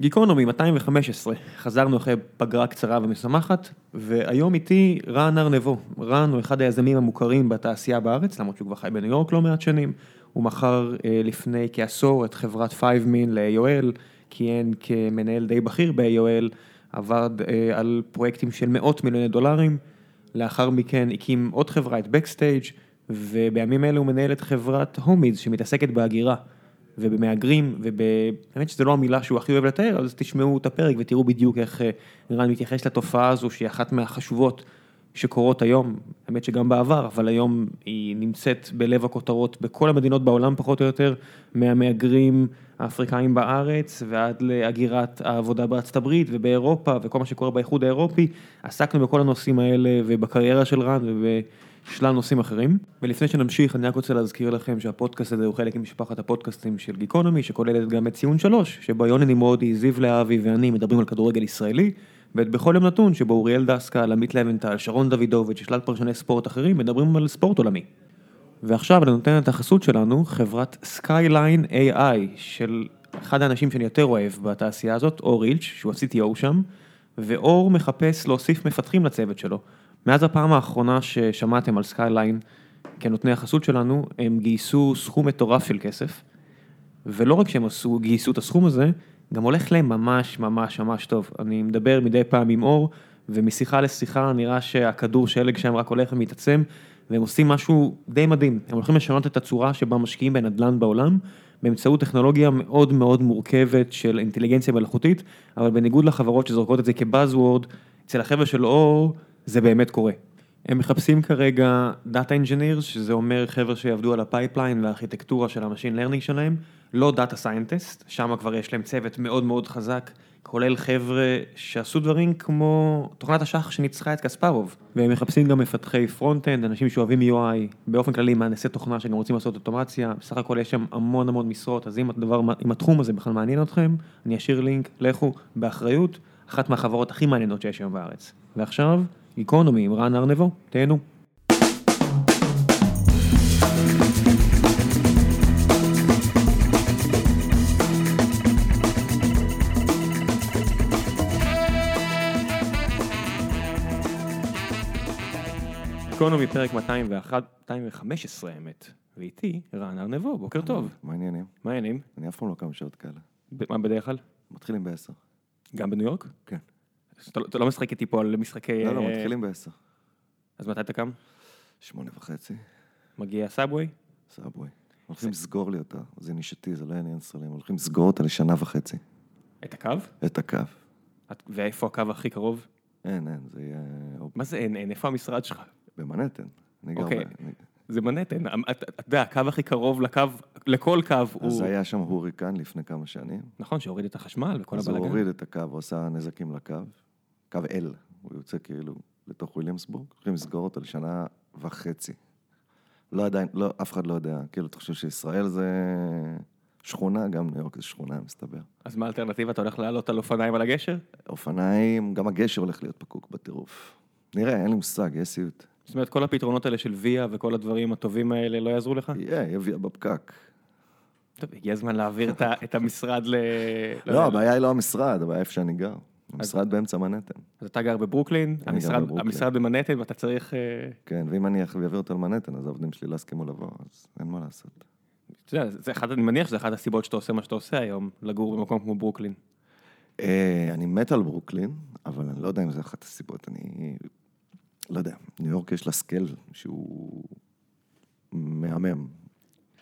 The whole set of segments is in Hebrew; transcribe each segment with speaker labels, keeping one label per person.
Speaker 1: גיקונומי 215, חזרנו אחרי פגרה קצרה ומשמחת, והיום איתי רן ארנבו. רן הוא אחד היזמים המוכרים בתעשייה בארץ, למרות שהוא כבר חי בניו יורק לא מעט שנים. הוא מכר אה, לפני כעשור את חברת FiveMin ל-AOL, כיהן כמנהל די בכיר ב-AOL, עבד אה, על פרויקטים של מאות מיליוני דולרים, לאחר מכן הקים עוד חברה, את Backstage, ובימים אלה הוא מנהל את חברת הומיז, שמתעסקת בהגירה. ובמהגרים, ובאמת שזו לא המילה שהוא הכי אוהב לתאר, אז תשמעו את הפרק ותראו בדיוק איך אה, רן מתייחס לתופעה הזו, שהיא אחת מהחשובות שקורות היום, האמת שגם בעבר, אבל היום היא נמצאת בלב הכותרות בכל המדינות בעולם פחות או יותר, מהמהגרים האפריקאים בארץ ועד להגירת העבודה בארצות הברית ובאירופה וכל מה שקורה באיחוד האירופי, עסקנו בכל הנושאים האלה ובקריירה של רן וב... שלל נושאים אחרים. ולפני שנמשיך, אני רק רוצה להזכיר לכם שהפודקאסט הזה הוא חלק ממשפחת הפודקאסטים של גיקונומי, שכוללת גם את ציון שלוש, שבו יוני נמרודי, זיו להבי ואני מדברים על כדורגל ישראלי, ואת בכל יום נתון, שבו אוריאל דסקל, עמית לבנטל, שרון דוידוביץ' ושלל פרשני ספורט אחרים, מדברים על ספורט עולמי. ועכשיו אני נותן את החסות שלנו, חברת Skyline AI, של אחד האנשים שאני יותר אוהב בתעשייה הזאת, אור הילץ', שהוא ה-CTO שם, ואור מחפש להוסיף מפתחים לצוות שלו. מאז הפעם האחרונה ששמעתם על Skyline כנותני החסות שלנו, הם גייסו סכום מטורף של כסף, ולא רק שהם עשו, גייסו את הסכום הזה, גם הולך להם ממש ממש ממש טוב. אני מדבר מדי פעם עם אור, ומשיחה לשיחה נראה שהכדור שלג שם רק הולך ומתעצם, והם עושים משהו די מדהים. הם הולכים לשנות את הצורה שבה משקיעים בנדל"ן בעולם, באמצעות טכנולוגיה מאוד מאוד מורכבת של אינטליגנציה מלאכותית, אבל בניגוד לחברות שזורקות את זה כ buzzword, אצל החבר'ה של אור, זה באמת קורה. הם מחפשים כרגע Data Engineers, שזה אומר חבר'ה שיעבדו על ה pipeline והארכיטקטורה של ה machine learning שלהם, לא Data Scientist, שם כבר יש להם צוות מאוד מאוד חזק, כולל חבר'ה שעשו דברים כמו תוכנת השח שניצחה את קספרוב, והם מחפשים גם מפתחי front-end, אנשים שאוהבים UI, באופן כללי מהנדסי תוכנה שגם רוצים לעשות אוטומציה, בסך הכל יש שם המון המון משרות, אז אם הדבר, אם התחום הזה בכלל מעניין אתכם, אני אשאיר לינק, לכו באחריות, אחת מהחברות הכי מעניינות שיש היום בארץ. ועכשיו, גיקונומי עם רן ארנבו, תהנו. גיקונומי פרק 201, 215 האמת, ואיתי רן ארנבו, בוקר טוב.
Speaker 2: מה העניינים?
Speaker 1: מה העניינים?
Speaker 2: אני אף פעם לא קם בשעות כאלה.
Speaker 1: מה בדרך כלל?
Speaker 2: מתחילים בעשר.
Speaker 1: גם בניו יורק?
Speaker 2: כן.
Speaker 1: אתה לא- אתה לא משחק איתי פה על משחקי...
Speaker 2: לא, לא,
Speaker 1: אה,
Speaker 2: מתחילים בעשר.
Speaker 1: אז מתי אתה קם?
Speaker 2: שמונה וחצי,
Speaker 1: מגיע סאבווי?
Speaker 2: סאבווי. הולכים לסגור לי אותה, זה נישתי, זה לא עניין ישראלים. הולכים לסגור אותה לשנה וחצי.
Speaker 1: את הקו?
Speaker 2: את הקו.
Speaker 1: את- ואיפה הקו הכי קרוב?
Speaker 2: אין, אין, זה יהיה...
Speaker 1: מה זה אין, אין, איפה המשרד שלך?
Speaker 2: במנהטן. ב...
Speaker 1: אוקיי. זה מנהטן, אתה אתה יודע, הקו הכי קרוב לקו, לכל קו
Speaker 2: אז
Speaker 1: הוא...
Speaker 2: היה שם הוריקן לפני כמה שנים.
Speaker 1: נכון, שהוריד את החשמל וכל
Speaker 2: אז הוא. הוריד את הקו, הוא עשה נזקים לקו. קו L, הוא יוצא כאילו לתוך וויליאמסבורג. הולכים לסגור אותו לשנה וחצי. לא עדיין, לא, אף אחד לא יודע. כאילו, אתה חושב שישראל זה שכונה, גם ניו יורק זה שכונה, מסתבר.
Speaker 1: אז מה האלטרנטיבה? אתה הולך לעלות על אופניים על הגשר?
Speaker 2: אופניים, גם הגשר הולך להיות פקוק בטירוף. נראה, אין לי מושג, יהיה סיוט.
Speaker 1: זאת אומרת, כל הפתרונות האלה של ויה וכל הדברים הטובים האלה לא יעזרו לך?
Speaker 2: יהיה, יביא בפקק.
Speaker 1: טוב, הגיע הזמן להעביר את המשרד ל...
Speaker 2: לא,
Speaker 1: יודע,
Speaker 2: הבעיה היא לא המשרד, הבעיה איפה שאני גר. המשרד באמצע מנהטן.
Speaker 1: אז אתה גר בברוקלין,
Speaker 2: גר
Speaker 1: המשרד-
Speaker 2: בברוקלין.
Speaker 1: המשרד במנהטן ואתה צריך... אה,
Speaker 2: כן, ואם אני אעביר אותו למנהטן, אז העובדים שלי לא יסכימו לבוא, אז אין מה לעשות.
Speaker 1: אתה יודע, זה אחד, אני מניח שזה אחת הסיבות שאתה עושה מה שאתה עושה היום, לגור במקום כמו ברוקלין.
Speaker 2: אה, אני מת על ברוקלין, אבל אני לא יודע אם זה אחת הסיבות. אני לא יודע, ניו יורק יש לה scale שהוא מהמם.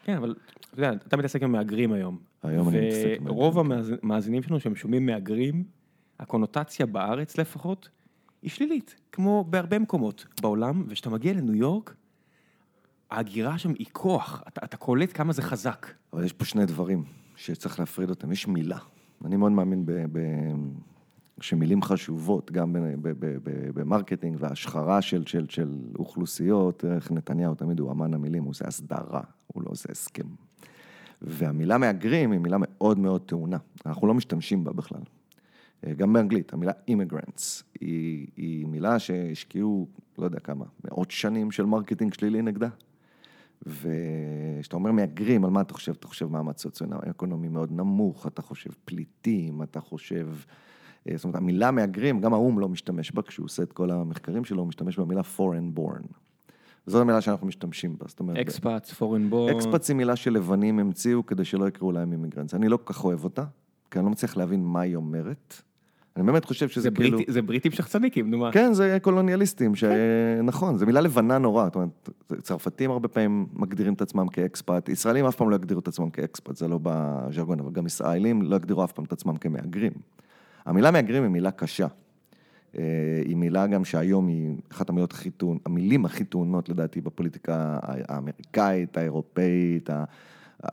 Speaker 1: כן, אבל אתה יודע, אתה מתעסק עם מהגרים היום.
Speaker 2: היום אני מתעסק עם
Speaker 1: ורוב
Speaker 2: מהגרים,
Speaker 1: המאזינים שלנו שהם שומעים מהגרים, הקונוטציה בארץ לפחות, היא שלילית, כמו בהרבה מקומות בעולם, וכשאתה מגיע לניו יורק, ההגירה שם היא כוח, אתה, אתה קולט כמה זה חזק.
Speaker 2: אבל יש פה שני דברים שצריך להפריד אותם. יש מילה. אני מאוד מאמין ב... ב... שמילים חשובות, גם ב marketing והשחרה של, של, של אוכלוסיות, איך נתניהו תמיד הוא אמן המילים, הוא עושה הסדרה, הוא לא עושה הסכם. והמילה מהגרים היא מילה מאוד מאוד טעונה, אנחנו לא משתמשים בה בכלל. אה, גם באנגלית, המילה immigrants היא, היא מילה שהשקיעו, לא יודע כמה, מאות שנים של marketing שלילי נגדה. וכשאתה אומר מהגרים, על מה אתה חושב? אתה חושב מעמד סוציו-אקונומי מאוד נמוך, אתה חושב פליטים, אתה חושב... אה, זאת אומרת, המילה מהגרים, גם האו"ם לא משתמש בה, כשהוא עושה את כל המחקרים שלו, הוא משתמש במילה foreign born. זו המילה שאנחנו משתמשים בה, זאת אומרת...
Speaker 1: expats, foreign born.
Speaker 2: expats היא מילה שלבנים המציאו כדי שלא יקראו להם immigrants. אני לא כל כך אוהב אותה, כי אני לא מצליח להבין מה היא אומרת. אני באמת חושב שזה
Speaker 1: זה
Speaker 2: כאילו...
Speaker 1: בריטי- זה בריטים שחצניקים, נו מה.
Speaker 2: כן, זה קולוניאליסטים, שנכון, זו מילה לבנה נורא, זאת אומרת, צרפתים הרבה פעמים מגדירים את עצמם כאקספאט, ישראלים אף פעם לא יגדירו את עצמם כאקספאט, זה לא בז'רגון, אבל גם ישראלים לא יגדירו אף פעם את עצמם כמהגרים. המילה מהגרים היא מילה קשה. אה, היא מילה גם שהיום היא אחת המילות הכי טעונות, המילים הכי טעונות לדעתי בפוליטיקה האמריקאית, האירופאית, ה-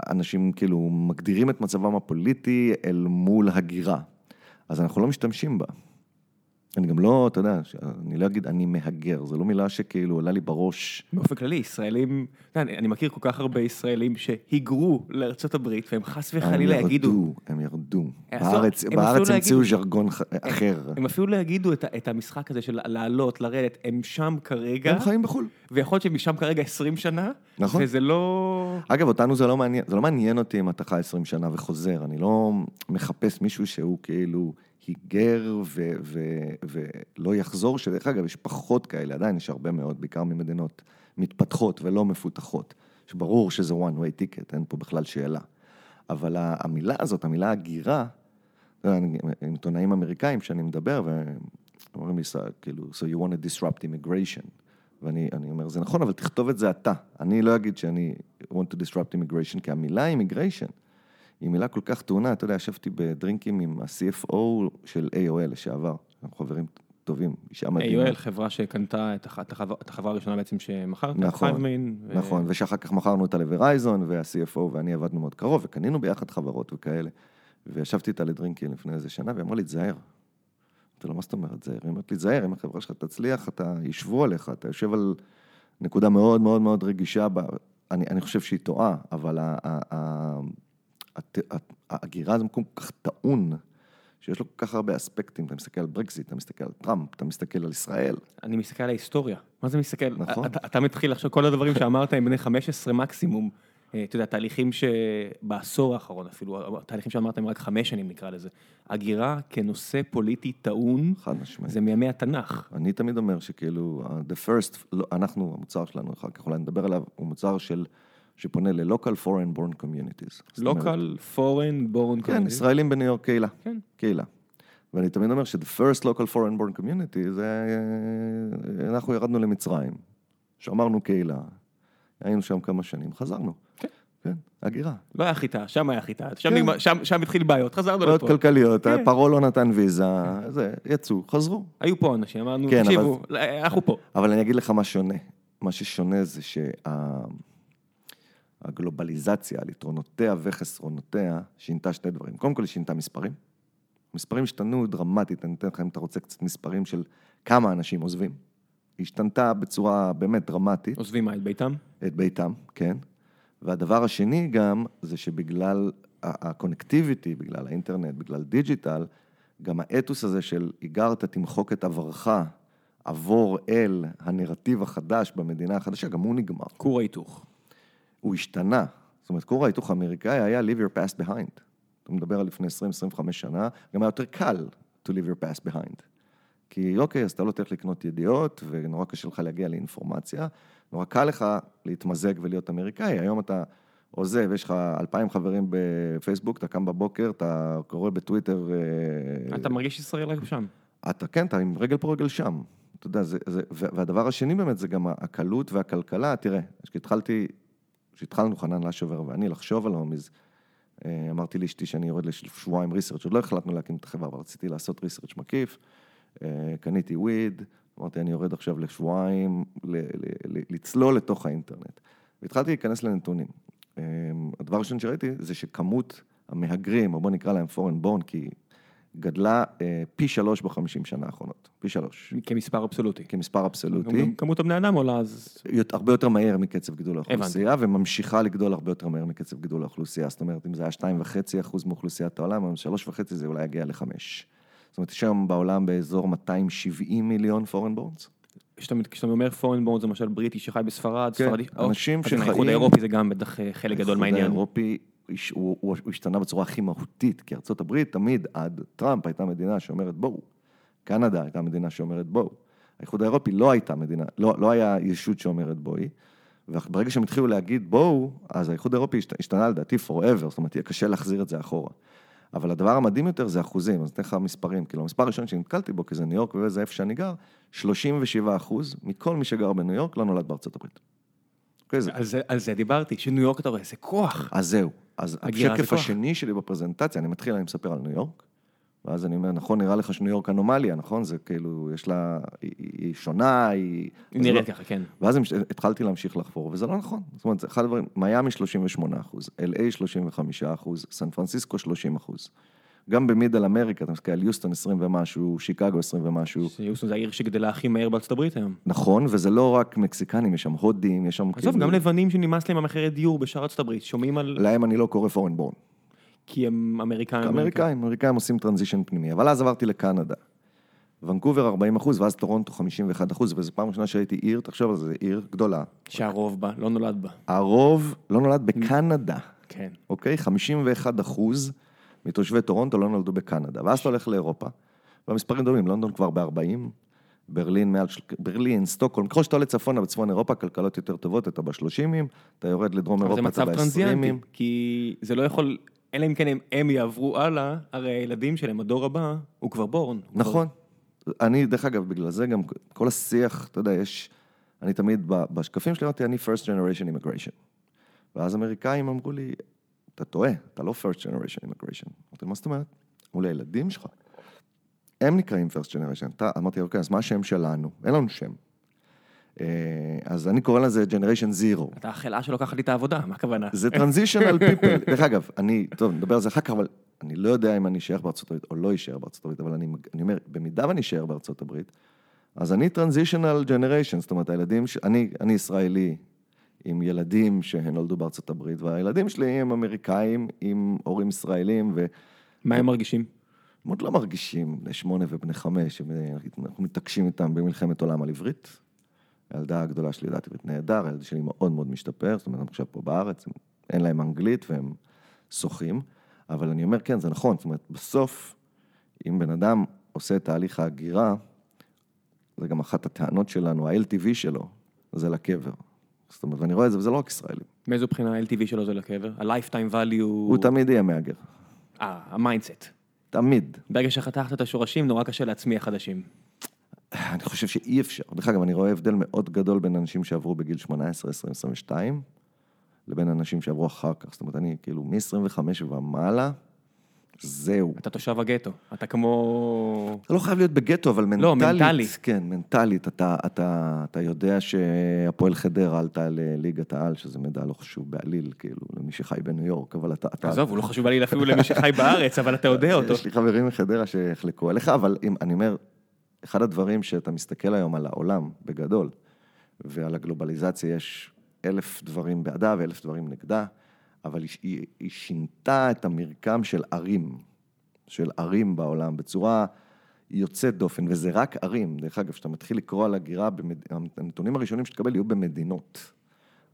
Speaker 2: אנשים כאילו מגדירים את מצבם הפוליטי אל מול הגירה. אז אנחנו לא משתמשים בה. אני גם לא, אתה יודע, אני לא אגיד אני מהגר, זו לא מילה שכאילו עולה לי בראש.
Speaker 1: באופן כללי, ישראלים, יודע, אני מכיר כל כך הרבה ישראלים שהיגרו לארצות הברית, והם חס וחלילה
Speaker 2: הם
Speaker 1: יגידו,
Speaker 2: ירדו, הם ירדו.
Speaker 1: עשו-
Speaker 2: בארץ,
Speaker 1: הם
Speaker 2: בארץ
Speaker 1: לא
Speaker 2: המציאו ז'רגון אחר.
Speaker 1: הם אפילו לא יגידו את את המשחק הזה של לעלות, לרדת, הם שם כרגע,
Speaker 2: הם חיים בחו"ל.
Speaker 1: ויכול להיות שהם משם כרגע 20 שנה,
Speaker 2: נכון.
Speaker 1: וזה לא...
Speaker 2: אגב, אותנו זה לא מעניין, זה לא מעניין אותי אם אתה חי 20 שנה וחוזר, אני לא מחפש מישהו שהוא כאילו היגר ולא יחזור, שדרך אגב, יש פחות כאלה, עדיין יש הרבה מאוד, בעיקר ממדינות מתפתחות ולא מפותחות, שברור שזה one way ticket, אין פה בכלל שאלה. אבל המילה הזאת, המילה הגירה, עם עיתונאים אמריקאים שאני מדבר, והם אומרים לי, "So- כאילו, so you want to disrupt immigration. ואני אני אומר, זה נכון, אבל תכתוב את זה אתה. אני לא אגיד שאני want to disrupt immigration, כי המילה immigration היא מילה כל כך טעונה. אתה יודע, ישבתי בדרינקים עם ה-CFO של AOL לשעבר, אנחנו חברים טובים, אישה מדהימה.
Speaker 1: AOL, חברה שקנתה את הח- את החברה את החברה הראשונה בעצם שמכרת,
Speaker 2: נכון,
Speaker 1: חייבמין, ו-
Speaker 2: נכון, ושאחר כך מכרנו אותה לוורייזון, וה-CFO ואני עבדנו מאוד קרוב, וקנינו ביחד חברות וכאלה. וישבתי איתה לדרינקים לפני איזה שנה, והיא אמרה לי, תזהר. אמרתי לו, מה זאת אומרת זהר? היא אומרת לי, תזהר, אם החברה שלך תצליח, אתה, ישבו עליך, אתה יושב על נקודה מאוד מאוד מאוד רגישה, ב... אני, אני חושב שהיא טועה, אבל ה- ה- ה- הת- ה- ההגירה זה מקום כל כך טעון, שיש לו כל כך הרבה אספקטים, אתה מסתכל על ברקזיט, אתה מסתכל על טראמפ, אתה מסתכל על ישראל.
Speaker 1: אני מסתכל על ההיסטוריה. מה זה מסתכל?
Speaker 2: נכון.
Speaker 1: אתה, אתה מתחיל עכשיו, כל הדברים שאמרת הם בני 15 מקסימום. אה, אתה יודע, תהליכים שבעשור האחרון אפילו, תהליכים שאמרת הם רק חמש שנים נקרא לזה. הגירה כנושא פוליטי טעון,
Speaker 2: חד משמעית.
Speaker 1: זה מימי התנ"ך.
Speaker 2: אני תמיד אומר שכאילו, ה- the first, לא, אנחנו, המוצר שלנו, אחר כך אולי נדבר עליו, הוא מוצר של, שפונה ל-local foreign born communities. זאת אומרת,
Speaker 1: local, foreign, born,
Speaker 2: כן,
Speaker 1: community.
Speaker 2: ישראלים בניו יורק קהילה.
Speaker 1: כן.
Speaker 2: קהילה. ואני תמיד אומר ש-the first local foreign born community זה, אה, אנחנו ירדנו למצרים, שמרנו קהילה, היינו שם כמה שנים, חזרנו.
Speaker 1: כן.
Speaker 2: כן, הגירה.
Speaker 1: לא היה חיטה, שם היה חיטה, שם,
Speaker 2: כן.
Speaker 1: נגמר- שם, שם התחיל בעיות, חזרנו
Speaker 2: בעיות
Speaker 1: לפה.
Speaker 2: כלכליות,
Speaker 1: כן.
Speaker 2: פרעה לא נתן ויזה, זה, יצאו, חזרו.
Speaker 1: היו פה אנשים, אמרנו,
Speaker 2: כן,
Speaker 1: תקשיבו, אנחנו פה.
Speaker 2: אבל אני אגיד לך מה שונה. מה ששונה זה שהגלובליזציה על יתרונותיה וחסרונותיה שינתה שני דברים. קודם כל היא שינתה מספרים. מספרים השתנו דרמטית, אני אתן לך אם אתה רוצה קצת מספרים של כמה אנשים עוזבים. היא השתנתה בצורה באמת דרמטית.
Speaker 1: עוזבים מה, את ביתם?
Speaker 2: את ביתם, כן. והדבר השני גם, זה שבגלל ה connectivity, בגלל האינטרנט, בגלל digital, גם האתוס הזה של היגרת, תמחוק את עברך, עבור אל הנרטיב החדש במדינה החדשה, גם הוא נגמר.
Speaker 1: כור ההיתוך.
Speaker 2: הוא השתנה. זאת אומרת, כור ההיתוך האמריקאי היה leave your past behind. אתה מדבר על לפני 20-25 שנה, גם היה יותר קל to leave your past behind. כי אוקיי, אז אתה לא תלך לקנות ידיעות, ונורא קשה לך להגיע לאינפורמציה, נורא קל לך להתמזג ולהיות אמריקאי. היום אתה עוזב, יש לך אלפיים חברים בפייסבוק, אתה קם בבוקר, אתה קורא בטוויטר... אה,
Speaker 1: אתה מרגיש ישראל רק שם.
Speaker 2: אתה כן, אתה עם רגל פה, רגל שם. אתה יודע, זה, זה, והדבר השני באמת זה גם הקלות והכלכלה. תראה, כשהתחלתי, כשהתחלנו חנן לשובר ואני לחשוב על הומיז, אה, אמרתי לאשתי שאני יורד לשבועיים ריסרצ', עוד לא החלטנו להקים את החברה, אבל רציתי לעשות ריסרצ' מקיף. אה, קניתי וויד, אמרתי, אני יורד עכשיו לשבועיים, לצלול לתוך האינטרנט. והתחלתי להיכנס לנתונים. אה, הדבר הראשון שראיתי זה שכמות המהגרים, או בוא נקרא להם foreign born, כי גדלה אה, פי שלוש בחמישים שנה האחרונות. פי שלוש.
Speaker 1: כמספר אבסולוטי.
Speaker 2: כמספר אבסולוטי.
Speaker 1: גם כמות הבני אדם עולה, אז...
Speaker 2: הרבה יותר מהר מקצב גידול האוכלוסייה, וממשיכה לגדול הרבה יותר מהר מקצב גידול האוכלוסייה. זאת אומרת, אם זה היה 2.5 אחוז מאוכלוסיית העולם, היום 3.5 זה אולי יגיע ל-5. זאת אומרת, יש היום בעולם באזור 270 מיליון foreign borns.
Speaker 1: כשאתה אומר foreign born זה למשל בריטי שחי בספרד,
Speaker 2: כן,
Speaker 1: ספרדי,
Speaker 2: אנשים
Speaker 1: אז
Speaker 2: שחיים-
Speaker 1: האיחוד האירופי זה גם בטח אה, חלק גדול מהעניין.
Speaker 2: האיחוד האירופי, הוא, הוא, הוא השתנה בצורה הכי מהותית, כי ארצות הברית תמיד עד טראמפ הייתה מדינה שאומרת בואו. קנדה הייתה מדינה שאומרת בואו. האיחוד האירופי לא הייתה מדינה, לא, לא היה ישות שאומרת בואי. וברגע שהם התחילו להגיד בואו, אז האיחוד האירופי השת- השתנה לדעתי forever, זאת אומרת, יהיה קשה להחזיר את זה אחורה. אבל הדבר המדהים יותר זה אחוזים, אז אתן לך מספרים, כאילו המספר הראשון שנתקלתי בו, כי זה ניו יורק וזה איפה שאני גר, 37 אחוז מכל מי שגר בניו יורק לא נולד בארצות הברית. אוקיי, זה
Speaker 1: על זה- על זה דיברתי, שניו יורק אתה רואה, זה כוח.
Speaker 2: אז זהו. אז השקף. השני שלי בפרזנטציה, אני מתחיל, אני מספר על ניו יורק, ואז אני אומר, נכון, נראה לך שניו יורק אנומליה, נכון? זה כאילו, יש לה, היא, היא שונה, היא...
Speaker 1: היא נראית
Speaker 2: לא-
Speaker 1: ככה, כן.
Speaker 2: ואז התחלתי להמשיך לחפור, וזה לא נכון. זאת אומרת, זה אחד הדברים, מיאמי 38 אחוז, LA 35 אחוז, סן פרנסיסקו 30 אחוז. גם ב middle America, אתה מסתכל על יוסטון 20 ומשהו, שיקגו 20 ומשהו.
Speaker 1: שיוסטון זה העיר שגדלה הכי מהר בארצות הברית היום.
Speaker 2: נכון, וזה לא רק מקסיקנים, יש שם הודים, יש שם
Speaker 1: עזוב, גם לבנים שנמאס להם המחירי דיור בשאר ארצות הברית, שומעים על...
Speaker 2: להם אני לא קורא foreign born.
Speaker 1: כי הם אמריקאים.
Speaker 2: אמריקאים, אמריקאים עושים transition פנימי, אבל אז עברתי לקנדה. ונקובר 40 אחוז, ואז טורונטו 51 אחוז, וזו פעם ראשונה שהייתי עיר, תחשוב על זה, עיר גדולה.
Speaker 1: שהרוב בה, לא נולד בה.
Speaker 2: הרוב לא נולד בקנדה,
Speaker 1: כן.
Speaker 2: אוקיי? 51 אחוז מתושבי טורונטו לא נולדו בקנדה. ואז אתה הולך לאירופה, והמספרים דומים, לונדון כבר ב-40, ברלין מעל, ברלין, סטוקהולם, ככל שאתה עולה צפונה בצפון אירופה, כלכלות יותר טובות, אתה ב-30, אתה יורד לדרום
Speaker 1: זה
Speaker 2: אירופה, אתה
Speaker 1: מצב טרנזיאנטי,
Speaker 2: ב-20.
Speaker 1: כי זה לא יכול, אלא אם כן הם, הם יעברו הלאה, הרי הילדים שלהם, הדור הבא, הוא כבר בורן. הוא כבר-
Speaker 2: נכון. אני, דרך אגב, בגלל זה גם כל השיח, אתה יודע, יש... אני תמיד, בשקפים שלי אמרתי, אני first generation immigration. ואז אמריקאים אמרו לי, אתה טועה, אתה לא first generation immigration. אמרתי, מה זאת אומרת? אמרו לי, הילדים שלך, הם נקראים first generation. אתה, אמרתי, אוקיי, אז מה השם שלנו? אין לנו שם. אה, אז אני קורא לזה generation zero.
Speaker 1: אתה החלאה שלוקחת לי את העבודה, מה הכוונה?
Speaker 2: זה transitional people. דרך אגב, אני, טוב, נדבר על זה אחר כך, אבל אני לא יודע אם אני אשאר בארצות הברית או לא אשאר בארצות הברית, אבל אני, אני אומר, במידה ואני אשאר בארצות הברית, אז אני transitional generation, זאת אומרת, הילדים. אני, אני ישראלי עם ילדים שנולדו בארצות הברית, והילדים שלי הם אמריקאים עם הורים ישראלים, ו...
Speaker 1: מה הם מרגישים?
Speaker 2: הם עוד לא מרגישים, בני שמונה ובני חמש, אנחנו מתעקשים איתם במלחמת עולם על עברית. הילדה הגדולה שלי יודעת עברית נהדר, הילד שלי מאוד מאוד משתפר, זאת אומרת, הם עכשיו פה בארץ, הם- אין להם אנגלית והם שוחים, אבל אני אומר, כן, זה נכון, זאת אומרת, בסוף, אם בן אדם עושה את תהליך ההגירה, זה גם אחת הטענות שלנו, ה-LTV שלו, זה לקבר. זאת אומרת, ואני רואה את זה, וזה לא רק ישראלים.
Speaker 1: מאיזו בחינה ה-LTV שלו זה לקבר? ה-lifetime value...
Speaker 2: הוא תמיד יהיה מהגר.
Speaker 1: אה, ה mindset.
Speaker 2: תמיד.
Speaker 1: ברגע שחתכת את השורשים, נורא קשה להצמיח חדשים.
Speaker 2: אני חושב שאי אפשר. דרך אגב, אני רואה הבדל מאוד גדול בין אנשים שעברו בגיל 18, 20, 22, לבין אנשים שעברו אחר כך. זאת אומרת, אני כאילו מ-25 ומעלה, זהו.
Speaker 1: אתה תושב הגטו, אתה כמו...
Speaker 2: אתה לא חייב להיות בגטו, אבל מנטלית.
Speaker 1: לא, מנטלי.
Speaker 2: כן, מנטלית. אתה, אתה, אתה יודע שהפועל חדרה עלתה לליגת העל, שזה מידע לא חשוב בעליל, כאילו, למי שחי בניו יורק, אבל אתה... אתה
Speaker 1: עזוב, הוא לא חשוב לי אפילו למי שחי בארץ, אבל אתה יודע אותו.
Speaker 2: יש לי חברים מחדרה שיחלקו עליך, אבל אם, אני אומר, אחד הדברים שאתה מסתכל היום על העולם בגדול, ועל הגלובליזציה יש אלף דברים בעדה ואלף דברים נגדה, אבל היא, היא, היא שינתה את המרקם של ערים, של ערים בעולם, בצורה יוצאת דופן, וזה רק ערים. דרך אגב, כשאתה מתחיל לקרוא על הגירה, במד... הנתונים הראשונים שתקבל יהיו במדינות.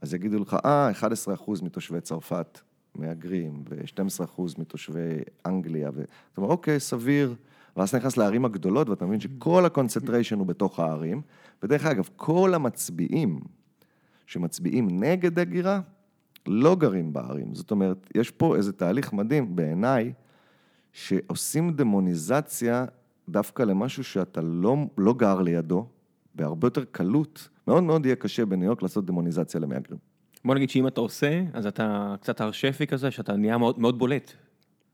Speaker 2: אז יגידו לך, אה, 11% מתושבי צרפת מהגרים, ו-12% מתושבי אנגליה, ואתה אומר, אוקיי, סביר. ואז אתה נכנס לערים הגדולות, ואתה מבין שכל ה concentration הוא בתוך הערים. ודרך אגב, כל המצביעים שמצביעים נגד הגירה, לא גרים בערים. זאת אומרת, יש פה איזה תהליך מדהים בעיניי, שעושים דמוניזציה דווקא למשהו שאתה לא, לא גר לידו, בהרבה יותר קלות. מאוד מאוד יהיה קשה בניו יורק לעשות דמוניזציה למהגרים.
Speaker 1: בוא נגיד שאם אתה עושה, אז אתה קצת הר שפי כזה, שאתה נהיה מאוד, מאוד בולט.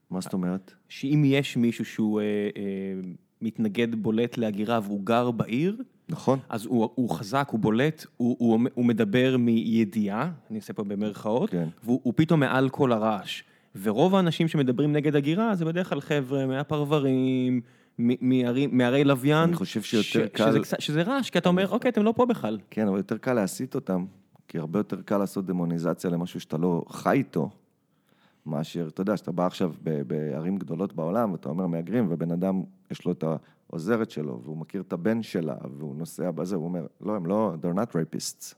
Speaker 2: מה זאת אומרת?
Speaker 1: שאם יש מישהו שהוא אה, אה, מתנגד בולט להגירה והוא גר בעיר,
Speaker 2: נכון?
Speaker 1: אז הוא, הוא חזק, הוא בולט, הוא, הוא, הוא מדבר מידיעה, אני עושה פה במרכאות,
Speaker 2: כן.
Speaker 1: והוא הוא פתאום מעל כל הרעש. ורוב האנשים שמדברים נגד הגירה זה בדרך כלל חבר'ה מהפרברים, מ- מערים- מערי לוויין.
Speaker 2: אני חושב שיותר קל-
Speaker 1: שזה, שזה רעש, כי אתה אומר, אוקיי, אתם לא פה בכלל.
Speaker 2: כן, אבל יותר קל להסיט אותם, כי הרבה יותר קל לעשות דמוניזציה למשהו שאתה לא חי איתו, מאשר, אתה יודע, שאתה בא עכשיו בערים גדולות בעולם, ואתה אומר מהגרים, ובן אדם, יש לו את העוזרת שלו, והוא מכיר את הבן שלה, והוא נוסע בזה, הוא אומר, לא, הם לא, they're not rapists.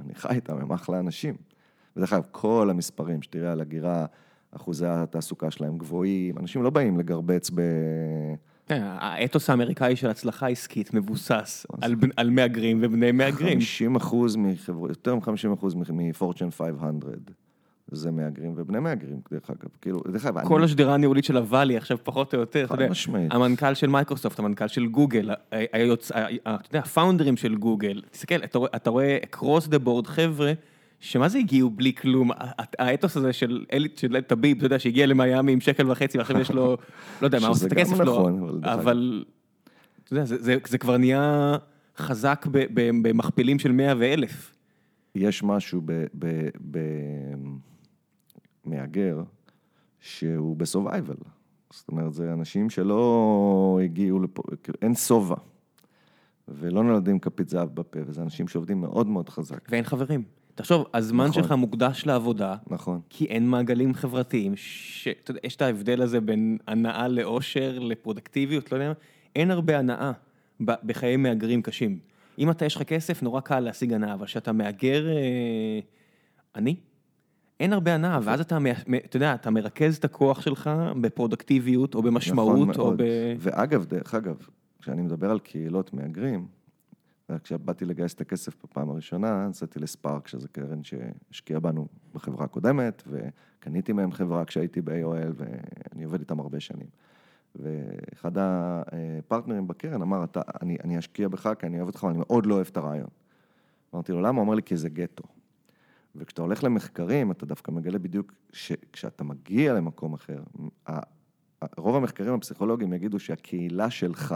Speaker 2: אני חי איתם, הם אחלה אנשים. ודרך אגב, כל המספרים שתראה על הגירה, אחוזי התעסוקה שלהם גבוהים, אנשים לא באים לגרבץ ב...
Speaker 1: כן, האתוס האמריקאי של הצלחה עסקית מבוסס על על מהגרים ובני מהגרים.
Speaker 2: 50 אחוז מחברות, יותר מ-50 אחוז מפורצ'ן 500, זה מהגרים ובני מהגרים, דרך אגב. כאילו, דרך אגב,
Speaker 1: כל
Speaker 2: אני-
Speaker 1: השדרה הניהולית של ה Valley עכשיו פחות או יותר, אתה יודע,
Speaker 2: משמעית.
Speaker 1: המנכ"ל של מייקרוסופט, המנכ"ל של גוגל, היוצ- אתה יודע, ה founderים של גוגל, תסתכל, אתה רואה- אתה רואה across the board חבר'ה, שמה זה הגיעו בלי כלום, האתוס הזה של אלי, של טביב, אתה יודע, שהגיע למיאמי עם שקל וחצי ועכשיו יש לו, לא יודע מה עושה את הכסף לו,
Speaker 2: נכון, אבל דרך אגב.
Speaker 1: אבל, אתה יודע, זה- זה- זה כבר נהיה חזק ב- ב- במכפילים של 100 ואלף.
Speaker 2: יש משהו במהגר שהוא בסורווייבל. זאת אומרת, זה אנשים שלא הגיעו לפה, אין שובע. ולא נולדים כפית זהב בפה, וזה אנשים שעובדים מאוד מאוד חזק.
Speaker 1: ואין חברים. תחשוב, הזמן
Speaker 2: נכון.
Speaker 1: שלך מוקדש לעבודה,
Speaker 2: נכון.
Speaker 1: כי אין מעגלים חברתיים, שאתה יודע, יש את ההבדל הזה בין הנאה לאושר, לפרודקטיביות, לא יודע אין הרבה הנאה בחיי מהגרים קשים. אם אתה, יש לך כסף, נורא קל להשיג הנאה, אבל כשאתה מהגר אה, עני, אין הרבה הנאה, ואז אתה, אתה יודע, אתה מרכז את הכוח שלך בפרודקטיביות, או במשמעות,
Speaker 2: נכון
Speaker 1: או
Speaker 2: מאוד.
Speaker 1: ב...
Speaker 2: ואגב, דרך אגב, כשאני מדבר על קהילות מהגרים, כשבאתי לגייס את הכסף בפעם הראשונה, נסעתי לספארק, שזו קרן שהשקיעה בנו בחברה הקודמת, וקניתי מהם חברה כשהייתי ב-AOL, ואני עובד איתם הרבה שנים. ואחד הפרטנרים בקרן אמר, אתה, אני, אני אשקיע בך כי אני אוהב אותך, אבל אני מאוד לא אוהב את הרעיון. אמרתי לו, למה? הוא אמר לי, כי זה גטו. וכשאתה הולך למחקרים, אתה דווקא מגלה בדיוק שכשאתה מגיע למקום אחר, רוב המחקרים הפסיכולוגיים יגידו שהקהילה שלך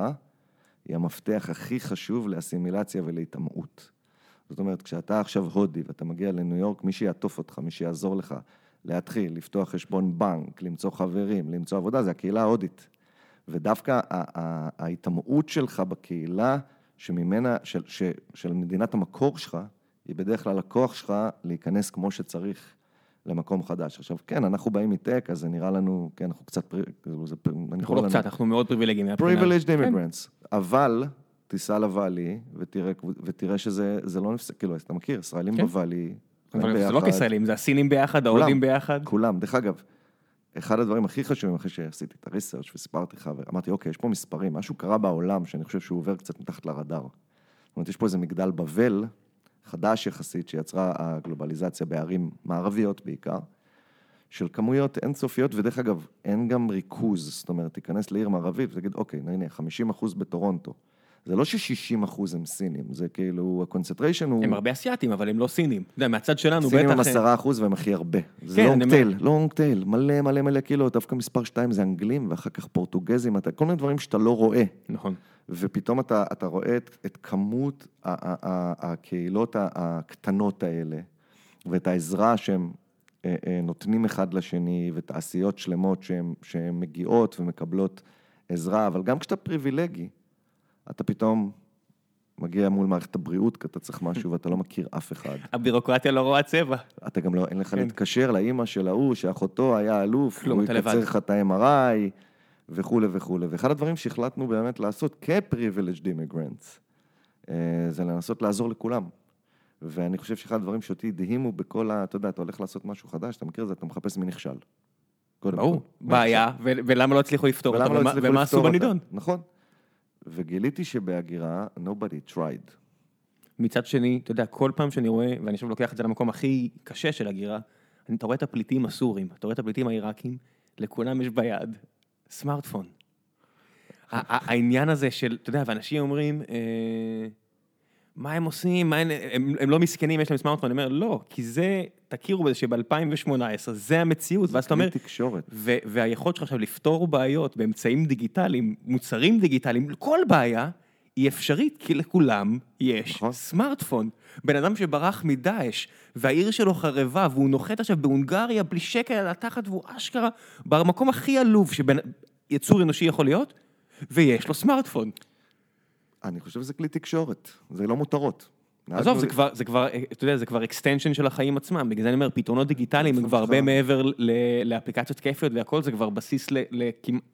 Speaker 2: היא המפתח הכי חשוב לאסימילציה ולהיטמעות. זאת אומרת, כשאתה עכשיו הודי ואתה מגיע לניו יורק, מי שיעטוף אותך, מי שיעזור לך להתחיל, לפתוח חשבון בנק, למצוא חברים, למצוא עבודה, זה הקהילה ההודית. ודווקא ההיטמעות שלך בקהילה, שממנה, של, ש, של מדינת המקור שלך, היא בדרך כלל הכוח שלך להיכנס כמו שצריך למקום חדש. עכשיו, כן, אנחנו באים מטק, אז זה נראה לנו, כן, אנחנו קצת, כאילו, זה,
Speaker 1: אנחנו לא
Speaker 2: לנו
Speaker 1: קצת, אנחנו מאוד פריבילגיים. מהבחינה הזאת.
Speaker 2: privileged
Speaker 1: כן.
Speaker 2: אבל תיסע לוואלי ותראה, ותראה שזה זה לא נפסק, כאילו, אתה מכיר, ישראלים
Speaker 1: כן.
Speaker 2: בוואלי,
Speaker 1: זה לא כישראלים, זה הסינים ביחד. ההודים ביחד.
Speaker 2: כולם, דרך אגב, אחד הדברים הכי חשובים אחרי שעשיתי את הריסרצ' וסיפרתי לך, ואמרתי, אוקיי, יש פה מספרים, משהו קרה בעולם שאני חושב שהוא עובר קצת מתחת לרדאר. זאת אומרת, יש פה איזה מגדל בבל, חדש יחסית, שיצרה הגלובליזציה בערים מערביות בעיקר, של כמויות אינסופיות, ודרך אגב, אין גם ריכוז, זאת אומרת, תיכנס לעיר מערבית ותגיד, אוקיי, הנה, 50 אחוז בטורונטו. זה לא ש-60 אחוז הם סינים, זה כאילו, ה concentration הוא...
Speaker 1: הם הרבה אסיאתים, אבל הם לא סינים. אתה יודע, מהצד שלנו בטח...
Speaker 2: סינים הם עשרה אחוז והם הכי הרבה. זה
Speaker 1: long
Speaker 2: tail, long tail, מלא מלא מלא כאילו, דווקא מספר שתיים זה אנגלים, ואחר כך פורטוגזים, אתה, כל מיני דברים שאתה לא רואה.
Speaker 1: נכון.
Speaker 2: ופתאום אתה, אתה רואה את, את כמות הקהילות הקטנות האלה, ואת העזרה שהם אה, אה, נותנים אחד לשני, ותעשיות שלמות שהן מגיעות ומקבלות עזרה, אבל גם כשאתה פריבילגי, אתה פתאום מגיע מול מערכת הבריאות, כי אתה צריך משהו ואתה לא מכיר אף אחד.
Speaker 1: הבירוקרטיה לא רואה צבע.
Speaker 2: אתה גם לא, אין לך
Speaker 1: כן.
Speaker 2: להתקשר לאימא של ההוא, שאחותו היה אלוף,
Speaker 1: כלום, אתה
Speaker 2: יקצר. לך את ה-MRI, וכולי וכולי. ואחד הדברים שהחלטנו באמת לעשות כ-privileged immigrants, אה, זה לנסות לעזור לכולם. ואני חושב שאחד הדברים שאותי הדהימו בכל ה... אתה יודע, אתה הולך לעשות משהו חדש, אתה מכיר את זה, אתה מחפש מי נכשל.
Speaker 1: ברור. בעיה, ולמה לא הצליחו לפתור אותה,
Speaker 2: לא
Speaker 1: ומה- עשו? בנידון.
Speaker 2: נכון. וגיליתי שבהגירה, nobody tried.
Speaker 1: מצד שני, אתה יודע, כל פעם שאני רואה, ואני עכשיו לוקח את זה למקום הכי קשה של הגירה, אתה רואה את הפליטים הסורים, אתה רואה את הפליטים העיראקים, לכולם יש ביד סמארטפון. העניין הזה של, אתה יודע, ואנשים אומרים, אה, מה הם עושים, מה הם, הם, הם לא מסכנים, יש להם סמארטפון, אני אומר, לא, כי זה, תכירו בזה שב-2018, זה המציאות, ואז אתה אומר,
Speaker 2: כלי תקשורת.
Speaker 1: והיכולת שלך עכשיו לפתור בעיות באמצעים דיגיטליים, מוצרים דיגיטליים, כל בעיה היא אפשרית, כי לכולם יש
Speaker 2: נכון.
Speaker 1: סמארטפון. בן אדם שברח מדאעש, והעיר שלו חרבה, והוא נוחת עכשיו בהונגריה בלי שקל על התחת, והוא אשכרה במקום הכי עלוב שבן יצור אנושי יכול להיות, ויש לו סמארטפון.
Speaker 2: אני חושב שזה כלי תקשורת, זה לא מותרות.
Speaker 1: עזוב, זה כבר, זה כבר, אתה יודע, זה כבר extension של החיים עצמם, בגלל זה אני אומר, פתרונות דיגיטליים הם כבר הרבה מעבר לאפליקציות כיפיות והכל, זה כבר בסיס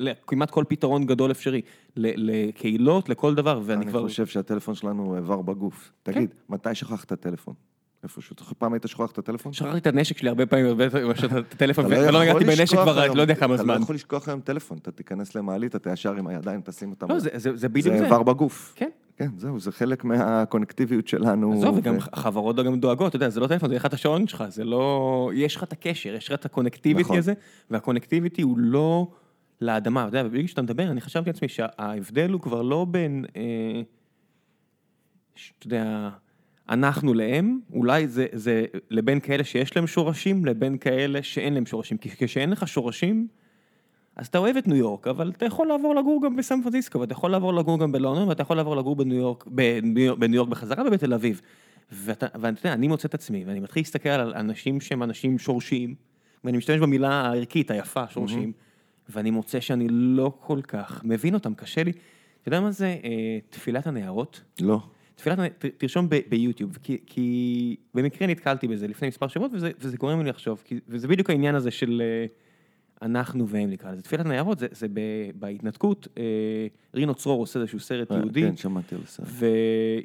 Speaker 1: לכמעט כל פתרון גדול אפשרי, לקהילות, לכל דבר, ואני
Speaker 2: אני
Speaker 1: כבר...
Speaker 2: חושב שהטלפון שלנו איבר בגוף. תגיד, מתי שכחת טלפון? איפשהו, אתה פעם היית שוכח את הטלפון?
Speaker 1: שכחתי את הנשק שלי הרבה פעמים, את הטלפון,
Speaker 2: אתה לא
Speaker 1: ולא
Speaker 2: יכול
Speaker 1: נגעתי בנשק כבר, לא יודע כמה
Speaker 2: אתה
Speaker 1: זמן.
Speaker 2: לא יכול לשכוח היום טלפון, אתה תיכנס למעלית, אתה ישר עם הידיים תשים אותם.
Speaker 1: לא, זה- בדיוק
Speaker 2: זה
Speaker 1: זה.
Speaker 2: איבר בגוף.
Speaker 1: כן.
Speaker 2: כן, זהו, זה חלק מהקונקטיביות שלנו.
Speaker 1: עזוב, וגם חברות גם דואגות, אתה יודע, זה לא טלפון, זה לך את השעון שלך, זה לא... יש לך את הקשר, יש לך את הקונקטיביטי
Speaker 2: נכון.
Speaker 1: הזה, והקונקטיביטי הוא לא לאדמה, אתה יודע, ובגלל שאתה מדבר, אני חשבתי לעצמי שההבדל הוא כבר לא בין, אה, אתה יודע, אנחנו להם, אולי זה, זה לבין כאלה שיש להם שורשים, לבין כאלה שאין להם שורשים, כי כשאין לך שורשים, אז אתה אוהב את ניו יורק, אבל אתה יכול לעבור לגור גם בסן פרנסיסקו, ואתה יכול לעבור לגור גם בלונדון, ואתה יכול לעבור לגור בניו יורק, בניו בניו יורק בחזרה ובתל אביב. ואתה, ואתה יודע, אני מוצא את עצמי, ואני מתחיל להסתכל על אנשים שהם אנשים שורשיים, ואני משתמש במילה הערכית, היפה, שורשיים, ואני מוצא שאני לא כל כך מבין אותם, קשה לי. אתה יודע מה זה אה, תפילת הנערות?
Speaker 2: לא.
Speaker 1: תפילת, ת- תרשום ביוטיוב, כי, כי במקרה נתקלתי בזה לפני מספר שבועות, וזה, וזה גורם לי לחשוב, כי, וזה בדיוק העניין הזה של אה, אנחנו והם נקרא לזה. תפילת הנערות זה, זה ב, בהתנתקות, אה, רינו צרור עושה איזשהו סרט
Speaker 2: אה,
Speaker 1: יהודי,
Speaker 2: כן, שמעתי על זה.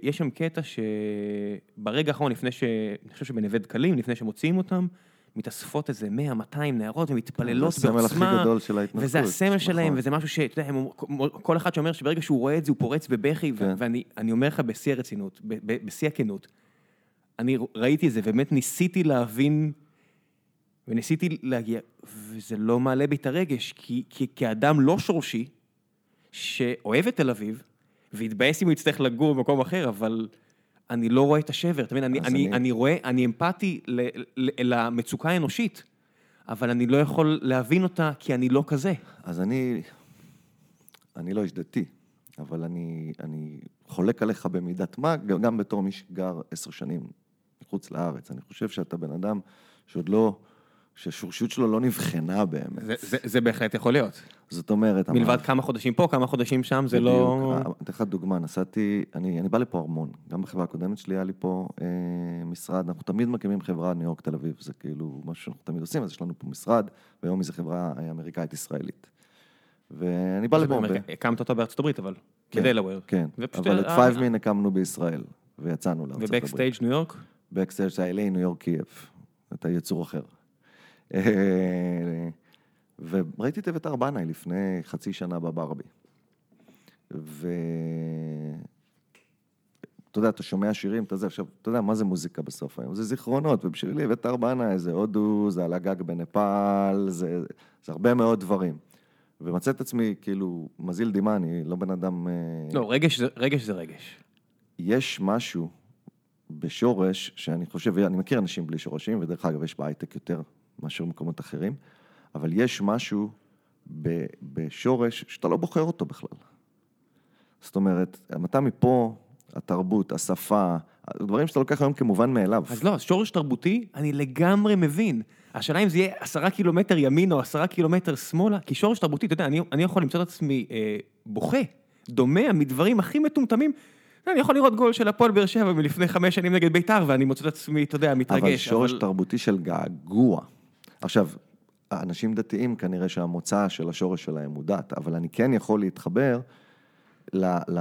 Speaker 1: ויש שם קטע שברגע האחרון, לפני ש... אני חושב שבנווה דקלים, לפני שמוציאים אותם, מתאספות איזה 100-200 נערות ומתפללות
Speaker 2: זה הסמל הכי
Speaker 1: בעוצמה,
Speaker 2: גדול של ההתנתקות,
Speaker 1: וזה הסמל שלהם,
Speaker 2: נכון.
Speaker 1: וזה משהו שאתה יודע, כל אחד שאומר שברגע שהוא רואה את זה הוא פורץ בבכי,
Speaker 2: כן.
Speaker 1: ואני אני אומר לך בשיא הרצינות, בשיא הכנות, אני ראיתי את זה, ובאמת ניסיתי להבין, וניסיתי להגיע, וזה לא מעלה בי את הרגש, כי, כי כאדם לא שורשי, שאוהב את תל אביב, והתבאס אם הוא יצטרך לגור במקום אחר, אבל אני לא רואה את השבר, אתה מבין? אני, אני,
Speaker 2: אני-
Speaker 1: רואה, אני אמפתי ל, ל, למצוקה האנושית, אבל אני לא יכול להבין אותה כי אני לא כזה.
Speaker 2: אז אני, אני לא איש דתי, אבל אני, אני חולק עליך במידת מה, גם בתור מי שגר עשר שנים מחוץ לארץ. אני חושב שאתה בן אדם שעוד לא, שהשורשיות שלו לא נבחנה באמת.
Speaker 1: זה, זה, זה בהחלט יכול להיות.
Speaker 2: זאת אומרת,
Speaker 1: מלבד
Speaker 2: המערכת-
Speaker 1: כמה חודשים פה, כמה חודשים שם, זה לא...
Speaker 2: בדיוק. אה, אתן לך דוגמה, נסעתי, אני, אני בא לפה המון, גם בחברה הקודמת שלי היה לי פה אה, משרד, אנחנו תמיד מקימים חברה ניו יורק תל אביב, זה כאילו משהו שאנחנו תמיד עושים, אז יש לנו פה משרד, והיום זו חברה אה, אמריקאית ישראלית. ואני בא לפה, הרבה.
Speaker 1: הקמת אותה בארצות הברית, אבל,
Speaker 2: כן,
Speaker 1: בדלוור.
Speaker 2: כן, אבל את
Speaker 1: אה,
Speaker 2: 5min הקמנו בישראל, ויצאנו לארצות הברית.
Speaker 1: ו Bkstg ניו יורק?
Speaker 2: Bkstg זה ה-LA ניו יורק קייב, אתה יצור אחר. וראיתי את אביתר בנאי לפני חצי שנה בברבי. ו... אתה יודע, אתה שומע שירים, אתה זה, עכשיו, אתה יודע, מה זה מוזיקה בסוף היום? זה זיכרונות, ובשבילי אביתר בנאי זה הודו, זה על הגג בנפאל, זה, זה הרבה מאוד דברים. ומצא את עצמי, כאילו, מזיל דמעה, אני לא בן אדם... אה,
Speaker 1: לא, רגש זה- רגש זה רגש.
Speaker 2: יש משהו בשורש, שאני חושב, אני מכיר אנשים בלי שורשים, ודרך אגב, יש בהייטק יותר מאשר במקומות אחרים, אבל יש משהו ב- בשורש שאתה לא בוחר אותו בכלל. זאת אומרת, אתה מפה, התרבות, השפה, דברים שאתה לוקח היום כמובן מאליו.
Speaker 1: אז לא, שורש תרבותי, אני לגמרי מבין. השאלה אם זה יהיה עשרה קילומטר ימינה או עשרה קילומטר שמאלה, כי שורש תרבותי, אתה יודע, אני, אני יכול למצוא את עצמי אה, בוכה, דומע מדברים הכי מטומטמים. אני יכול לראות גול של הפועל באר שבע מלפני חמש שנים נגד בית"ר, ואני מוצא את עצמי, אתה יודע, מתרגש.
Speaker 2: אבל שורש תרבותי של געגוע. עכשיו, אנשים דתיים כנראה שהמוצא של השורש שלהם הוא דת, אבל אני כן יכול להתחבר ל... ל...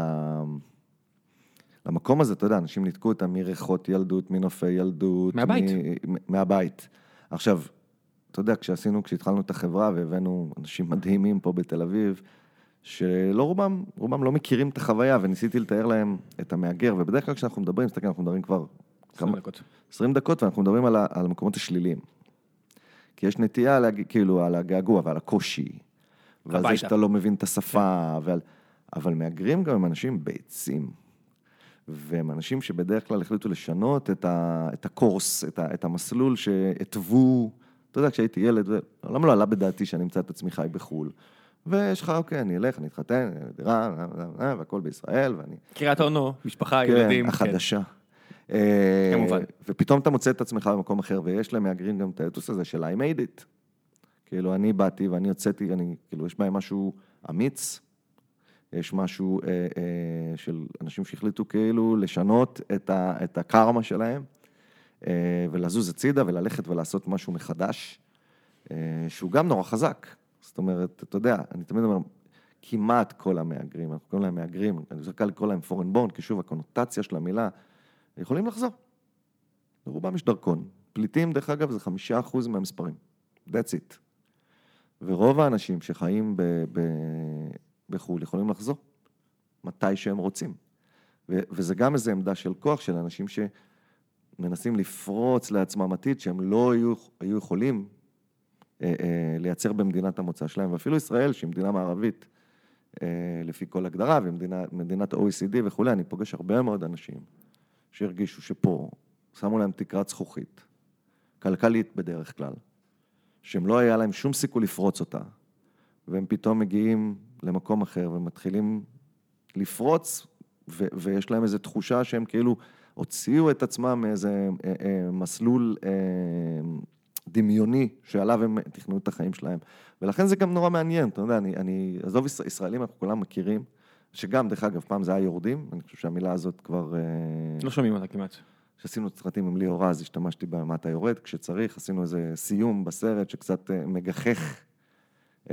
Speaker 2: למקום הזה, אתה יודע, אנשים ניתקו אותם מריחות ילדות, מנופי ילדות.
Speaker 1: מהבית.
Speaker 2: מ... מהבית. עכשיו, אתה יודע, כשעשינו, כשהתחלנו את החברה והבאנו אנשים מדהימים פה בתל אביב, שלא רובם, רובם לא מכירים את החוויה, וניסיתי לתאר להם את המהגר, ובדרך כלל כשאנחנו מדברים, תסתכל, אנחנו מדברים כבר
Speaker 1: עשרים דקות.
Speaker 2: 20 דקות, ואנחנו מדברים על, ה- על המקומות השליליים. כי יש נטייה, להגיד, כאילו, על הגעגוע ועל הקושי, ועל. זה שאתה לא מבין את השפה, ועל... אבל מהגרים גם הם אנשים ביצים. והם אנשים שבדרך כלל החליטו לשנות את, ה, את הקורס, את, ה, את המסלול שהתוו, אתה יודע, כשהייתי ילד, למה לא עלה בדעתי שאני אמצא את עצמי חי בחו"ל? ויש לך, אוקיי, אני אלך, אני אתחתן, דירה, והכל בישראל, ואני...
Speaker 1: קריית אונו, משפחה, ילדים.
Speaker 2: כן, החדשה.
Speaker 1: כמובן.
Speaker 2: ופתאום אתה מוצא את עצמך במקום אחר, ויש למהגרים גם את האתוס הזה של I made it. כאילו, אני באתי ואני הוצאתי, אני, כאילו, יש בהם משהו אמיץ, יש משהו אה, אה, של אנשים שהחליטו כאילו לשנות את, ה, את הקרמה שלהם, אה, ולזוז הצידה וללכת ולעשות משהו מחדש, אה, שהוא גם נורא חזק. זאת אומרת, אתה יודע, אני תמיד אומר, כמעט כל המהגרים, אנחנו קוראים להם מהגרים, אני יותר קל לקרוא להם foreign born, כי שוב, הקונוטציה של המילה, יכולים לחזור. לרובם יש דרכון. פליטים, דרך אגב, זה חמישה אחוז מהמספרים. That's it. ורוב האנשים שחיים ב- ב- בחו"ל יכולים לחזור, מתי שהם רוצים. ו- וזה גם איזו עמדה של כוח של אנשים שמנסים לפרוץ לעצמם עתיד שהם לא היו, היו יכולים אה, אה, לייצר במדינת המוצא שלהם, ואפילו ישראל, שהיא מדינה מערבית, אה, לפי כל הגדרה, ומדינת OECD וכולי, אני פוגש הרבה מאוד אנשים שהרגישו שפה שמו להם תקרת זכוכית, כלכלית בדרך כלל, שהם לא היה להם שום סיכוי לפרוץ אותה, והם פתאום מגיעים למקום אחר ומתחילים לפרוץ, ו- ויש להם איזו תחושה שהם כאילו הוציאו את עצמם מאיזה אה, אה, מסלול אה, דמיוני שעליו הם תכננו את החיים שלהם. ולכן זה גם נורא מעניין, אתה יודע, אני, אני עזוב ישראלים, אנחנו כולם מכירים, שגם, דרך אגב, פעם זה היה יורדים, אני חושב שהמילה הזאת כבר... אה,
Speaker 1: לא שומעים אותה כמעט.
Speaker 2: כשעשינו סרטים עם ליאור רז, השתמשתי במה אתה יורד, כשצריך, עשינו איזה סיום בסרט שקצת אה, מגחך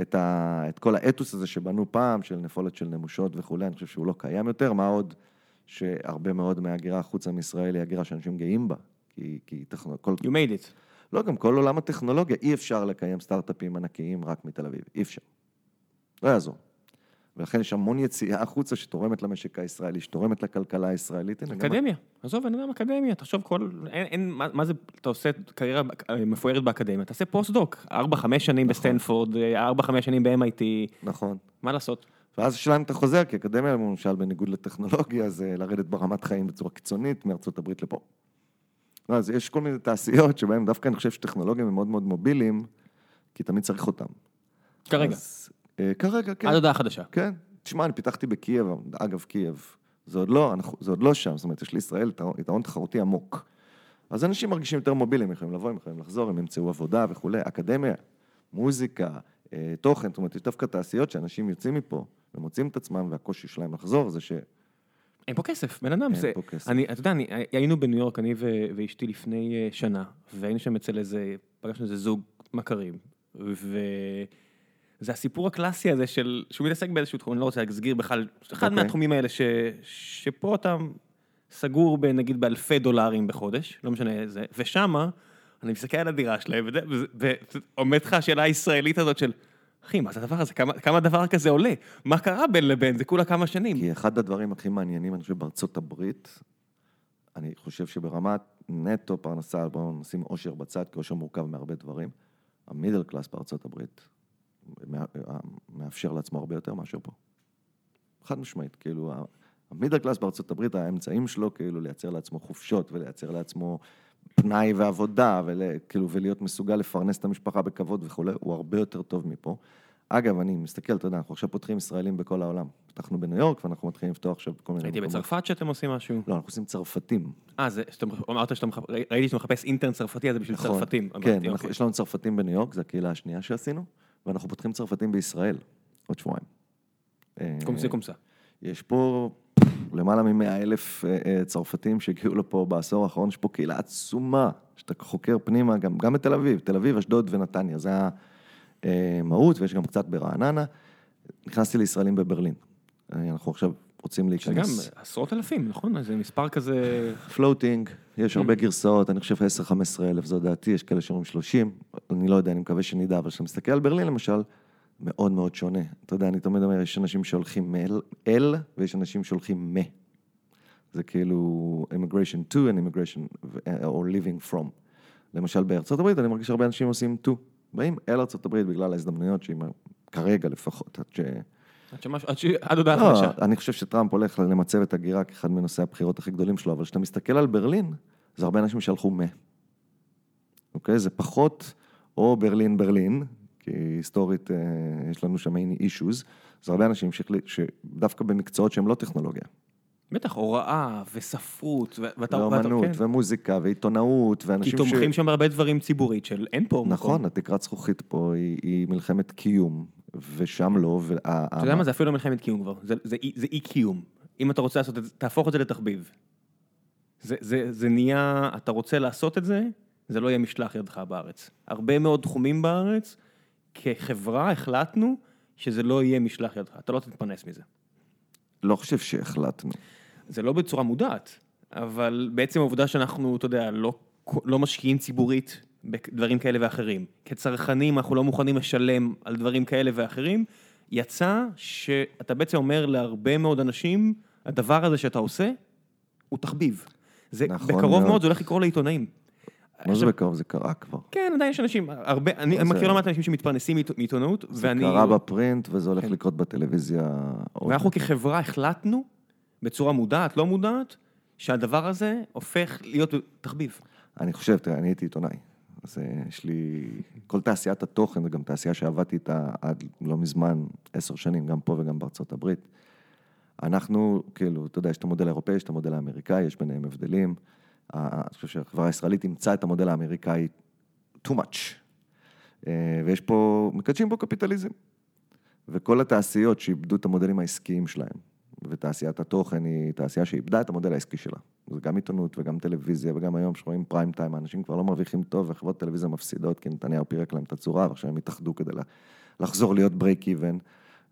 Speaker 2: את, ה, את כל האתוס הזה שבנו פעם, של נפולת של נמושות וכולי, אני חושב שהוא לא קיים יותר, מה עוד שהרבה מאוד מההגירה החוצה מישראל היא הגירה שאנשים גאים בה, כי, כי טכנולוגיה... כל...
Speaker 1: You made it.
Speaker 2: לא, גם כל עולם הטכנולוגיה, אי אפשר לקיים סטארט-אפים ענקיים רק מתל אביב, אי אפשר. לא יעזור. ולכן יש המון יציאה החוצה שתורמת למשק הישראלי, שתורמת לכלכלה הישראלית. הנה, גם-
Speaker 1: אקדמיה, עזוב, אני אומר אקדמיה, תחשוב כל, אין, אין, מה, מה זה, אתה עושה קריירה אה, מפוארת באקדמיה, תעשה פוסט-דוק, 4-5 שנים בסטנפורד, 4-5 שנים ב-MIT,
Speaker 2: נכון.
Speaker 1: מה לעשות?
Speaker 2: ואז השאלה אם אתה חוזר, כי אקדמיה, למשל, בניגוד לטכנולוגיה, זה לרדת ברמת חיים בצורה קיצונית מארצות הברית לפה. אז יש כל מיני תעשיות שבהן דווקא אני חושב שטכנולוגים הם מאוד מאוד מובילים, כי תמיד צריך אותם.
Speaker 1: כרגע,
Speaker 2: אז, אה, כרגע, כן.
Speaker 1: עד הודעה חדשה.
Speaker 2: כן. תשמע, אני פיתחתי בקייב, אגב, קייב. זה עוד לא, אנחנו, זה עוד לא שם, זאת אומרת, יש לישראל יתרון, תחרותי עמוק. אז אנשים מרגישים יותר מובילים, הם יכולים לבוא, הם יכולים לחזור, הם ימצאו עבודה וכולי, אקדמיה, מוזיקה, אה, תוכן, זאת אומרת, יש דווקא תעשיות שאנשים יוצאים מפה ומוצאים את עצמם, והקושי שלהם לחזור זה ש...
Speaker 1: אין פה כסף, בן אדם,
Speaker 2: אין
Speaker 1: זה,
Speaker 2: פה כסף.
Speaker 1: אני, אתה יודע, אני, היינו בניו יורק, אני ו, ואשתי לפני אה, שנה, והיינו שם אצל איזה, פגשנו איזה זוג מכרים, וזה הסיפור הקלאסי הזה של, שהוא מתעסק באיזשהו תחום, אני לא רוצה להסגיר בכלל, אחד
Speaker 2: אוקיי.
Speaker 1: מהתחומים האלה ש, שפה אתה סגור בנגיד באלפי דולרים בחודש, לא משנה איזה, ושמה, אני מסתכל על הדירה שלהם, ועומדת לך השאלה הישראלית הזאת של, אחי, מה זה הדבר הזה? כמה, כמה דבר כזה עולה? מה קרה בין לבין? זה כולה כמה שנים.
Speaker 2: כי אחד הדברים הכי מעניינים, אני חושב, בארצות הברית, אני חושב שברמת נטו פרנסה, בואו נשים אושר בצד, כי אושר מורכב מהרבה דברים. המידל קלאס בארצות הברית מאפשר לעצמו הרבה יותר מאשר פה. חד משמעית, כאילו, המידל קלאס בארצות הברית, האמצעים שלו כאילו לייצר לעצמו חופשות ולייצר לעצמו פנאי ועבודה, וכאילו, ולהיות מסוגל לפרנס את המשפחה בכבוד וכולי, הוא הרבה יותר טוב מפה. אגב, אני מסתכל, אתה יודע, אנחנו עכשיו פותחים ישראלים בכל העולם. פתחנו בניו יורק ואנחנו מתחילים לפתוח עכשיו בכל מיני
Speaker 1: הייתי בצרפת שאתם עושים משהו?
Speaker 2: לא, אנחנו עושים צרפתים.
Speaker 1: אה, זה, אמרת שאתה, מחפ- ראיתי שאתה מחפש אינטרן צרפתי, אז זה בשביל
Speaker 2: נכון.
Speaker 1: צרפתים.
Speaker 2: כן,
Speaker 1: אוקיי.
Speaker 2: יש לנו צרפתים בניו יורק, זו הקהילה השנייה שעשינו, ואנחנו פותחים צרפתים בישראל, עוד שבועיים. אה,
Speaker 1: קומסה קומסה.
Speaker 2: יש פה למעלה מ-100 אלף אה, אה, צרפתים שהגיעו לפה בעשור האחרון, יש פה קהילה עצומה, שאתה חוקר פנימה, גם, גם בתל אביב, תל אביב, אשדוד ונתניה, זה המהות, ויש גם קצת ברעננה. נכנסתי לישראלים בברלין. אנחנו עכשיו רוצים
Speaker 1: שגם
Speaker 2: להיכנס...
Speaker 1: עשרות אלפים, נכון? זה מספר כזה...
Speaker 2: פלוטינג, יש
Speaker 1: Mm.
Speaker 2: הרבה גרסאות, אני חושב 10-15 אלף, זו דעתי, יש כאלה שאומרים 30, אני לא יודע, אני מקווה שנדע, אבל כשאתה מסתכל על ברלין למשל, מאוד מאוד שונה. אתה יודע, אני תמיד אומר, יש אנשים שהולכים מאל, אל, ויש אנשים שהולכים מ. זה כאילו immigration to and immigration, or living from. למשל בארצות הברית, אני מרגיש שהרבה אנשים עושים to. באים אל ארצות הברית בגלל ההזדמנויות, שהיא כרגע לפחות, עד ש...
Speaker 1: עד ש- הודעה
Speaker 2: לא,
Speaker 1: חדשה.
Speaker 2: אני חושב שטראמפ הולך למצב את הגירה כאחד מנושאי הבחירות הכי גדולים שלו, אבל כשאתה מסתכל על ברלין, זה הרבה אנשים שהלכו מ. אוקיי? זה פחות או ברלין ברלין, כי היסטורית אה, יש לנו שם אישוז, זה הרבה אנשים שדווקא במקצועות שהם לא טכנולוגיה.
Speaker 1: בטח, הוראה וספרות, ואתה...
Speaker 2: ואומנות,
Speaker 1: כן.
Speaker 2: ומוזיקה, ועיתונאות,
Speaker 1: כי
Speaker 2: ואנשים
Speaker 1: תומכים שם בהרבה דברים ציבורית של אין פה מקום.
Speaker 2: נכון, התקרת זכוכית פה היא, היא מלחמת קיום, ושם לא, וה...
Speaker 1: אתה יודע מה, זה אפילו לא מלחמת קיום כבר, זה, זה, אי- זה אי קיום. אם אתה רוצה לעשות את זה, תהפוך את זה לתחביב. זה, זה, זה נהיה, אתה רוצה לעשות את זה, זה לא יהיה משלח ידך בארץ. הרבה מאוד תחומים בארץ, כחברה החלטנו שזה לא יהיה משלח ידך, אתה לא תתפרנס מזה.
Speaker 2: לא חושב שהחלטנו.
Speaker 1: זה לא בצורה מודעת, אבל בעצם העובדה שאנחנו, אתה יודע, לא, לא משקיעים ציבורית בדברים כאלה ואחרים. כצרכנים אנחנו לא מוכנים לשלם על דברים כאלה ואחרים, יצא שאתה בעצם אומר להרבה מאוד אנשים, הדבר הזה שאתה עושה, הוא תחביב. זה,
Speaker 2: נכון
Speaker 1: בקרוב
Speaker 2: מאוד.
Speaker 1: מאוד זה הולך לקרות לעיתונאים.
Speaker 2: מה זה בקרוב? זה קרה כבר.
Speaker 1: כן, עדיין יש אנשים, הרבה, אני מכיר לא מעט אנשים שמתפרנסים מעית- מעיתונאות,
Speaker 2: זה
Speaker 1: ואני...
Speaker 2: קרה בפרינט וזה הולך
Speaker 1: כן.
Speaker 2: לקרות בטלוויזיה.
Speaker 1: ואנחנו כחברה החלטנו, בצורה מודעת, לא מודעת, שהדבר הזה הופך להיות תחביב.
Speaker 2: אני חושב, תראה, אני הייתי עיתונאי. אז יש לי... כל תעשיית התוכן, זו גם תעשייה שעבדתי איתה עד לא מזמן, עשר שנים, גם פה וגם בארצות הברית. אנחנו, כאילו, אתה יודע, יש את המודל האירופאי, יש את המודל האמריקאי, יש ביניהם הבדלים. אני חושב שהחברה הישראלית אימצה את המודל האמריקאי too much. אה, ויש פה, מקדשים פה קפיטליזם. וכל התעשיות שאיבדו את המודלים העסקיים שלהם, ותעשיית התוכן היא תעשייה שאיבדה את המודל העסקי שלה. זה גם עיתונות וגם טלוויזיה, וגם היום שרואים פריים טיים, האנשים כבר לא מרוויחים טוב, וחברות טלוויזיה מפסידות, כי נתניהו פירק להם את הצורה, ועכשיו הם התאחדו כדי לחזור להיות break even,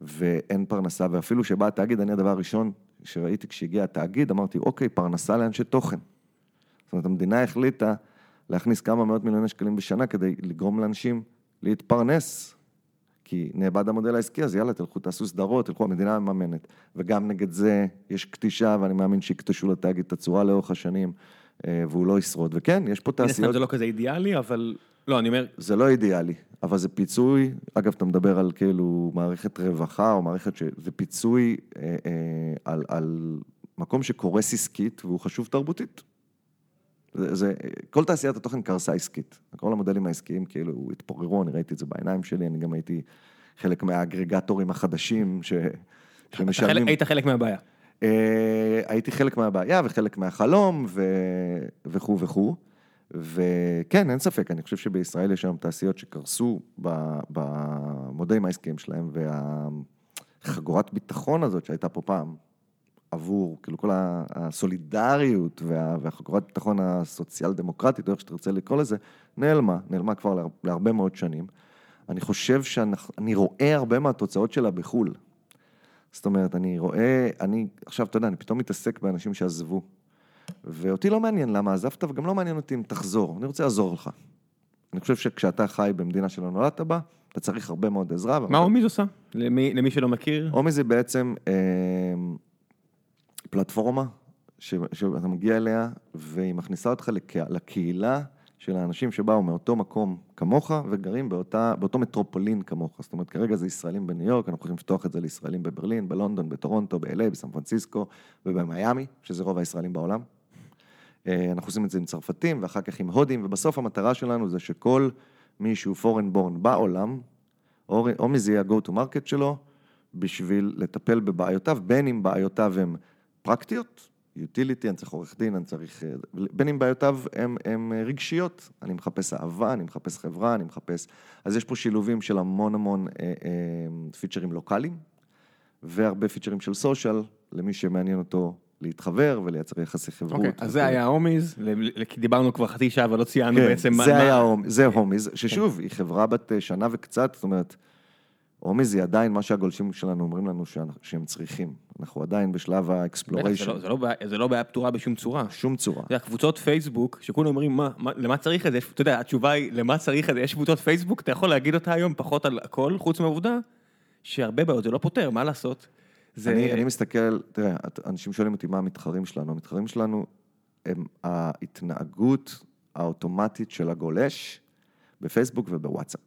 Speaker 2: ואין פרנסה, ואפילו שבא התאגיד, אני הדבר הראשון שראיתי כשהגיע התאגיד, אמרתי, אוקיי, פרנסה לאנשי תוכן. זאת אומרת, המדינה החליטה להכניס כמה מאות מיליוני שקלים בשנה כדי לגרום לאנשים להתפרנס. כי נאבד המודל העסקי, אז יאללה, תלכו, תעשו סדרות, תלכו, המדינה מממנת. וגם נגד זה יש כתישה, ואני מאמין שיקטשו לתאגיד את הצורה לאורך השנים, אה, והוא לא ישרוד. וכן, יש פה תעשיות,
Speaker 1: זה לא כזה אידיאלי, אבל... לא, אני אומר,
Speaker 2: זה לא אידיאלי, אבל זה פיצוי, אגב, אתה מדבר על כאילו מערכת רווחה, או מערכת ש... זה פיצוי אה, אה, על, על מקום שקורס עסקית, והוא חשוב תרבותית. זה, זה, כל תעשיית התוכן קרסה עסקית. כל המודלים העסקיים כאילו התפוררו, אני ראיתי את זה בעיניים שלי, אני גם הייתי חלק מהאגרגטורים החדשים ש... שמשלמים...
Speaker 1: היית חלק מהבעיה.
Speaker 2: אה, הייתי חלק מהבעיה וחלק מהחלום ו... וכו' וכו'. וכן, אין ספק, אני חושב שבישראל יש היום תעשיות שקרסו במודלים העסקיים שלהם, והחגורת ביטחון הזאת שהייתה פה פעם, עבור, כאילו כל הסולידריות וה- והחגורת ביטחון הסוציאל דמוקרטית, או איך שתרצה לקרוא לזה, נעלמה, נעלמה כבר להר- להרבה מאוד שנים. אני חושב שאני רואה הרבה מהתוצאות שלה בחו"ל. זאת אומרת, אני רואה, אני, עכשיו, אתה יודע, אני פתאום מתעסק באנשים שעזבו. ואותי לא מעניין למה עזבת, וגם לא מעניין אותי אם תחזור, אני רוצה לעזור לך. אני חושב שכשאתה חי במדינה שלא נולדת בה, אתה צריך הרבה מאוד עזרה.
Speaker 1: מה הומיז עושה? למי למי שלא מכיר?
Speaker 2: עומי זה בעצם אה, פלטפורמה ש, שאתה מגיע אליה, והיא מכניסה אותך לקה, לקהילה של האנשים שבאו מאותו מקום כמוך, וגרים באותה, באותו מטרופולין כמוך. זאת אומרת, כרגע זה ישראלים בניו יורק, אנחנו יכולים לפתוח את זה לישראלים בברלין, בלונדון, בטורונטו, ב-LA, בסן פרנסיסקו ובמיאמי, שזה רוב הישראלים בעולם. אה, אנחנו עושים את זה עם צרפתים, ואחר כך עם הודים, ובסוף המטרה שלנו זה שכל מי שהוא foreign born בעולם, או או מזה יהיה ה-go to market שלו, בשביל לטפל בבעיותיו, בין אם בעיותיו הן פרקטיות, utility, אני צריך עורך דין, אני צריך... אה, בין אם בעיותיו הן הן רגשיות, אני מחפש אהבה, אני מחפש חברה, אני מחפש... אז יש פה שילובים של המון המון אה, אה, פיצ'רים לוקאליים, והרבה פיצ'רים של סושיאל, למי שמעניין אותו להתחבר ולייצר יחסי חברות.
Speaker 1: אוקיי, אז זה היה הומיז, כי דיברנו כבר חחצי שעה ולא ציינו
Speaker 2: כן,
Speaker 1: בעצם.
Speaker 2: זה
Speaker 1: מה-
Speaker 2: היה הומ- זה הומיז, ששוב, היא חברה בת אה, שנה וקצת, זאת אומרת, Homeis היא עדיין מה שהגולשים שלנו אומרים לנו שהם צריכים. אנחנו עדיין בשלב
Speaker 1: בטח, זה
Speaker 2: ה exploration,
Speaker 1: לא- זה לא זה לא בעיה פתורה בשום צורה.
Speaker 2: שום צורה.
Speaker 1: אתה יודע, קבוצות פייסבוק, שכולם אומרים, מה, מה, למה צריך את זה? אתה יודע, התשובה היא, למה צריך את זה? יש קבוצות פייסבוק, אתה יכול להגיד אותה היום פחות על הכל, חוץ מהעובדה שהרבה בעיות זה לא פותר, מה לעשות? זה...
Speaker 2: אני, אני מסתכל, תראה, אנשים שואלים אותי מה המתחרים שלנו. המתחרים שלנו הם ההתנהגות האוטומטית של הגולש בפייסבוק ובוואטסאפ.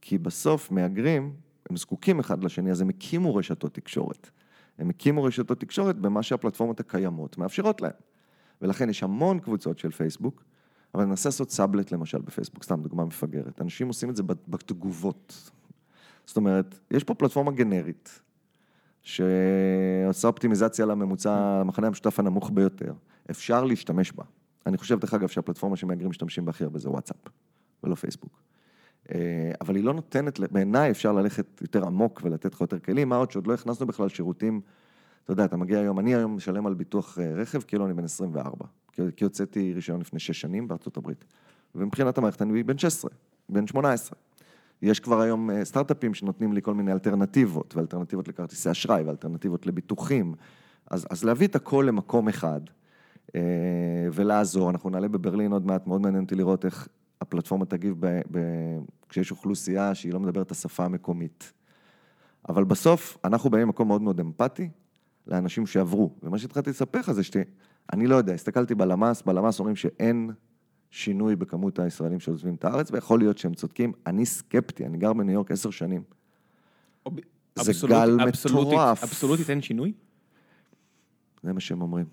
Speaker 2: כי בסוף מהגרים, הם זקוקים אחד לשני, אז הם הקימו רשתות תקשורת. הם הקימו רשתות תקשורת במה שהפלטפורמות הקיימות מאפשרות להם. ולכן יש המון קבוצות של פייסבוק, אבל ננסה לעשות סאבלט למשל בפייסבוק, סתם דוגמה מפגרת. אנשים עושים את זה בתגובות. זאת אומרת, יש פה פלטפורמה גנרית, שעושה אופטימיזציה לממוצע, המחנה המשותף הנמוך ביותר. אפשר להשתמש בה. אני חושב, דרך אגב, שהפלטפורמה שמהגרים משתמשים בה הכי הרבה זה וואטסאפ, ולא פייסבוק. אה, אבל היא לא נותנת, בעיניי אפשר ללכת יותר עמוק ולתת לך יותר כלים, מה עוד שעוד לא הכנסנו בכלל שירותים, אתה יודע, אתה מגיע היום, אני היום משלם על ביטוח אה, רכב כאילו אני בן 24, כי הוצאתי רישיון לפני 6 שנים בארצות הברית, ומבחינת המערכת אני בן 16, בן 18. יש כבר היום אה, סטארט-אפים שנותנים לי כל מיני אלטרנטיבות, ואלטרנטיבות לכרטיסי אשראי, ואלטרנטיבות לביטוחים, אז, אז להביא את הכל למקום אחד, ולעזור, אנחנו נעלה בברלין עוד מעט, מאוד מעניין אותי לראות איך הפלטפורמה תגיב ב, ב, כשיש אוכלוסייה שהיא לא מדברת את השפה המקומית. אבל בסוף, אנחנו באים ממקום מאוד מאוד אמפתי לאנשים שעברו, ומה שהתחלתי לספר לך זה שאני לא יודע, הסתכלתי בלמ"ס, בלמ"ס אומרים שאין שינוי בכמות הישראלים שעוזבים את הארץ, ויכול להיות שהם צודקים, אני סקפטי, אני גר בניו יורק עשר שנים. זה
Speaker 1: אבסולוט-
Speaker 2: גל
Speaker 1: אבסולוטית-
Speaker 2: מטורף.
Speaker 1: אבסולוטית אין שינוי?
Speaker 2: זה מה שהם אומרים.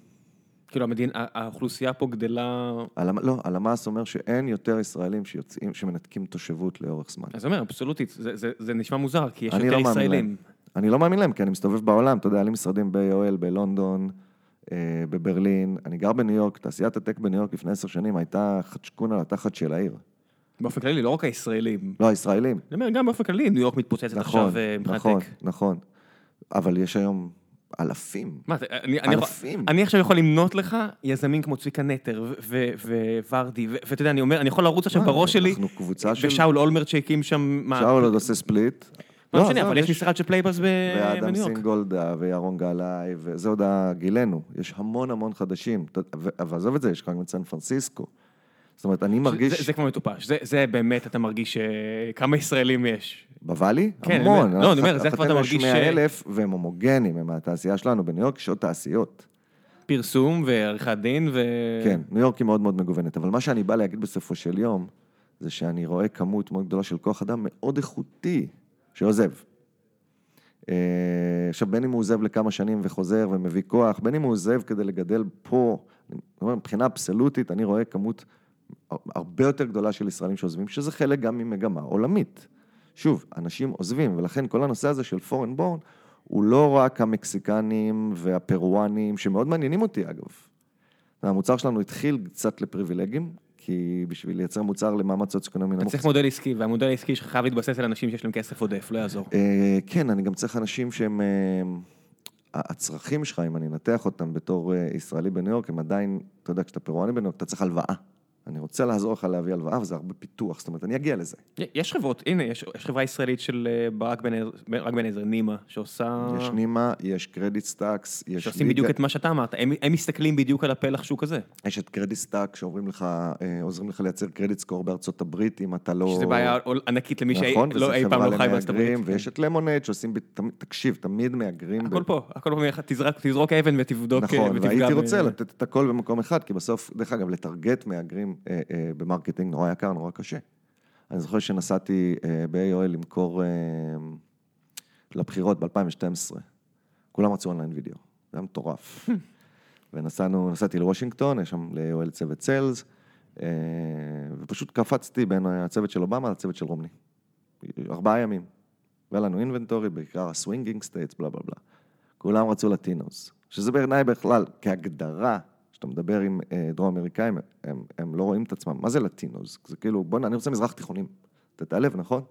Speaker 1: כאילו המדין, ה- האוכלוסייה פה גדלה,
Speaker 2: הלמ- לא, הלמ"ס אומר שאין יותר ישראלים שיוצאים, שמנתקים תושבות לאורך זמן.
Speaker 1: אז אומר, אבסולוטית, זה- זה זה נשמע מוזר, כי יש יותר
Speaker 2: לא
Speaker 1: ישראלים.
Speaker 2: להם. אני לא מאמין להם, כי אני מסתובב בעולם, אתה יודע, היה לי משרדים ב-AOL, בלונדון, אה, בברלין, אני גר בניו יורק, תעשיית הטק בניו יורק לפני עשר שנים הייתה חדשקון על התחת של העיר.
Speaker 1: באופן כללי, לא רק הישראלים.
Speaker 2: לא, הישראלים.
Speaker 1: אני אומר, גם באופן כללי, ניו יורק מתפוצצת
Speaker 2: נכון,
Speaker 1: עכשיו אה, מבחינת
Speaker 2: נכון,
Speaker 1: tech.
Speaker 2: נכון. אבל יש היום אלפים.
Speaker 1: מה, אני- אני
Speaker 2: אלפים.
Speaker 1: אני עכשיו יכול למנות לך יזמים כמו צביקה נטר וורדי, ואתה יודע, אני אומר, אני יכול לרוץ עכשיו בראש שלי,
Speaker 2: אנחנו קבוצה של...
Speaker 1: ושאול אולמרט שהקים שם,
Speaker 2: שאול עוד עושה split.
Speaker 1: לא משנה, אבל יש משרד של PlayBuzz
Speaker 2: ואדם
Speaker 1: בניו יורק.
Speaker 2: סינגולדה וירון גלאי, וזה עוד בגילנו. יש המון המון חדשים. אתה- ו- אבל עזוב את זה, יש גם את סן פרנסיסקו. זאת אומרת, אני מרגיש...
Speaker 1: זה- כבר מטופש, זה- זה באמת, אתה מרגיש אה, כמה ישראלים יש.
Speaker 2: בוואלי?
Speaker 1: כן,
Speaker 2: המון.
Speaker 1: לא, אני אומר, זה כבר אתה מרגיש ש-
Speaker 2: יש 100 אלף, והם הומוגנים, הם מהתעשייה שלנו. בניו יורק יש עוד תעשיות.
Speaker 1: פרסום ועריכת דין ו...
Speaker 2: כן, ניו יורק היא מאוד מאוד מגוונת. אבל מה שאני בא להגיד בסופו של יום, זה שאני רואה כמות מאוד גדולה של כוח אדם מאוד איכותי שעוזב. אה, עכשיו, בין אם הוא עוזב לכמה שנים וחוזר ומביא כוח, בין אם הוא עוזב כדי לגדל פה, מבחינה אבסולוטית, אני רואה כמות הרבה יותר גדולה של ישראלים שעוזבים, שזה חלק גם ממגמה עולמית. שוב, אנשים עוזבים, ולכן כל הנושא הזה של foreign born, הוא לא רק המקסיקנים והפרואנים, שמאוד מעניינים אותי אגב. המוצר שלנו התחיל קצת לפריבילגים, כי בשביל לייצר מוצר למעמד סוציו-אקונומי
Speaker 1: אתה
Speaker 2: נמוך.
Speaker 1: צריך מודל עסקי, והמודל העסקי שלך חייב להתבסס על אנשים שיש להם כסף עודף, לא יעזור.
Speaker 2: אה, כן, אני גם צריך אנשים שהם... אה, הצרכים שלך, אם אני אנתח אותם בתור אה, ישראלי בניו יורק, הם עדיין, אתה יודע, כשאתה פרואני בניו יורק, אתה צריך הלוואה. אני רוצה לעזור לך להביא הלוואה, וזה הרבה פיתוח, זאת אומרת, אני אגיע לזה.
Speaker 1: יש חברות, הנה, יש יש חברה ישראלית של אה, ברק בן עזר- נימה, שעושה...
Speaker 2: יש נימה, יש Credit Stacks, יש
Speaker 1: שעושים בדיוק את מה שאתה אמרת, הם הם מסתכלים בדיוק על הפלח שוק הזה.
Speaker 2: יש את Credit Stack, שאומרים לך, אה, לך לייצר credit score בארצות הברית, אם אתה לא...
Speaker 1: שזה בעיה ענקית למי
Speaker 2: נכון,
Speaker 1: שלא
Speaker 2: וזה
Speaker 1: אי פעם לא חי בארצות הברית.
Speaker 2: ויש את למונד שעושים, ב- תקשיב, תמיד מהגרים. ב-
Speaker 1: הכל פה, הכל פה, תזרק- תזרוק אבן ותבדוק, אה,
Speaker 2: נכון, והייתי
Speaker 1: ב-
Speaker 2: רוצה לתת את הכל במקום אחד, כי בסוף, דרך אגב, לטרגט מהגרים ב marketing נורא יקר, נורא קשה. אני זוכר שנסעתי אה, ב-AOL למכור אה, לבחירות ב-2012. כולם רצו online video, זה היה מטורף. ונסענו, נסעתי לוושינגטון, יש שם ל-AOL צוות sales, אה, ופשוט קפצתי בין הצוות של אובמה לצוות של רומני. ארבעה ימים. והיה לנו inventory, בעיקר ה swinging states, בלה בלה בלה. כולם רצו Latinos, שזה בעיניי בכלל, כהגדרה, כשאתה מדבר עם אה, דרום אמריקאים, הם, הם לא רואים את עצמם. מה זה Latinos? זה כאילו, בוא'נה, אני רוצה מזרח תיכונים. אתה תעלב, נכון?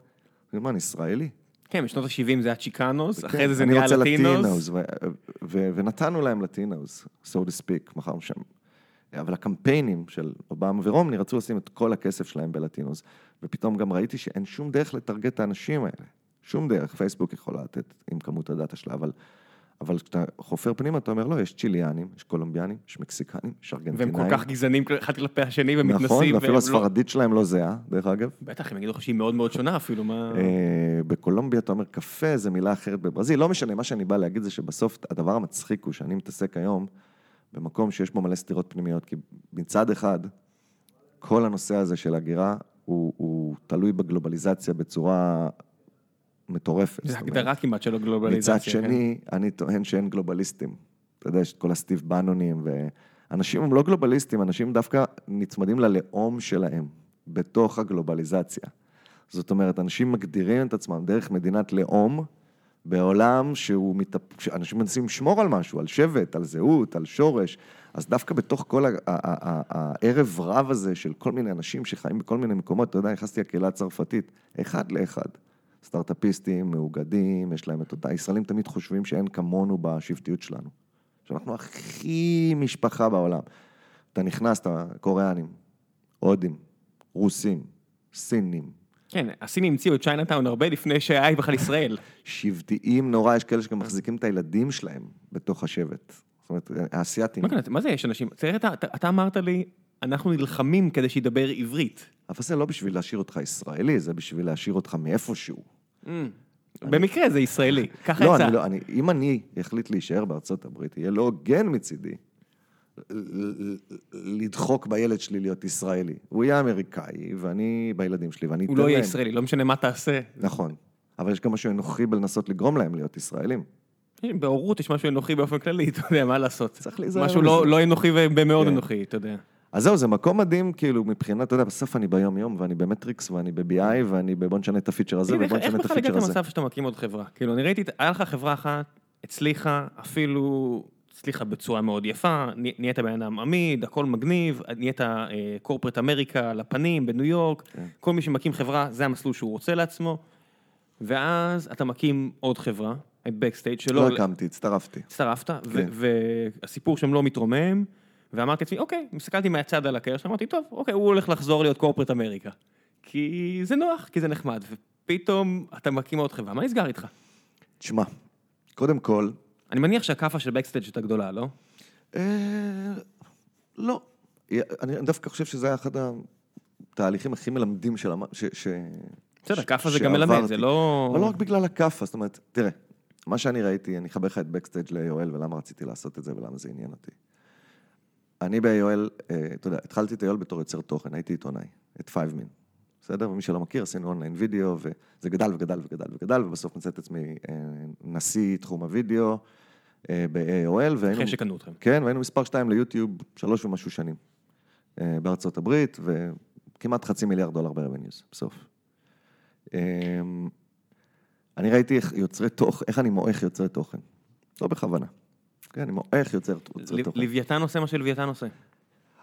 Speaker 2: אני אומר, אני ישראלי?
Speaker 1: כן, בשנות ה-70 זה היה Chicanos, אחרי
Speaker 2: כן,
Speaker 1: זה זה
Speaker 2: אני
Speaker 1: נהיה
Speaker 2: Latinos. ונתנו להם Latinos, so to speak, מכרנו שם. אבל הקמפיינים של אובמה ורומני רצו לשים את כל הכסף שלהם בלטינוס, ופתאום גם ראיתי שאין שום דרך לטרגט את האנשים האלה. שום דרך, פייסבוק יכולה לתת עם כמות הדאטה שלה, אבל, אבל כשאתה חופר פנימה, אתה אומר, לא, יש צ'יליאנים, יש קולומביאנים, יש מקסיקנים, יש
Speaker 1: והם
Speaker 2: ארגנטינאים.
Speaker 1: כל כך גזענים אחד כלפי השני ומתנסים.
Speaker 2: נכון,
Speaker 1: והם
Speaker 2: ואפילו
Speaker 1: לא-
Speaker 2: הספרדית שלהם לא זהה, דרך אגב.
Speaker 1: בטח, הם יגידו לך שהיא מאוד מאוד שונה אפילו, מה...
Speaker 2: אה, בקולומביה אתה אומר קפה, זה מילה אחרת בברזיל, לא משנה, מה שאני בא להגיד זה שבסוף הדבר המצחיק הוא שאני מתעסק היום במקום שיש בו מלא סתירות פנימיות, כי מצד אחד, כל הנושא הזה של הגירה הוא, הוא תלוי בגלובליזציה בצורה מטורפת. אומרת,
Speaker 1: הגדרה כמעט של הגלובליזציה.
Speaker 2: מצד
Speaker 1: כן.
Speaker 2: שני, אני טוען שאין גלובליסטים. אתה יודע, יש את כל הסטיב בנונים, ואנשים הם לא גלובליסטים, אנשים דווקא נצמדים ללאום שלהם, בתוך הגלובליזציה. זאת אומרת, אנשים מגדירים את עצמם דרך מדינת לאום, בעולם שהוא מתאפ... שאנשים מנסים לשמור על משהו, על שבט, על זהות, על שורש, אז דווקא בתוך כל הערב רב הזה של כל מיני אנשים שחיים בכל מיני מקומות, אתה יודע, נכנסתי לקהילה הצרפתית, אחד לאחד. סטארט-אפיסטים, מאוגדים, יש להם את אותה, הישראלים תמיד חושבים שאין כמונו בשבטיות שלנו. שאנחנו הכי משפחה בעולם. אתה נכנס, אתה קוריאנים, הודים, רוסים, סינים,
Speaker 1: כן, הסינים המציאו את צ'יינאטאון הרבה לפני שהיה בכלל ישראל.
Speaker 2: שבטיים נורא, יש כאלה שגם מחזיקים את הילדים שלהם בתוך השבט. זאת אומרת, האסייתים.
Speaker 1: מה, מה זה יש אנשים? תראה, אתה, אתה, אתה אמרת לי, אנחנו נלחמים כדי שידבר עברית.
Speaker 2: אבל זה לא בשביל להשאיר אותך ישראלי, זה בשביל להשאיר אותך מאיפשהו.
Speaker 1: במקרה זה ישראלי, ככה
Speaker 2: לא,
Speaker 1: יצא.
Speaker 2: אני לא, אני, אם אני אחליט להישאר בארצות הברית, יהיה לא הוגן מצידי לדחוק בילד שלי להיות ישראלי. הוא יהיה אמריקאי, ואני בילדים שלי, ואני אתן
Speaker 1: הוא
Speaker 2: להם...
Speaker 1: לא יהיה ישראלי, לא משנה מה תעשה.
Speaker 2: נכון. אבל יש גם משהו אנוכי בלנסות לגרום להם להיות ישראלים.
Speaker 1: בהורות יש משהו אנוכי באופן כללי, אתה יודע, מה לעשות.
Speaker 2: צריך להיזהר
Speaker 1: משהו. לא, לא אנוכי ומאוד
Speaker 2: כן.
Speaker 1: אנוכי, אתה יודע.
Speaker 2: אז זהו, זה מקום מדהים, כאילו, מבחינת, אתה יודע, בסוף אני ביום-יום, ואני במטריקס, ואני ב-BI, ואני בבוא נשנה את הפיצ'ר הזה,
Speaker 1: איך
Speaker 2: ובוא
Speaker 1: איך
Speaker 2: נשנה את
Speaker 1: בכלל הגעת
Speaker 2: הפיצ'ר הזה.
Speaker 1: למצב שאתה מקים עוד חברה? כאילו, אני ראיתי, היה לך חברה אחת, הצליחה, אפילו הצליחה בצורה מאוד יפה, נה- נהיית בן אדם עמיד, הכל מגניב, נהיית קורפרט אמריקה לפנים בניו יורק,
Speaker 2: כן.
Speaker 1: כל מי שמקים חברה, זה המסלול שהוא רוצה לעצמו, ואז אתה מקים עוד חברה, את בקסטייג' שלא...
Speaker 2: לא הקמתי, הצטרפתי.
Speaker 1: הצטרפת,
Speaker 2: כן.
Speaker 1: והסיפור שם לא מתרומם, ואמרתי לעצמי, אוקיי, הסתכלתי מהצד על שלו, אמרתי, טוב, אוקיי, הוא הולך לחזור להיות קורפרט אמריקה. כי זה נוח, כי זה נחמד, ופתאום אתה מקים עוד חברה, מה נסגר איתך?
Speaker 2: תשמע, קודם כל,
Speaker 1: אני מניח שהכאפה של Bkstg הייתה גדולה, לא?
Speaker 2: אה, לא. אני דווקא חושב שזה היה אחד התהליכים הכי מלמדים של...
Speaker 1: בסדר, כאפה זה גם מלמד. זה לא...
Speaker 2: אבל לא רק בגלל הכאפה, זאת אומרת, תראה, מה שאני ראיתי, אני אחבר לך את Bkstg ל-AOL, ולמה רציתי לעשות את זה ולמה זה עניין אותי. אני ב-AOL, אה, אתה יודע, התחלתי את AOL בתור יוצר תוכן, הייתי עיתונאי, את 5min, בסדר? ומי שלא מכיר, עשינו אונליין וידאו, וזה גדל וגדל וגדל וגדל, ובסוף מצא את עצמי אה, נשיא תחום הוידאו אה, ב-AOL, והיינו...
Speaker 1: אחרי שקנו אתכם.
Speaker 2: כן, והיינו מספר שתיים ליוטיוב שלוש ומשהו שנים בארצות הברית, וכמעט חצי מיליארד דולר ב-revenues בסוף. אה, אני ראיתי איך יוצרי תוכן, איך אני מועך יוצרי תוכן. לא בכוונה. כן, אני מועך יוצר, תוכן.
Speaker 1: לוויתן עושה מה שלוויתן עושה.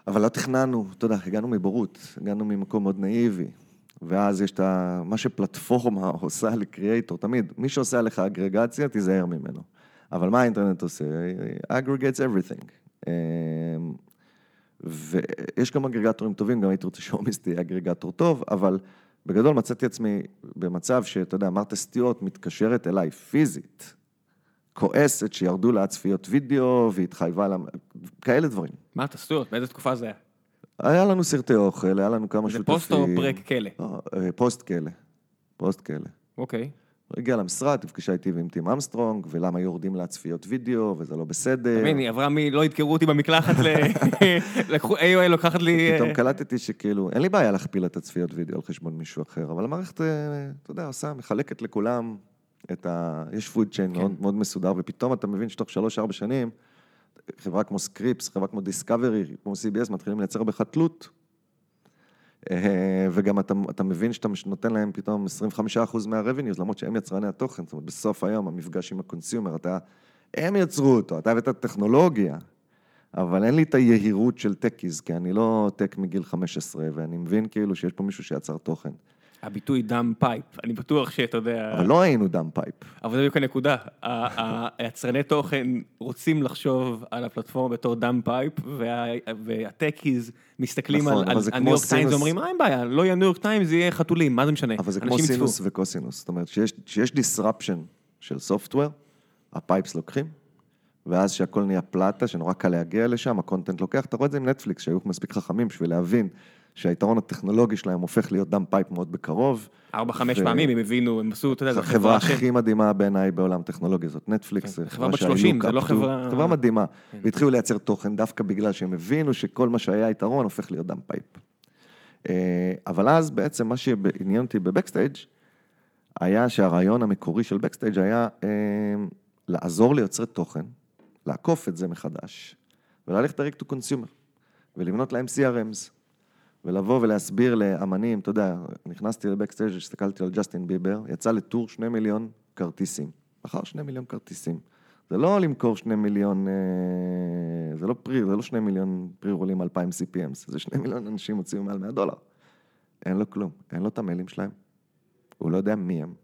Speaker 2: אבל לא תכננו, אתה יודע, הגענו מבורות, הגענו ממקום מאוד נאיבי. ואז יש את ה... מה שפלטפורמה עושה לקריאייטור, תמיד, מי שעושה עליך אגרגציה, תיזהר ממנו. אבל מה האינטרנט עושה? aggregates everything. אמ, ויש גם אגרגטורים טובים, גם הייתי רוצה שהומיס תהיה אגרגטור טוב, אבל בגדול מצאתי עצמי במצב שאתה יודע, מרתה סטיוט מתקשרת אליי פיזית, כועסת שירדו לה צפיות וידאו והתחייבה לה, כאלה דברים.
Speaker 1: מה סטויות, באיזה תקופה זה היה?
Speaker 2: היה לנו סרטי אוכל, היה לנו כמה
Speaker 1: זה
Speaker 2: שותפים.
Speaker 1: פוסט או פרק כלא?
Speaker 2: לא, אה, פוסט כלא. פוסט כלא.
Speaker 1: אוקיי.
Speaker 2: הגיעה למשרד, נפגשה איתי ועם טים אמסטרונג, ולמה יורדים לה צפיות וידאו, וזה לא בסדר.
Speaker 1: אתה מבין, היא עברה מ... לא ידקרו אותי במקלחת ל... לקחו, AOL לוקחת לי...
Speaker 2: פתאום קלטתי שכאילו, אין לי בעיה להכפיל את הצפיות וידאו על חשבון מישהו אחר, אבל המערכת, אה, אתה יודע, עושה, מחלקת לכולם את ה... יש פוד צ'יין
Speaker 1: כן.
Speaker 2: מאוד, מאוד מסודר, ופתאום אתה מבין שתוך שלוש-ארבע שנים, חברה כמו Scripps, חברה כמו Discovery, כמו CBS, מתחילים לייצר בך תלות. אה, וגם אתה, אתה מבין שאתה נותן להם פתאום 25% מה-revenues, למרות שהם יצרני התוכן, זאת אומרת, בסוף היום, המפגש עם ה consumer, אתה, הם יצרו אותו, אתה הבאת טכנולוגיה, אבל אין לי את היהירות של techies, כי אני לא tech מגיל 15, ואני מבין כאילו שיש פה מישהו שיצר תוכן.
Speaker 1: הביטוי dumb pipe, אני בטוח שאתה יודע...
Speaker 2: אבל לא היינו dumb pipe.
Speaker 1: אבל זה בדיוק הנקודה. היצרני תוכן רוצים לחשוב על הפלטפורמה בתור dumb pipe, וה- וה techies מסתכלים
Speaker 2: נכון,
Speaker 1: על הניו יורק טיימס. ואומרים, מה אין בעיה, לא יהיה ניו יורק טיימס, זה יהיה חתולים, מה זה משנה?
Speaker 2: אבל זה כמו סינוס. וקוסינוס. זאת אומרת, שיש, שיש disruption של software, ה pipes לוקחים, ואז שהכל נהיה flat, שנורא קל להגיע לשם, ה content לוקח, אתה רואה את זה עם נטפליקס, שהיו מספיק חכמים בשביל להבין שהיתרון הטכנולוגי שלהם הופך להיות dumb pipe מאוד בקרוב.
Speaker 1: ארבע, חמש
Speaker 2: ו-
Speaker 1: פעמים הם הבינו, הם עשו, אתה יודע, זו חברה
Speaker 2: הכי מדהימה בעיניי בעולם טכנולוגי זאת נטפליקס.
Speaker 1: כן, חברה בת
Speaker 2: שה-
Speaker 1: 30,
Speaker 2: look
Speaker 1: זה לא. חברה-
Speaker 2: חברה מדהימה.
Speaker 1: כן.
Speaker 2: והתחילו לייצר תוכן דווקא בגלל שהם הבינו שכל מה שהיה יתרון הופך להיות dumb pipe. אה, אבל אז בעצם מה שעניין אותי בבקסטייג' היה שהרעיון המקורי של בקסטייג' היה אה, לעזור ליוצרי תוכן, לעקוף את זה מחדש, וללכת direct to consumer, ולבנות להם CRMs, ולבוא ולהסביר לאמנים, אתה יודע, נכנסתי לבקסטייג', הסתכלתי על ג'סטין ביבר, יצא ל tour שני מיליון כרטיסים, מכר שני מיליון כרטיסים. זה לא למכור שני מיליון, אה, זה לא pre, זה לא שני מיליון pre-roll ים 2,000 CPMs, זה שני מיליון אנשים הוציאו מעל 100 דולר. אין לו כלום, אין לו את המיילים שלהם. הוא לא יודע מי הם.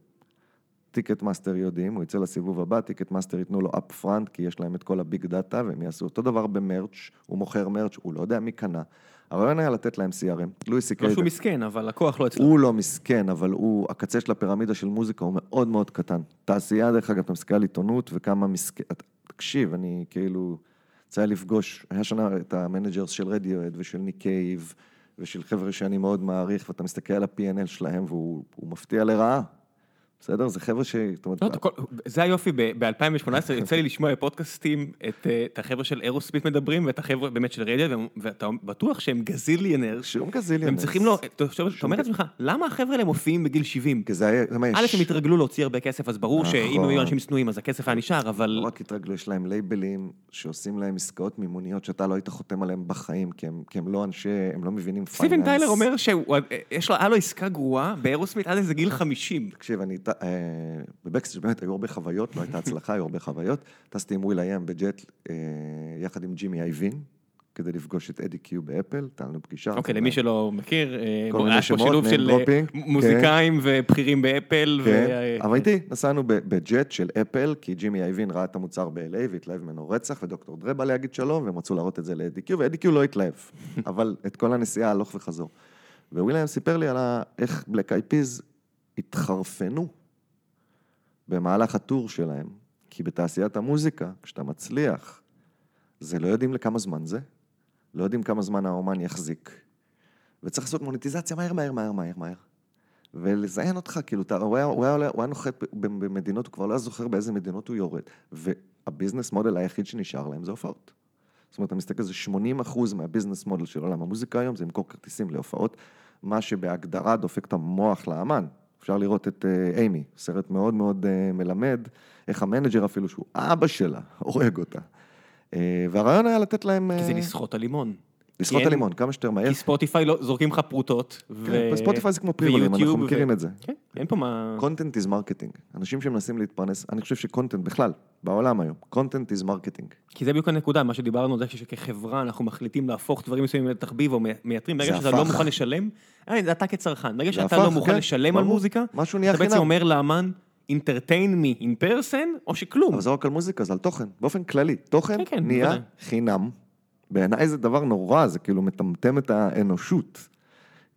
Speaker 2: טיקט מאסטר יודעים, הוא יצא לסיבוב הבא, טיקט מאסטר ייתנו לו upfront, כי יש להם את כל ה big data, והם יעשו אותו דבר ב merch, הוא מוכר merch, הוא לא יודע מי קנה. הרעיון היה לתת להם CRM. לואי סי
Speaker 1: לא שהוא מסכן, אבל לקוח לא אצלו.
Speaker 2: הוא לא מסכן, אבל הוא, הקצה של הפירמידה של מוזיקה הוא מאוד מאוד קטן. תעשייה, דרך אגב, אתה מסתכל על עיתונות וכמה מסכן... תקשיב, אני כאילו... יצא לפגוש, היה שנה את ה managers של רדיוהד ושל ניק ושל חבר'ה שאני מאוד מעריך, ואתה מסתכל על ה-P&L שלהם והוא מפתיע לרעה. בסדר? זה חבר'ה ש...
Speaker 1: לא, זה היופי, ב-2018 יצא לי לשמוע בפודקאסטים את החבר'ה של אירוסמית' מדברים, ואת החבר'ה באמת של רדיוהד, ואתה בטוח שהם gazillionaire.
Speaker 2: שום gazillionaire.
Speaker 1: הם צריכים לו, אתה אומר לעצמך, למה החבר'ה האלה מופיעים בגיל 70?
Speaker 2: כי זה היה, זה מה יש.
Speaker 1: א', הם התרגלו להוציא הרבה כסף, אז ברור שאם היו אנשים צנועים, אז הכסף היה נשאר, אבל...
Speaker 2: לא רק התרגלו, יש להם לייבלים שעושים להם עסקאות מימוניות שאתה לא היית חותם עליהם בחיים, כי הם לא אנשי, הם לא מבינים finance.
Speaker 1: סטיבן טיילר אומר שהיה לו עסקה גרועה באירוסמית' עד איזה גיל 50. תקשיב, אני
Speaker 2: אה, בבקסטג' באמת היו הרבה חוויות, לא הייתה הצלחה, היו הרבה חוויות. טסתי עם וויל איי-אם ב jet אה, יחד עם ג'ימי אייבין, כדי לפגוש את אדי קיו באפל, הייתה לנו פגישה.
Speaker 1: אוקיי, למי שלא מכיר, היה פה שילוב של כן. מוזיקאים ובכירים באפל.
Speaker 2: כן, אבל איתי, נסענו ב jet של אפל, כי ג'ימי אייבין ראה את המוצר ב-LA והתלהב ממנו רצח, ודוקטור דרה בא להגיד שלום, והם רצו להראות את זה לאדי קיו, ואדי קיו לא התלהב, אבל את כל הנסיעה הלוך וחזור. וויליאם סיפר לי על איך בלק אייד פיז התחרפנו במהלך ה tour שלהם, כי בתעשיית המוזיקה, כשאתה מצליח, זה לא יודעים לכמה זמן זה, לא יודעים כמה זמן האומן יחזיק, וצריך לעשות מוניטיזציה מהר, מהר, מהר, מהר, מהר. ולזיין אותך, כאילו, אתה, הוא, היה, הוא, היה, הוא היה נוחת במדינות, הוא כבר לא היה זוכר באיזה מדינות הוא יורד. והביזנס מודל היחיד שנשאר להם זה הופעות. זאת אומרת, אתה מסתכל, זה 80 אחוז מהביזנס מודל של עולם המוזיקה היום, זה למכור כרטיסים להופעות, מה שבהגדרה דופק את המוח לאמן. אפשר לראות את אה, אימי, סרט מאוד מאוד אה, מלמד, איך ה manager אפילו, שהוא אבא שלה, הורג אותה. אה, והרעיון היה לתת להם...
Speaker 1: כי זה לסחוט הלימון.
Speaker 2: לסחוט הלימון, כמה שיותר מהר.
Speaker 1: כי ספוטיפיי לא, זורקים לך פרוטות.
Speaker 2: כן, ספוטיפיי זה כמו pre-roll ים, אנחנו מכירים את זה.
Speaker 1: כן, אין פה מה...
Speaker 2: content is marketing. אנשים שמנסים להתפרנס, אני חושב ש content בכלל, בעולם היום, content is marketing.
Speaker 1: כי זה בדיוק הנקודה, מה שדיברנו, זה שכחברה אנחנו מחליטים להפוך דברים מסוימים לתחביב או מייתרים, ברגע שאתה לא מוכן לשלם, זה אתה כצרכן, ברגע שאתה לא מוכן כן, לשלם על מוזיקה, אתה בעצם אומר לאמן, entertain me in person, או שכלום.
Speaker 2: אבל זה רק על מוזיקה, זה על תוכן, באופן כללי. תוכן נהיה חינם. בעיניי זה דבר נורא, זה כאילו מטמטם את האנושות.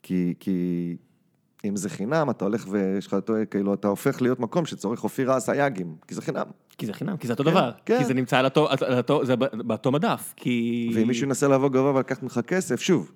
Speaker 2: כי, כי אם זה חינם, אתה הולך ויש לך, כאילו, אתה הופך להיות מקום שצורך אופירה אסייגים, כי זה חינם.
Speaker 1: כי זה חינם, כי זה אותו כן, דבר. כן. כי זה נמצא על אותו, על אותו, זה באותו מדף, כי...
Speaker 2: ואם מישהו ינסה לבוא גבוה ולקחת ממך כסף, שוב,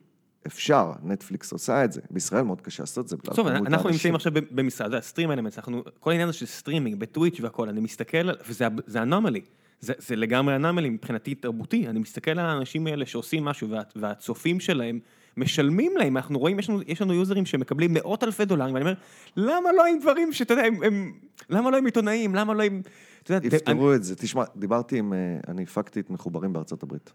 Speaker 2: אפשר, נטפליקס עושה את זה. בישראל מאוד קשה לעשות את זה.
Speaker 1: טוב, אנחנו נמצאים עכשיו במשרד, הסטרים אלמנטס, כל העניין הזה של סטרימינג, בטוויץ' והכל, אני מסתכל, וזה אנומלי. זה, זה לגמרי אנמלי מבחינתי תרבותי, אני מסתכל על האנשים האלה שעושים משהו וה, והצופים שלהם משלמים להם, אנחנו רואים, יש לנו, יש לנו יוזרים שמקבלים מאות אלפי דולרים, ואני אומר, למה לא עם דברים שאתה יודע, הם, הם, למה לא עם עיתונאים, למה לא עם...
Speaker 2: יפתרו את זה, תשמע, דיברתי עם, אה, אני הפקתי את מחוברים בארצות הברית.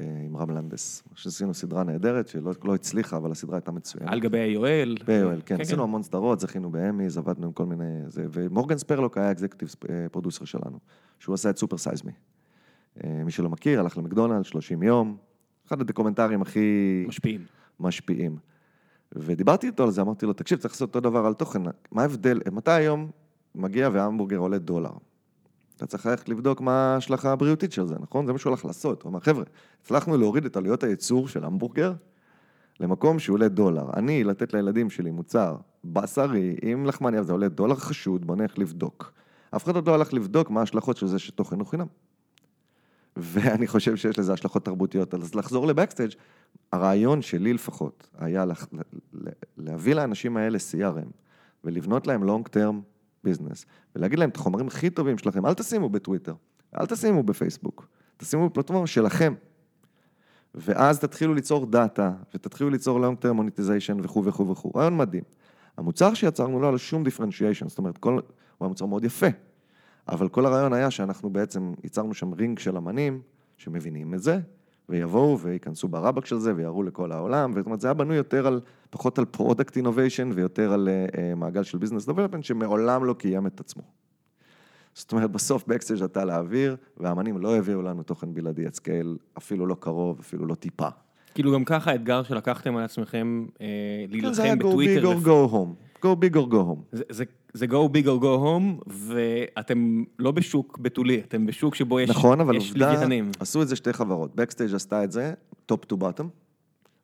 Speaker 2: אה, עם רם לנדס, שעשינו סדרה נהדרת, שלא לא הצליחה, אבל הסדרה הייתה מצוינת.
Speaker 1: על גבי AOL.
Speaker 2: ב-AOL, כן, כן, עשינו כן. המון סדרות, זכינו באמיז, עבדנו עם כל מיני... זה, ומורגן ספרלוק היה executive producer שלנו, שהוא עשה את סופר סייז מי. מי שלא מכיר, הלך למקדונלד, 30 יום, אחד הדוקומנטרים הכי...
Speaker 1: משפיעים.
Speaker 2: משפיעים. ודיברתי איתו על זה, אמרתי לו, תקשיב, צריך לעשות אותו דבר על תוכן, מה ההבדל, מתי היום מגיע והמבורגר עולה דולר? אתה צריך ללכת לבדוק מה ההשלכה הבריאותית של זה, נכון? זה מה שהוא הולך לעשות. הוא אמר, חבר'ה, הצלחנו להוריד את עלויות הייצור של המבורגר למקום שעולה דולר. אני, לתת לילדים שלי מוצר בשרי עם לחמניה, זה עולה דולר חשוד, בוא נלך לבדוק. אף אחד עוד לא הלך לבדוק מה ההשלכות של זה שתוכן הוא חינם. ואני חושב שיש לזה השלכות תרבותיות. אז לחזור לבקסטייג', הרעיון שלי לפחות היה להביא לאנשים האלה CRM ולבנות להם long term business, ולהגיד להם את החומרים הכי טובים שלכם, אל תשימו בטוויטר, אל תשימו בפייסבוק, תשימו בפלטפורמה שלכם. ואז תתחילו ליצור דאטה, ותתחילו ליצור long term monetization וכו' וכו' וכו'. רעיון מדהים. המוצר שיצרנו לא היה לו שום differentiation, זאת אומרת, כל, הוא היה מוצר מאוד יפה, אבל כל הרעיון היה שאנחנו בעצם ייצרנו שם רינג של אמנים שמבינים את זה, ויבואו וייכנסו ברבק של זה ויראו לכל העולם, זאת אומרת זה היה בנוי יותר על, פחות על product innovation ויותר על uh, מעגל של business development שמעולם לא קיים את עצמו. זאת אומרת, בסוף בקסטייג' אתה להעביר, והאמנים לא הביאו לנו תוכן בלעדי at scale, אפילו לא קרוב, אפילו לא טיפה.
Speaker 1: כאילו גם ככה האתגר שלקחתם על עצמכם אה,
Speaker 2: כן, זה היה
Speaker 1: להילחם
Speaker 2: go big
Speaker 1: בטוויטר.
Speaker 2: or go home. go big or go home.
Speaker 1: זה, זה, זה go big or go home, ואתם לא בשוק בתולי, אתם בשוק שבו יש,
Speaker 2: נכון, אבל
Speaker 1: יש
Speaker 2: עובדה,
Speaker 1: לוויתנים.
Speaker 2: עשו את זה שתי חברות. בקסטייג' עשתה את זה, top to bottom,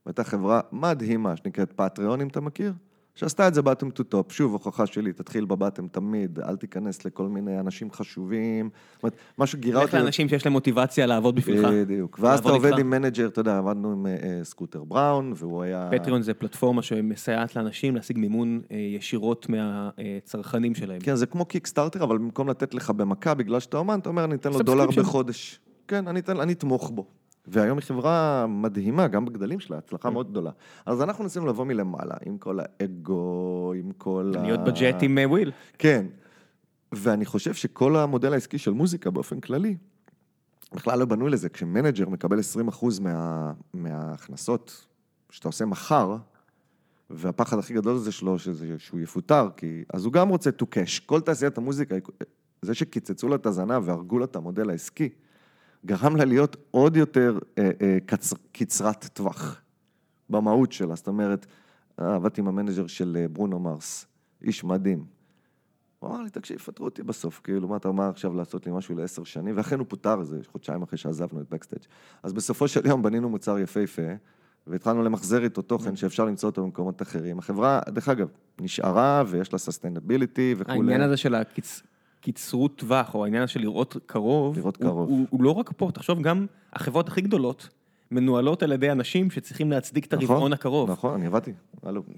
Speaker 2: והייתה חברה מדהימה שנקראת פטריון, אם אתה מכיר, שעשתה את זה bottom to top. שוב, הוכחה שלי, תתחיל ב bottom תמיד, אל תיכנס לכל מיני אנשים חשובים. זאת אומרת, מה שגירה
Speaker 1: לך
Speaker 2: אותי...
Speaker 1: לאנשים שיש להם מוטיבציה לעבוד בשבילך.
Speaker 2: בדיוק. ואז אתה עובד. עם manager, אתה יודע, עבדנו עם אה, אה, סקוטר בראון, והוא היה...
Speaker 1: פטריון זה פלטפורמה שמסייעת לאנשים להשיג מימון אה, ישירות מהצרכנים שלהם.
Speaker 2: כן, זה כמו קיקסטארטר, אבל במקום לתת לך במכה בגלל שאתה אומן, אתה אומר, אני אתן לו. דולר בחודש. כן, אני אתמוך בו. והיום היא חברה מדהימה, גם בגדלים שלה, הצלחה
Speaker 1: כן.
Speaker 2: מאוד גדולה. אז אנחנו ניסינו לבוא מלמעלה, עם כל האגו, עם כל ה...
Speaker 1: להיות ב jet עם אה, וויל.
Speaker 2: כן. ואני חושב שכל המודל העסקי של מוזיקה באופן כללי, בכלל לא בנוי לזה. כש manager מקבל 20% מה, מההכנסות שאתה עושה מחר, והפחד הכי גדול זה שלו, שזה, שהוא יפוטר, כי... אז הוא גם רוצה to cash. כל תעשיית המוזיקה, זה שקיצצו לה את הזנב והרגו לה את המודל העסקי, גרם לה להיות עוד יותר אה, אה, קצר, קצרת טווח במהות שלה. זאת אומרת, עבדתי עם ה manager של אה, ברונו מארס, איש מדהים. הוא אמר לי, תקשיב, יפטרו אותי בסוף, כאילו, מה אתה אומר עכשיו לעשות לי משהו לעשר שנים? ואכן הוא פוטר איזה חודשיים אחרי שעזבנו את בקסטייג'. אז בסופו של יום בנינו מוצר יפהפה, והתחלנו למחזר איתו תוכן שאפשר למצוא אותו במקומות אחרים. החברה, דרך אגב, נשארה ויש לה sustainability וכולי.
Speaker 1: העניין הזה של הקיצרות טווח, או העניין של לראות קרוב,
Speaker 2: לראות
Speaker 1: הוא-
Speaker 2: קרוב.
Speaker 1: הוא, הוא לא רק פה, תחשוב, גם החברות הכי גדולות מנוהלות על ידי אנשים שצריכים להצדיק את
Speaker 2: נכון,
Speaker 1: הרבעון הקרוב.
Speaker 2: נכון, אני עבדתי.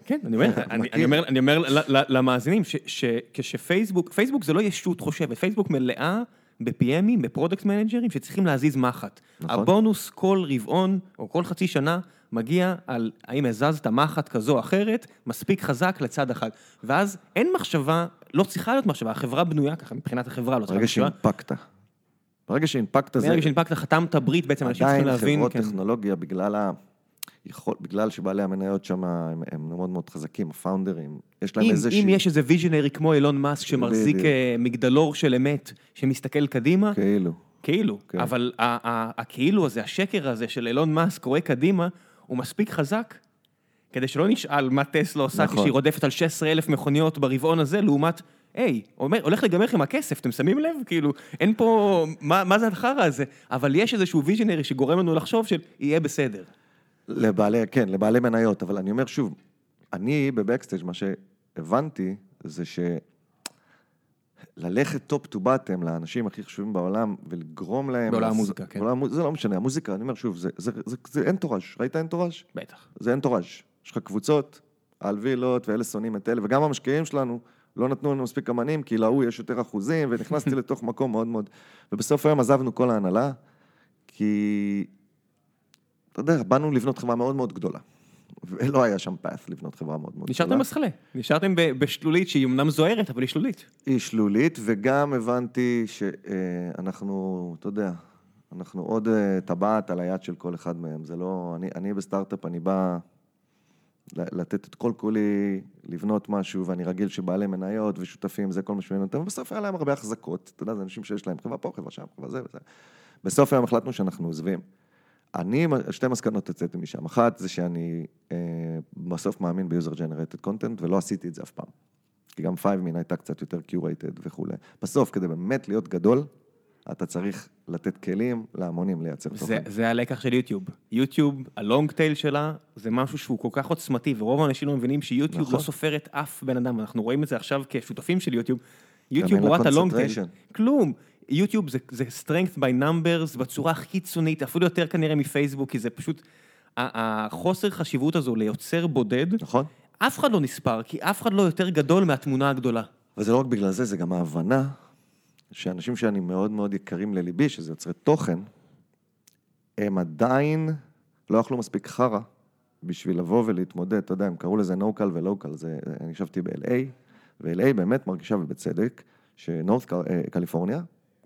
Speaker 1: כן, אני אומר, אני. אני אומר, אני אומר למאזינים, שכשפייסבוק, פייסבוק זה לא ישות חושבת, פייסבוק מלאה ב-PMים, ב product managerים שצריכים להזיז מחט.
Speaker 2: נכון.
Speaker 1: הבונוס כל רבעון או כל חצי שנה מגיע על האם הזזת מחט כזו או אחרת, מספיק חזק לצד אחד. ואז אין מחשבה, לא צריכה להיות מחשבה, החברה בנויה ככה, מבחינת החברה לא צריכה
Speaker 2: ברגע
Speaker 1: מחשבה.
Speaker 2: שהנפקת. ברגע שהנפקת זה...
Speaker 1: מרגע שהנפקת חתמת ברית, בעצם אנשים צריכים
Speaker 2: עדיין
Speaker 1: להבין.
Speaker 2: חברות
Speaker 1: כן.
Speaker 2: טכנולוגיה, בגלל ה... יכול, בגלל שבעלי המניות שם הם, הם מאוד מאוד חזקים, הפאונדרים, יש להם איזושהי...
Speaker 1: אם יש איזה ויז'נרי כמו אילון מאסק שמחזיק. אה, מגדלור של אמת, שמסתכל קדימה,
Speaker 2: כאילו.
Speaker 1: כאילו,
Speaker 2: כן.
Speaker 1: אבל הכאילו הזה, השקר הזה של אילון מאסק רואה קדימה, הוא מספיק חזק כדי שלא נשאל מה טסלה עושה
Speaker 2: נכון.
Speaker 1: כשהיא רודפת על 16 אלף מכוניות ברבעון הזה, לעומת, היי, אומר, הולך להיגמר לכם הכסף, אתם שמים לב? כאילו, אין פה, מה, מה זה החרא הזה? אבל יש איזשהו ויז'נרי שגורם לנו לחשוב של יהיה בסדר.
Speaker 2: לבעלי, כן, לבעלי מניות, אבל אני אומר שוב, אני בבקסטייג', מה שהבנתי זה ש... ללכת top to bottom לאנשים הכי חשובים בעולם ולגרום להם...
Speaker 1: בעולם המוזיקה, כן.
Speaker 2: בעולם, זה לא משנה, המוזיקה, אני אומר שוב, זה, זה, זה, זה אנטוראז', ראית אנטוראז'?
Speaker 1: בטח.
Speaker 2: זה אנטוראז'. יש לך קבוצות, על וילות, ואלה שונאים את אלה, וגם המשקיעים שלנו לא נתנו לנו מספיק אמנים, כי להוא יש יותר אחוזים, ונכנסתי לתוך מקום מאוד מאוד... ובסוף היום עזבנו כל ההנהלה, כי... אתה יודע, באנו לבנות חברה מאוד מאוד גדולה. ולא היה שם path לבנות חברה מאוד מאוד
Speaker 1: נשארתם
Speaker 2: גדולה.
Speaker 1: ב scale ה, נשארתם ב- בשלולית שהיא אמנם זוהרת, אבל היא שלולית.
Speaker 2: היא שלולית, וגם הבנתי שאנחנו, אתה יודע, אנחנו עוד אה, טבעת על היד של כל אחד מהם. זה לא... אני, אני בסטארט-אפ, אני בא לתת את כל כולי, לבנות משהו, ואני רגיל שבעלי מניות ושותפים, זה כל מה שמעניין אותם, ובסוף היה להם הרבה החזקות. אתה יודע, זה אנשים שיש להם חברה פה, חברה שם, חברה זה וזה. בסוף היום החלטנו שאנחנו עוזבים. אני, שתי מסקנות הוצאתי משם. אחת זה שאני אה, בסוף מאמין ב-user generated content, ולא עשיתי את זה אף פעם. כי גם 5min הייתה קצת יותר curated וכולי. בסוף, כדי באמת להיות גדול, אתה צריך לתת כלים להמונים לייצר
Speaker 1: זה,
Speaker 2: תוכן.
Speaker 1: זה הלקח של יוטיוב. יוטיוב, הלונג טייל שלה, זה משהו שהוא כל כך עוצמתי, ורוב האנשים לא מבינים שיוטיוב
Speaker 2: נכון.
Speaker 1: לא סופרת אף בן אדם, אנחנו רואים את זה עכשיו כשותפים של יוטיוב. יוטיוב רואה את הלונג טייל. כלום. יוטיוב זה, זה strength by numbers בצורה הכי קיצונית, אפילו יותר כנראה מפייסבוק, כי זה פשוט, החוסר חשיבות הזו ליוצר בודד,
Speaker 2: נכון?
Speaker 1: אף אחד לא נספר, כי אף אחד לא יותר גדול מהתמונה הגדולה.
Speaker 2: וזה לא רק בגלל זה, זה גם ההבנה שאנשים שאני מאוד מאוד יקרים לליבי, שזה יוצרי תוכן, הם עדיין לא אכלו מספיק חרא בשביל לבוא ולהתמודד, אתה יודע, הם קראו לזה no-cal ו-local, זה, אני ישבתי ב-LA, ו-LA באמת מרגישה, ובצדק, שנורת קליפורניה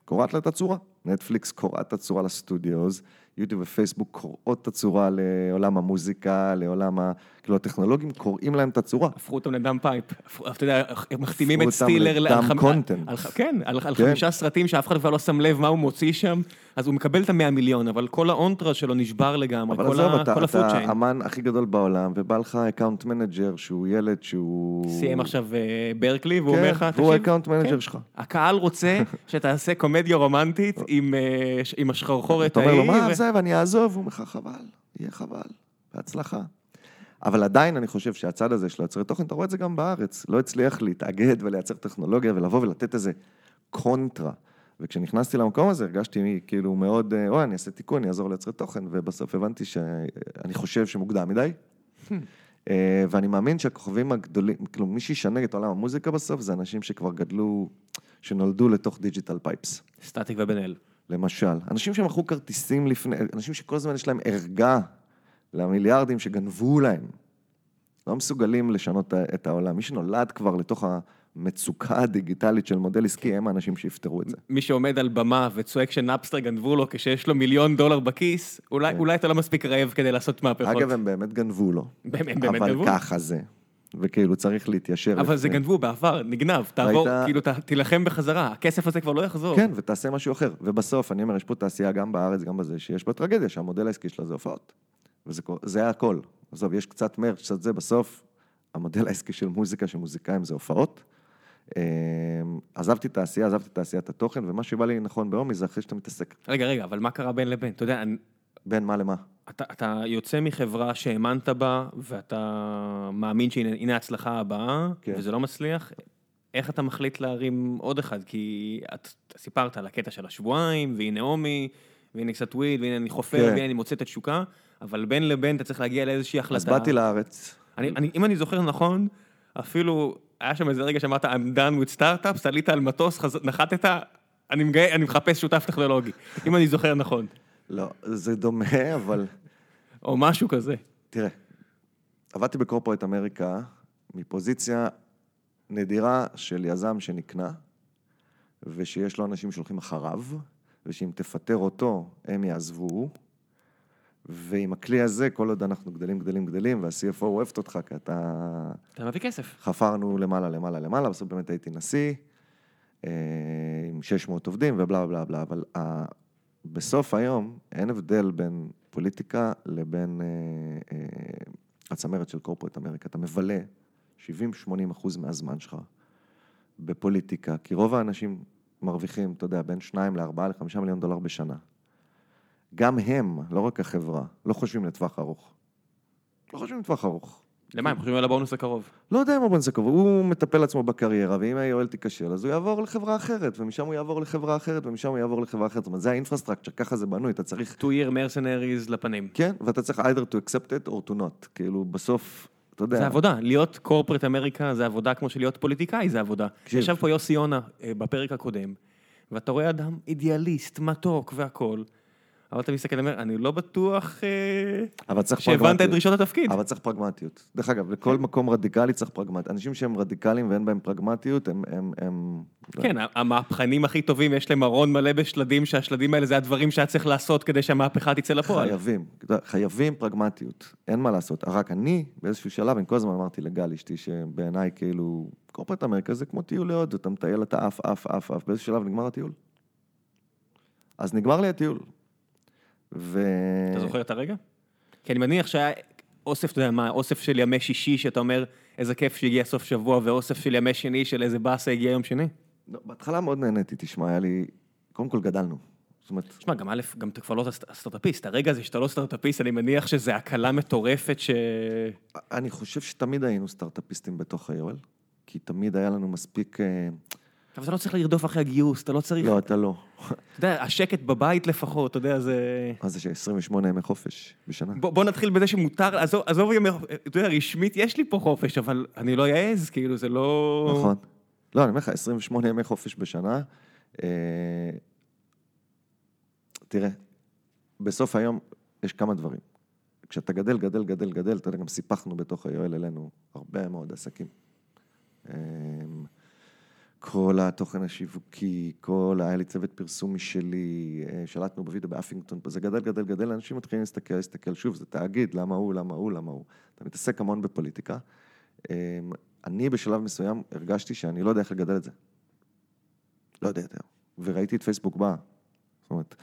Speaker 2: קורעת לה את הצורה. נטפליקס קורעת את הצורה ל studios, יוטיוב ופייסבוק קוראות את הצורה לעולם המוזיקה, לעולם ה... כאילו, הטכנולוגים קוראים להם את הצורה.
Speaker 1: הפכו אותם ל dumb pipe. אתה יודע, הם מחתימים את
Speaker 2: הפכו אותם
Speaker 1: סטילר.
Speaker 2: ל
Speaker 1: dumb content. כן, על
Speaker 2: כן.
Speaker 1: חמישה סרטים שאף אחד כבר לא שם לב מה הוא מוציא שם, אז הוא מקבל את המאה מיליון, אבל כל האאורה שלו נשבר לגמרי,
Speaker 2: אבל
Speaker 1: כל
Speaker 2: עזוב,
Speaker 1: ה-
Speaker 2: אתה,
Speaker 1: כל הפוד
Speaker 2: אתה. האמן הכי גדול בעולם, ובא לך account manager שהוא ילד שהוא...
Speaker 1: סיים עכשיו אה, ברקלי, והוא
Speaker 2: כן,
Speaker 1: אומר לך,
Speaker 2: והוא
Speaker 1: תקשיב,
Speaker 2: ה account manager
Speaker 1: כן,
Speaker 2: שלך.
Speaker 1: הקהל רוצה שתעשה קומדיה רומנטית עם, אה, השחרחורת
Speaker 2: אתה אומר לו,
Speaker 1: ההיא,
Speaker 2: מה
Speaker 1: ו-
Speaker 2: זה, ואני אעזוב, הוא אומר לך, חבל, יהיה חבל, בהצלחה. אבל עדיין אני חושב שהצד הזה של יוצרי תוכן, אתה רואה את זה גם בארץ, לא הצליח להתאגד ולייצר טכנולוגיה ולבוא ולתת איזה קונטרה. וכשנכנסתי למקום הזה, הרגשתי כאילו מאוד, אה, אוי, אני אעשה תיקון, אני אעזור ליוצרי תוכן, ובסוף הבנתי שאני חושב שמוקדם מדי. אה, ואני מאמין שהכוכבים הגדולים, כאילו מי שישנה את עולם המוזיקה בסוף, זה אנשים שכבר גדלו, שנולדו לתוך digital pipes.
Speaker 1: סטטיק ובן אל.
Speaker 2: למשל, אנשים שמכרו כרטיסים לפני, אנשים שכל הזמן יש להם ערגה למיליארדים שגנבו להם, לא מסוגלים לשנות את העולם. מי שנולד כבר לתוך המצוקה הדיגיטלית של מודל עסקי, הם האנשים שיפתרו את זה.
Speaker 1: מי שעומד על במה וצועק שנאפסטר גנבו לו כשיש לו מיליון דולר בכיס, אולי, אולי אתה לא מספיק רעב כדי לעשות מהפכות.
Speaker 2: כן. אגב, הם באמת גנבו לו.
Speaker 1: באמת, הם באמת
Speaker 2: אבל
Speaker 1: גנבו?
Speaker 2: ככה זה. וכאילו צריך להתיישר.
Speaker 1: אבל זה
Speaker 2: לפני.
Speaker 1: גנבו בעבר, נגנב, תעבור,
Speaker 2: ראית-
Speaker 1: כאילו ת- תילחם בחזרה, הכסף הזה כבר לא יחזור.
Speaker 2: כן, ותעשה משהו אחר. ובסוף, אני אומר, יש פה תעשייה גם בארץ, גם בזה, שיש בה טרגדיה, שהמודל העסקי שלה זה הופעות. וזה כל- זה הכל. עזוב, יש קצת מרץ', קצת זה, בסוף, המודל העסקי של מוזיקה, של מוזיקאים, זה הופעות. אמ, עזבתי את העשייה, עזבתי תעשיית התוכן, ומה שבא לי נכון בהומי זה אחרי שאתה מתעסק.
Speaker 1: רגע, רגע, אבל מה קרה בין לבין? אתה יודע, אני-
Speaker 2: בין מה למה.
Speaker 1: אתה, אתה יוצא מחברה שהאמנת בה, ואתה מאמין שהנה ההצלחה הבאה,
Speaker 2: כן.
Speaker 1: וזה לא מצליח, איך אתה מחליט להרים עוד אחד? כי את סיפרת על הקטע של השבועיים, והנה עומי, והנה קצת וויד, והנה אני חופר,
Speaker 2: כן.
Speaker 1: והנה אני מוצא את התשוקה, אבל בין לבין אתה צריך להגיע לאיזושהי החלטה.
Speaker 2: אז באתי לארץ,
Speaker 1: אני, אני, אם אני זוכר נכון, אפילו היה שם איזה רגע שאמרת, I'm done with startups, עלית על מטוס, חז... נחתת, אני, מגי... אני מחפש שותף טכנולוגי, אם אני זוכר נכון,
Speaker 2: לא, זה דומה, אבל
Speaker 1: או משהו כזה.
Speaker 2: תראה, עבדתי בקורפורט אמריקה מפוזיציה נדירה של יזם שנקנה, ושיש לו אנשים שהולכים אחריו, ושאם תפטר אותו, הם יעזבו, ועם הכלי הזה, כל עוד אנחנו גדלים, גדלים, גדלים, וה-CFO אוהבת אותך, כי אתה...
Speaker 1: אתה מביא כסף.
Speaker 2: חפרנו למעלה, למעלה, למעלה, בסוף באמת הייתי נשיא, אה, עם 600 עובדים ובלה בלה בלה, אבל. בסוף היום אין הבדל בין פוליטיקה לבין אה, אה, הצמרת של קורפורט אמריקה. אתה מבלה 70-80 אחוז מהזמן שלך בפוליטיקה, כי רוב האנשים מרוויחים, אתה יודע, בין 2 ל-4 ל-5 מיליון דולר בשנה. גם הם, לא רק החברה, לא חושבים לטווח ארוך. לא חושבים לטווח ארוך.
Speaker 1: למה, הם חושבים על הבונוס הקרוב.
Speaker 2: לא יודע אם הוא בנזקוב, הוא מטפל עצמו בקריירה, ואם היואל תיכשל, אז הוא יעבור לחברה אחרת, ומשם הוא יעבור לחברה אחרת, ומשם הוא יעבור לחברה אחרת. זאת אומרת, זה האינפרסטרקצ'ר, ככה זה בנוי, אתה צריך...
Speaker 1: two year mercenaries לפנים.
Speaker 2: כן, ואתה צריך either to accept it or to not. כאילו, בסוף, אתה יודע...
Speaker 1: זה עבודה, להיות קורפרט אמריקה זה עבודה כמו שלהיות פוליטיקאי זה עבודה. ישב פה יוסי יונה אה, בפרק הקודם, ואתה רואה אדם אידיאליסט, מתוק והכול, אבל אתה מסתכל ואומר, אני לא בטוח אה, שהבנת את. דרישות התפקיד.
Speaker 2: אבל צריך פרגמטיות. דרך אגב, לכל מקום רדיקלי צריך פרגמטיות. אנשים שהם רדיקליים ואין בהם פרגמטיות, הם... הם, הם...
Speaker 1: כן, המהפכנים הכי טובים, יש להם ארון מלא בשלדים, שהשלדים האלה זה הדברים שהיה צריך לעשות כדי שהמהפכה תצא לפועל.
Speaker 2: חייבים, חייבים פרגמטיות, אין מה לעשות. רק אני, באיזשהו שלב, אני כל הזמן אמרתי לגל, אשתי, שבעיניי כאילו, קורפרט אמריקה זה כמו טיול להודו, אתה מטייל, אתה עף, עף, עף, עף, באיזשהו שלב נגמר הטיול. אז נגמר לי הטיול. ו...
Speaker 1: אתה זוכר את הרגע? כי אני מניח שהיה אוסף, אתה יודע מה, אוסף של ימי שישי, שאתה אומר, איזה כיף שהגיע סוף שבוע, ואוסף של ימי שני של איזה באסה הגיע יום שני.
Speaker 2: לא, בהתחלה מאוד נהניתי, תשמע, היה לי... קודם כל גדלנו. זאת אומרת,
Speaker 1: תשמע, גם א', גם אתה כבר לא סט- סטארט-אפיסט, הרגע הזה שאתה לא סטארט-אפיסט, אני מניח שזה הקלה מטורפת ש...
Speaker 2: אני חושב שתמיד היינו סטארט-אפיסטים בתוך ה-AOL, כי תמיד היה לנו מספיק...
Speaker 1: אבל אתה לא צריך לרדוף אחרי הגיוס, אתה לא צריך...
Speaker 2: לא, אתה לא.
Speaker 1: אתה יודע, השקט בבית לפחות, אתה יודע, זה...
Speaker 2: מה זה ש-28 ימי חופש בשנה?
Speaker 1: בוא, בוא נתחיל בזה שמותר, עזוב, עזוב ימי, אתה יודע, רשמית יש לי פה חופש, אבל אני לא אעז, כאילו, זה לא...
Speaker 2: נכון. לא, אני אומר לך, 28 ימי חופש בשנה. אה, תראה, בסוף היום יש כמה דברים. כשאתה גדל, גדל, גדל, גדל, אתה יודע, גם סיפחנו בתוך היואל אלינו הרבה מאוד עסקים. אה, כל התוכן השיווקי, כל, היה לי צוות פרסום משלי, אה, שלטנו בווידאו באפינגטון, זה גדל, גדל, גדל, אנשים מתחילים להסתכל, להסתכל, שוב, זה תאגיד, למה הוא, למה הוא, למה הוא. אתה מתעסק המון בפוליטיקה. אמ, אני בשלב מסוים הרגשתי שאני לא יודע איך לגדל את זה. לא יודע יותר. וראיתי את פייסבוק בא. זאת אומרת,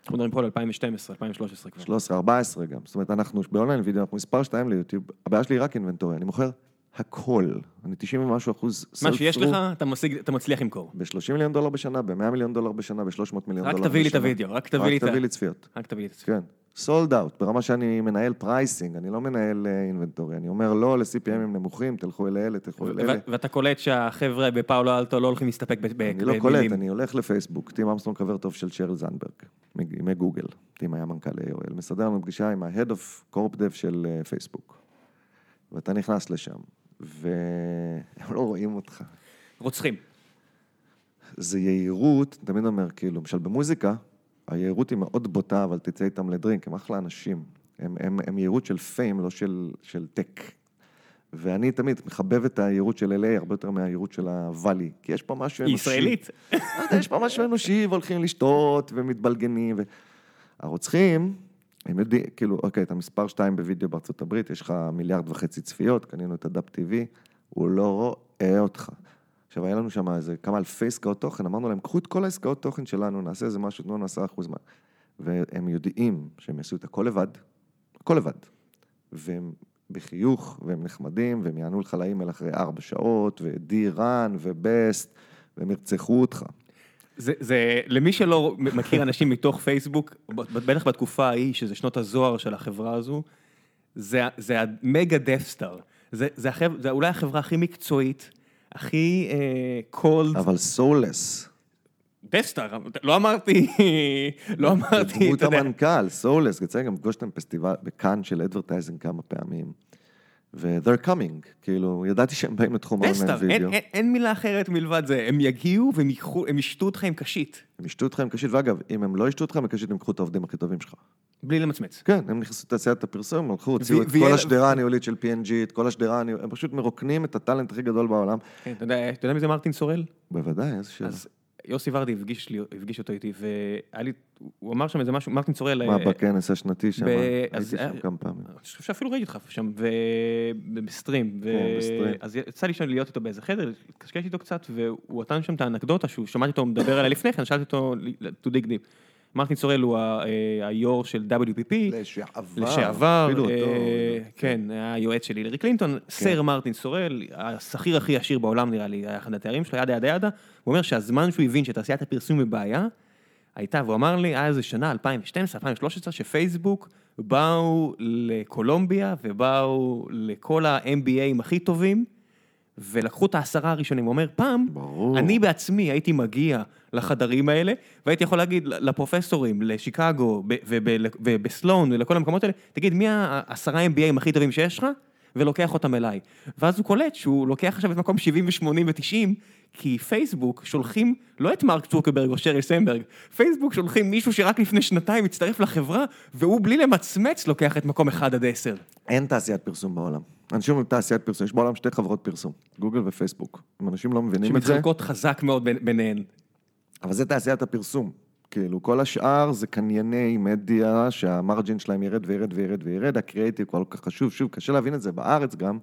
Speaker 1: אנחנו מדברים פה על 2012, 2013 כבר.
Speaker 2: 13, 14 גם. זאת אומרת, אנחנו באונליין וידאו, אנחנו מספר 2 ליוטיוב, הבעיה שלי היא רק אינבנטורי, אני מוכר הכל. אני 90 ומשהו אחוז
Speaker 1: מה שיש לך, אתה משיג- אתה מצליח למכור.
Speaker 2: ב-30 מיליון דולר בשנה, ב-100 מיליון דולר בשנה, ב-300 מיליון
Speaker 1: רק
Speaker 2: דולר בשנה.
Speaker 1: תביא לי את הוידאו, רק תביא לי את.
Speaker 2: רק תביא לי צפיות.
Speaker 1: רק תביא לי את זה.
Speaker 2: כן. sold out, ברמה שאני מנהל pricing, אני לא מנהל אה, inventory, אני אומר לא ל-CPMים נמוכים, תלכו אל אלה, תלכו אל אלה.
Speaker 1: ואתה קולט שהחבר'ה בפאולו אלטו לא הולכים להסתפק ב- ב-
Speaker 2: אני לא
Speaker 1: במילים.
Speaker 2: קולט, אני הולך לפייסבוק, טים אמסטרונג חבר טוב של שריל זנדברג, מג- מגוגל, טים היה מנכ"ל AOL, מסדר לנו פגישה עם ה-Head of Corp Dev של אה, פייסבוק. ואתה נכנס לשם, והם לא רואים אותך.
Speaker 1: רוצחים.
Speaker 2: זה יהירות, תמיד אומר, כאילו, למשל במוזיקה, היהירות היא מאוד בוטה, אבל תצא איתם לדרינק, הם אחלה אנשים. הם, הם, הם יהירות של פיים, לא של, של טק. ואני תמיד מחבב את היהירות של LA הרבה יותר מהיהירות של הוואלי, כי יש פה משהו אנושי.
Speaker 1: ישראלית.
Speaker 2: לא יש פה משהו אנושי, והולכים לשתות, ומתבלגנים. ו... הרוצחים, הם יודעים, כאילו, אוקיי, אתה מספר שתיים בווידאו בארצות הברית, יש לך מיליארד וחצי צפיות, קנינו את הדאפ TV, הוא לא רואה אותך. עכשיו, היה לנו שם איזה כמה אלפי עסקאות תוכן, אמרנו להם, קחו את כל העסקאות תוכן שלנו, נעשה איזה משהו, תנו לנו עשרה אחוז מה... והם יודעים שהם יעשו את הכל לבד, הכל לבד. והם בחיוך, והם נחמדים, והם יענו לך לאימייל אחרי ארבע שעות, ודי רן, ובסט, והם ירצחו אותך.
Speaker 1: זה, זה, למי שלא מכיר אנשים מתוך פייסבוק, בטח בתקופה ההיא, שזה שנות הזוהר של החברה הזו, זה, זה ה mega Death Star. זה, זה, החבר, זה אולי החברה הכי מקצועית, הכי cold.
Speaker 2: אבל soulless.
Speaker 1: Death Star, לא אמרתי, לא אמרתי,
Speaker 2: דמות
Speaker 1: אתה יודע.
Speaker 2: המנכ"ל, soulless, יצא גם לפגוש אותם בפסטיבל, בכאן של advertising כמה פעמים. ו-they're coming, כאילו, ידעתי שהם באים לתחום האונליין
Speaker 1: Death Star, אין,
Speaker 2: וידאו.
Speaker 1: אין, אין מילה אחרת מלבד זה, הם יגיעו והם ייקחו, הם ישתו אותך עם קשית,
Speaker 2: הם ישתו אותך עם קשית, ואגב, אם הם לא ישתו אותך עם קשית, הם ייקחו את העובדים הכי טובים שלך.
Speaker 1: בלי למצמץ.
Speaker 2: כן, הם נכנסו לתעשיית הפרסום, הם הלכו, הוציאו את כל השדרה הניהולית של P&G, את כל השדרה הניהולית, הם פשוט מרוקנים את הטאלנט הכי גדול בעולם.
Speaker 1: כן, אתה יודע מי זה מרטין סורל?
Speaker 2: בוודאי, איזה שאלה.
Speaker 1: יוסי ורדי הפגיש, לי, הפגיש אותו איתי, והיה לי, הוא אמר שם איזה משהו, מרטין סורל,
Speaker 2: מה,
Speaker 1: אה,
Speaker 2: בכנס השנתי שם?
Speaker 1: ב-
Speaker 2: הייתי שם
Speaker 1: היה-
Speaker 2: כמה פעמים.
Speaker 1: אני חושב שאפילו ראיתי אותך שם, ו- בסטרים, ו-
Speaker 2: כן, בסטרים.
Speaker 1: אז יצא לי שם להיות איתו באיזה חדר, להתקשקש איתו קצת, והוא נתן שם את האנקדוטה שהוא, שמעתי אותו מדבר עליה לפני כן, שאלתי אותו to dig deep. מרטין סורל הוא אה, היו"ר של WPP,
Speaker 2: לשעבר.
Speaker 1: לשעבר,
Speaker 2: אפילו
Speaker 1: אה,
Speaker 2: אותו.
Speaker 1: כן, היה יועץ של הילרי קלינטון, סר מרטין סורל, השכיר הכי עשיר בעולם נראה לי, היה אחד התארים שלו, ידה ידה ידה, הוא אומר שהזמן שהוא הבין שתעשיית הפרסום בבעיה, הייתה, והוא אמר לי, היה איזה שנה, 2012, 2013, שפייסבוק באו לקולומביה ובאו לכל ה-MBAים הכי טובים, ולקחו את העשרה הראשונים, הוא אומר, פעם,
Speaker 2: ברור.
Speaker 1: אני בעצמי הייתי מגיע לחדרים האלה, והייתי יכול להגיד לפרופסורים, לשיקגו, ובסלון ולכל המקומות האלה, תגיד, מי העשרה MBAים הכי טובים שיש לך? ולוקח אותם אליי. ואז הוא קולט שהוא לוקח עכשיו את מקום 70 ו-80 ו-90, כי פייסבוק שולחים, לא את מרק צוקרברג או שריל סנברג, פייסבוק שולחים מישהו שרק לפני שנתיים הצטרף לחברה, והוא בלי למצמץ לוקח את מקום 1 עד 10.
Speaker 2: אין תעשיית פרסום בעולם. אנשים אומרים תעשיית פרסום, יש בעולם שתי חברות פרסום, גוגל ופייסבוק. אם אנשים לא מבינים את זה,
Speaker 1: שמתחלקות חזק מאוד ביניהן.
Speaker 2: אבל זה תעשיית הפרסום. כאילו, כל השאר זה קנייני מדיה שה margin שלהם ירד וירד וירד וירד, הקריאייטיב כל כך חשוב. שוב, קשה להבין את זה בארץ גם,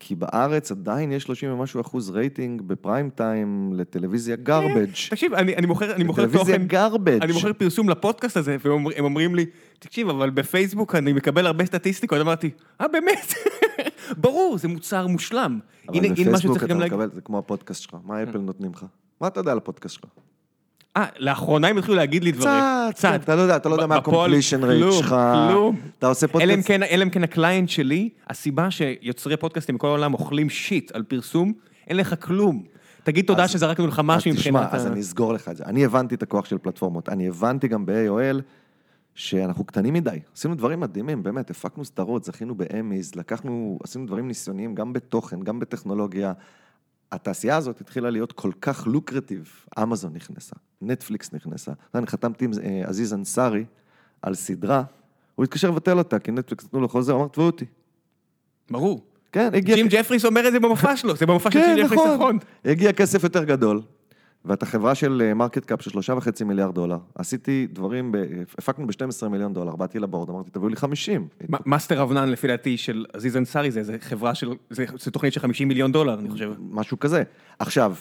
Speaker 2: כי בארץ עדיין יש 30 ומשהו אחוז רייטינג בפריים טיים לטלוויזיה garbage.
Speaker 1: תקשיב, אני אני מוכר אני מוכר
Speaker 2: טלוויזיה
Speaker 1: תוכן,
Speaker 2: garbage.
Speaker 1: אני מוכר פרסום לפודקאסט הזה, והם הם אומרים לי, תקשיב, אבל בפייסבוק אני מקבל הרבה סטטיסטיקות, אמרתי, אה באמת? ברור, זה מוצר מושלם.
Speaker 2: אבל
Speaker 1: הנה, הנה
Speaker 2: בפייסבוק
Speaker 1: צריך
Speaker 2: אתה
Speaker 1: גם להגיד.
Speaker 2: מקבל, זה כמו הפודקאסט שלך, מה אפל נותנים לך? מה אתה יודע על הפודקאסט שלך?
Speaker 1: אה, לאחרונה הם התחילו להגיד לי דברים.
Speaker 2: קצת, קצת, אתה לא יודע, אתה לא יודע מה ה-completion rate שלך.
Speaker 1: כלום.
Speaker 2: אתה עושה פודקאסט,
Speaker 1: כן, אלא אם כן ה client שלי, הסיבה שיוצרי פודקאסטים מכל העולם אוכלים shit על פרסום, אין לך כלום. תגיד תודה שזרקנו לך משהו מבחינת...
Speaker 2: תשמע, אז אני אסגור לך את זה. אני הבנתי את הכוח של פלטפורמות. אני הבנתי גם ב-AOL שאנחנו קטנים מדי. עשינו דברים מדהימים, באמת, הפקנו סדרות, זכינו באמיז, לקחנו, עשינו דברים ניסיוניים גם בתוכן, גם בטכנולוגיה. התעשייה הזאת התחילה להיות כל כך lucrative. אמזון נכנסה, נטפליקס נכנסה. אני חתמתי עם אה, עזיז אנסארי על סדרה, הוא התקשר לבטל אותה, כי נטפליקס נתנו לו הוא אמר, תבעו אותי.
Speaker 1: ברור.
Speaker 2: כן, הגיע...
Speaker 1: ג'ים ג'פריס אומר את זה במופע שלו, זה במופע של
Speaker 2: כן,
Speaker 1: ג'ים ג'פריס.
Speaker 2: נכון. הגיע כסף יותר גדול, ואתה חברה של market cap של שלושה וחצי מיליארד דולר. עשיתי דברים, ב- הפקנו ב-12 מיליון דולר, באתי ל board, אמרתי, תביאו לי 50.
Speaker 1: מ- Master of None לפי דעתי של עזיז אנסארי זה, זה חברה של, זה, זה תוכנית של 50 מיליון דולר אני חושב.
Speaker 2: משהו כזה. עכשיו,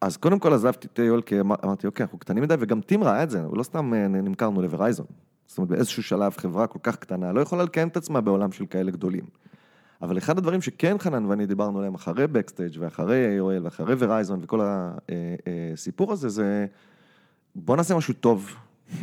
Speaker 2: אז קודם כל עזבתי את AOL, כי אמר- אמרתי, אוקיי, אנחנו קטנים מדי, וגם טים ראה את זה, הוא לא סתם אה, נמכרנו לוורייזון. זאת אומרת, באיזשהו שלב חברה כל כך קטנה לא יכולה לקיים את עצמה בעולם של כאלה גדולים. אבל אחד הדברים שכן חנן ואני דיברנו עליהם אחרי בקסטייג' ואחרי AOL ואחרי ורייזון וכל הסיפור הזה, זה בוא נעשה משהו טוב.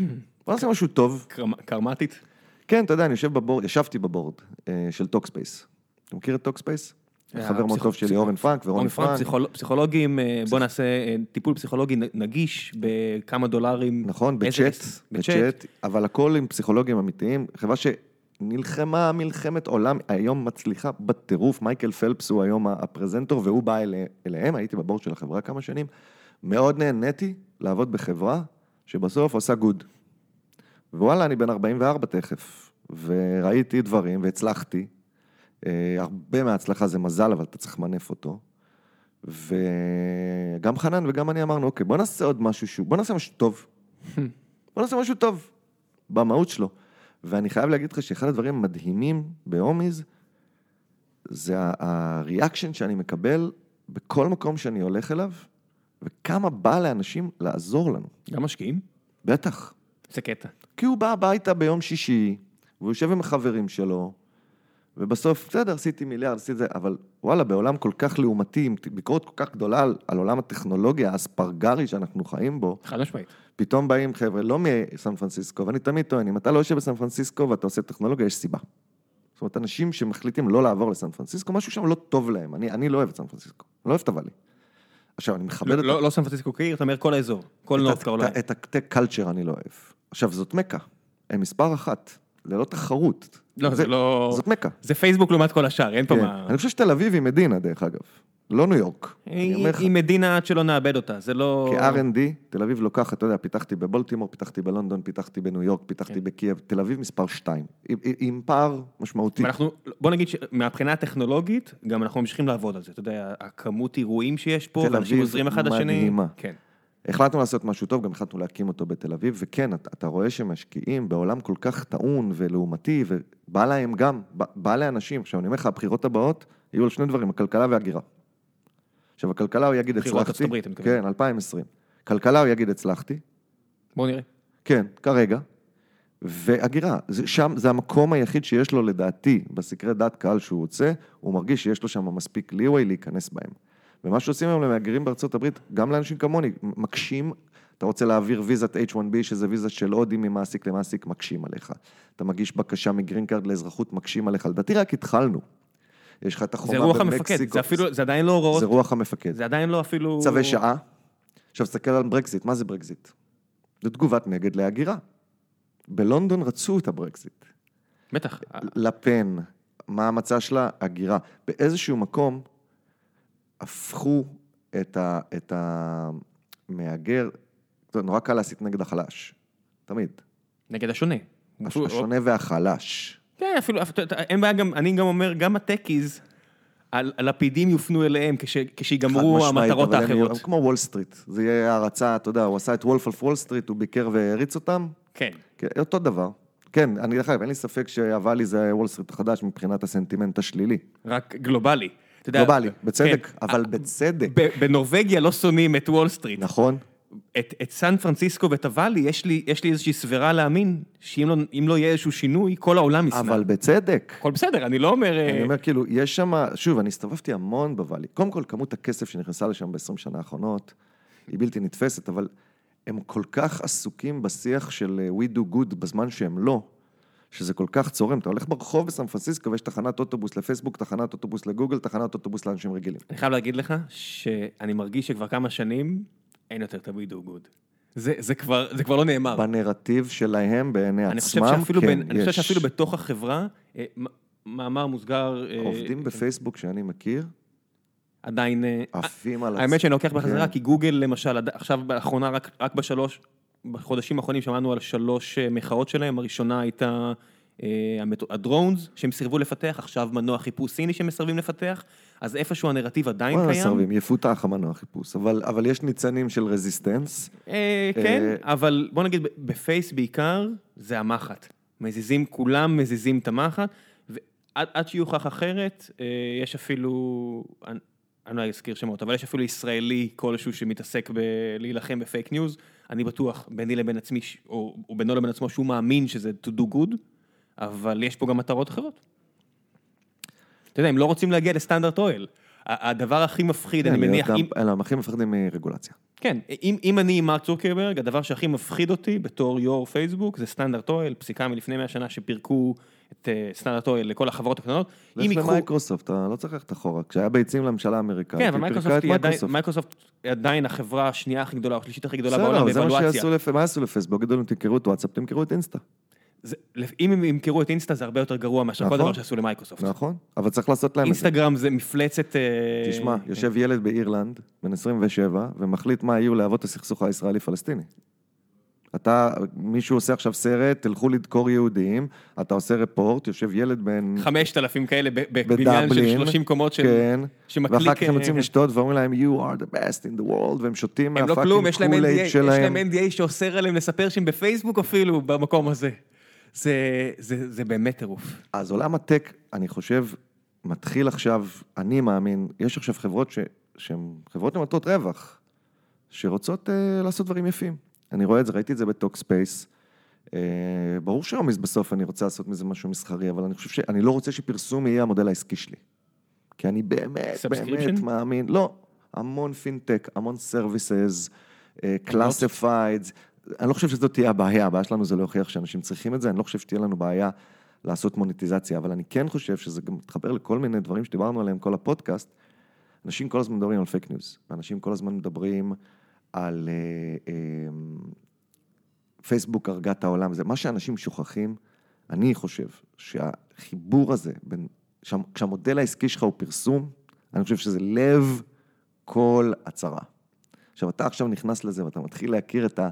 Speaker 2: בוא נעשה משהו טוב.
Speaker 1: קרמ- קארמתית.
Speaker 2: כן, אתה יודע, אני יושב ב board, ישבתי ב board אה, של Talkspace. אתה מכיר את Talkspace?
Speaker 1: אה,
Speaker 2: חבר מאוד טוב שלי, אורן פרנק ורוני
Speaker 1: פרנק,
Speaker 2: פרנק.
Speaker 1: פסיכול- פסיכולוגים, אה, בוא נעשה אה, טיפול פסיכולוגי נגיש בכמה דולרים.
Speaker 2: נכון, בצ'אט? בצ'אט, אבל הכל עם פסיכולוגים אמיתיים, חברה שנלחמה מלחמת עולם, היום מצליחה בטירוף, מייקל פלפס הוא היום הפרזנטור והוא בא אלה, אליהם, הייתי ב board של החברה כמה שנים, מאוד נהניתי לעבוד בחברה שבסוף עושה good. ווואלה, אני בן 44 תכף, וראיתי דברים והצלחתי. אה, הרבה מההצלחה זה מזל, אבל אתה צריך למנף אותו. וגם חנן וגם אני אמרנו, אוקיי, בוא נעשה עוד משהו שהוא, בוא נעשה משהו טוב. בוא נעשה משהו טוב, במהות שלו. ואני חייב להגיד לך שאחד הדברים המדהימים ב Homeis, זה ה reaction שאני מקבל בכל מקום שאני הולך אליו, וכמה בא לאנשים לעזור לנו.
Speaker 1: גם משקיעים?
Speaker 2: בטח.
Speaker 1: זה קטע.
Speaker 2: כי הוא בא הביתה ביום שישי, והוא יושב עם החברים שלו, ובסוף, בסדר, עשיתי מיליארד, עשיתי זה, אבל וואלה, בעולם כל כך לעומתי, עם ביקורת כל כך גדולה על, על עולם הטכנולוגיה האספרגרי שאנחנו חיים בו,
Speaker 1: חד משמעית.
Speaker 2: פתאום באים חבר'ה לא מסן פרנסיסקו, ואני תמיד טוען, אם אתה לא יושב בסן פרנסיסקו ואתה עושה טכנולוגיה, יש סיבה. זאת אומרת, אנשים שמחליטים לא לעבור לסן פרנסיסקו, משהו שם לא טוב להם. אני, אני לא אוהב את סן פרנסיסקו, אני לא אוהב את ה Valley. עכשיו, אני מכבד
Speaker 1: לא-
Speaker 2: את,
Speaker 1: לא לא סן פרנסיסקו עיר, אתה אומר כל האזור. כל
Speaker 2: ה-
Speaker 1: קרוליינה.
Speaker 2: את ה tech culture אני לא אוהב. עכשיו, זאת מכה, הם מספר אחת, ללא תחרות.
Speaker 1: לא, זה לא...
Speaker 2: זאת מכה.
Speaker 1: זה פייסבוק לעומת כל השאר, אין פה
Speaker 2: כן.
Speaker 1: מה...
Speaker 2: אני חושב שתל אביב היא מדינה, דרך אגב. לא ניו יורק.
Speaker 1: היא מדינה עד שלא נאבד אותה, זה לא...
Speaker 2: כ-R&D, תל אביב לוקחת, אתה יודע, פיתחתי בבולטימור, פיתחתי בלונדון, פיתחתי בניו יורק, פיתחתי
Speaker 1: כן.
Speaker 2: בקייב, תל אביב מספר 2, עם, פער משמעותי.
Speaker 1: ואנחנו, בוא נגיד שמבחינה הטכנולוגית, גם אנחנו ממשיכים לעבוד על זה. אתה יודע, הכמות אירועים שיש פה,
Speaker 2: תל
Speaker 1: ואנשים
Speaker 2: אביב
Speaker 1: עוזרים אחד לשני.
Speaker 2: מדהימה.
Speaker 1: כן.
Speaker 2: החלטנו לעשות משהו טוב, גם החלטנו להקים אותו בתל אביב, וכן, אתה, אתה רואה שמשקיעים בעולם כל כך טעון ולעומתי, ובא להם גם, בא, בא לאנשים, עכשיו אני אומר לך, הבחירות הבאות יהיו על שני דברים, הכלכלה והגירה. עכשיו, הכלכלה הוא יגיד
Speaker 1: בחירות
Speaker 2: הצלחתי,
Speaker 1: ארצות הברית, אתה מתכוון.
Speaker 2: כן, 2020. כלכלה הוא יגיד הצלחתי,
Speaker 1: בואו נראה.
Speaker 2: כן, כרגע. והגירה, זה, שם זה המקום היחיד שיש לו לדעתי, בסקרי דעת קהל שהוא רוצה, הוא מרגיש שיש לו שם מספיק leeway להיכנס בהם. ומה שעושים היום למהגרים בארצות הברית, גם לאנשים כמוני, מקשים, אתה רוצה להעביר ויזת H1B, שזה ויזה של הודים ממעסיק למעסיק, מקשים עליך. אתה מגיש בקשה מ green card לאזרחות, מקשים עליך. לדעתי רק התחלנו. יש לך את החומה
Speaker 1: זה
Speaker 2: במקסיקו.
Speaker 1: רוח המפקד, זה אפילו, זה עדיין לא הוראות,
Speaker 2: זה רוח המפקד.
Speaker 1: זה עדיין לא אפילו...
Speaker 2: צווי שעה. עכשיו, תסתכל על ברקזיט, מה זה ברקזיט? זו תגובת נגד להגירה. בלונדון רצו את הברקזיט.
Speaker 1: בטח.
Speaker 2: לפן, מה המצע שלה? הגירה. באיזשהו מקום הפכו את, ה, את המהגר, יודע, נורא קל להסית נגד החלש, תמיד.
Speaker 1: נגד השונה.
Speaker 2: הש- השונה והחלש.
Speaker 1: כן, אפילו, אין בעיה גם, אני גם אומר, גם ה techies, הלפידים יופנו אליהם כש- כשיגמרו המטרות
Speaker 2: אבל הם
Speaker 1: האחרות.
Speaker 2: כמו וול סטריט, זה יהיה הערצה, אתה יודע, הוא עשה את Wolf of Wall Street, הוא ביקר והעריץ אותם,
Speaker 1: כן.
Speaker 2: כן, אותו דבר. כן, אני דרך אגב, אין לי ספק שה Valley זה וול סטריט החדש מבחינת הסנטימנט השלילי.
Speaker 1: רק גלובלי.
Speaker 2: גלובלי, בצדק,
Speaker 1: כן.
Speaker 2: אבל בצדק.
Speaker 1: בנורבגיה לא שונאים את וול סטריט.
Speaker 2: נכון?
Speaker 1: את, את סן פרנסיסקו ואת ה Valley, יש לי, יש לי איזושהי סברה להאמין, שאם לא, לא יהיה איזשהו שינוי, כל העולם ישנא.
Speaker 2: אבל בצדק.
Speaker 1: הכל בסדר, אני לא אומר... אה,
Speaker 2: אני אומר, כאילו, יש שם, שוב, אני הסתובבתי המון בוואלי. קודם כל, כמות הכסף שנכנסה לשם ב-20 שנה האחרונות, היא בלתי נתפסת, אבל הם כל כך עסוקים בשיח של אה, we do good בזמן שהם לא, שזה כל כך צורם. אתה הולך ברחוב בסן פרנסיסקו ויש תחנת אוטובוס לפייסבוק, תחנת אוטובוס לגוגל, תחנת אוטובוס לאנשים רגילים.
Speaker 1: אני חייב להגיד לך שאני מרגיש שכבר כמה שנים אין יותר ה-We do good. זה, זה, כבר, זה כבר לא נאמר.
Speaker 2: בנרטיב שלהם בעיני
Speaker 1: אני חושב
Speaker 2: עצמם,
Speaker 1: שאפילו,
Speaker 2: כן,
Speaker 1: בין, אני חושב
Speaker 2: יש.
Speaker 1: שאפילו בתוך החברה, אה, מאמר מוסגר, אה,
Speaker 2: עובדים בפייסבוק שאני מכיר,
Speaker 1: עדיין, אה,
Speaker 2: עפים על...
Speaker 1: האמת שאני לוקח בחזרה,
Speaker 2: כן.
Speaker 1: כי גוגל למשל, עכשיו באחרונה, רק, רק בשלוש, בחודשים האחרונים שמענו על שלוש אה, מחאות שלהם, הראשונה הייתה אה, הדרונס שהם סירבו לפתח, עכשיו מנוע חיפוש סיני שהם מסרבים לפתח, אז איפשהו הנרטיב עדיין קיים.
Speaker 2: מסרבים? יפותח המנוע חיפוש, אבל, אבל יש ניצנים של רזיסטנס.
Speaker 1: אה, כן,
Speaker 2: אה,
Speaker 1: אבל בוא נגיד, בפייס בעיקר, זה המחט. מזיזים, כולם מזיזים את המחט, ועד עד שיוכח אחרת, אה, יש אפילו, אני לא אזכיר שמות, אבל יש אפילו ישראלי כלשהו שמתעסק בלהילחם בפייק ניוז, אני בטוח, ביני לבין עצמי, או, או בינו לבין עצמו, שהוא מאמין שזה to do good, אבל יש פה גם מטרות אחרות. אתה יודע, הם לא רוצים להגיע ל Standard Oil. הדבר הכי מפחיד, אני מניח,
Speaker 2: גם-
Speaker 1: אם,
Speaker 2: אלה, הם הכי מפחדים מרגולציה.
Speaker 1: כן, אם, אם אני מרק צוקרברג, הדבר שהכי מפחיד אותי בתור יו"ר פייסבוק זה Standard Oil, פסיקה מלפני 100 שנה שפירקו את אה, Standard Oil לכל החברות הקטנות. אם
Speaker 2: לך. למייקרוסופט, אתה לא צריך ללכת אחורה. כשהיה ביצים לממשלה האמריקאית,
Speaker 1: כן, אבל מייקרוסופט היא עדיין, החברה השנייה הכי גדולה, או השלישית הכי גדולה
Speaker 2: בסדר,
Speaker 1: בעולם
Speaker 2: אבל זה מה בוולואציה. לפ- מה יעשו לפייסבוק? יגידו להם, תמכרו את וואטסאפ, תמכרו את אינסטה.
Speaker 1: זה- אם הם ימכרו את אינסטה זה הרבה יותר גרוע מאשר כל
Speaker 2: נכון.
Speaker 1: דבר שעשו למייקרוסופט.
Speaker 2: נכון, אבל צריך לעשות להם את זה.
Speaker 1: אינסטגרם זה מפלצת... אה,
Speaker 2: תשמע, יושב ילד באירלנד, בן 27, ומחליט מה יהיו להבות הסכסוך הישראלי-פלסטיני. אתה, מישהו עושה עכשיו סרט, תלכו לדקור יהודים, אתה עושה רפורט, יושב ילד בן...
Speaker 1: 5,000 כאלה בבניין של
Speaker 2: בדבלין,
Speaker 1: 30 קומות של...
Speaker 2: כן,
Speaker 1: שמקליק,
Speaker 2: ואחר כך הם
Speaker 1: אה,
Speaker 2: יוצאים לשתות ואומרים להם, you are the best in the world, והם שותים
Speaker 1: הם לא כלום, יש להם NDA,
Speaker 2: מהפאקינג שלהם.
Speaker 1: שאוסר עליהם לספר שהם בפייסבוק אפילו, במקום הזה. זה, זה, זה באמת טירוף.
Speaker 2: אז עולם הטק, אני חושב, מתחיל עכשיו, אני מאמין, יש עכשיו חברות שהן חברות למטרות רווח, שרוצות אה, לעשות דברים יפים. אני רואה את זה, ראיתי את זה ב Talkspace. אה, ברור שהיום בסוף אני רוצה לעשות מזה משהו מסחרי, אבל אני חושב שאני לא רוצה שפרסום יהיה המודל העסקי שלי. כי אני באמת? באמת מאמין, לא, המון פינטק, המון services, classifieds, אני לא חושב שזאת תהיה הבעיה, הבעיה שלנו זה להוכיח שאנשים צריכים את זה, אני לא חושב שתהיה לנו בעיה לעשות מוניטיזציה, אבל אני כן חושב שזה גם מתחבר לכל מיני דברים שדיברנו עליהם כל הפודקאסט. אנשים כל הזמן מדברים על פייק ניוז, אנשים כל הזמן מדברים על אה, אה, פייסבוק הרגה את העולם, זה מה שאנשים שוכחים, אני חושב שהחיבור הזה, בין, שה- כשהמודל העסקי שלך הוא פרסום, אני חושב שזה לב כל הצרה. עכשיו, אתה עכשיו נכנס לזה ואתה מתחיל להכיר את ה...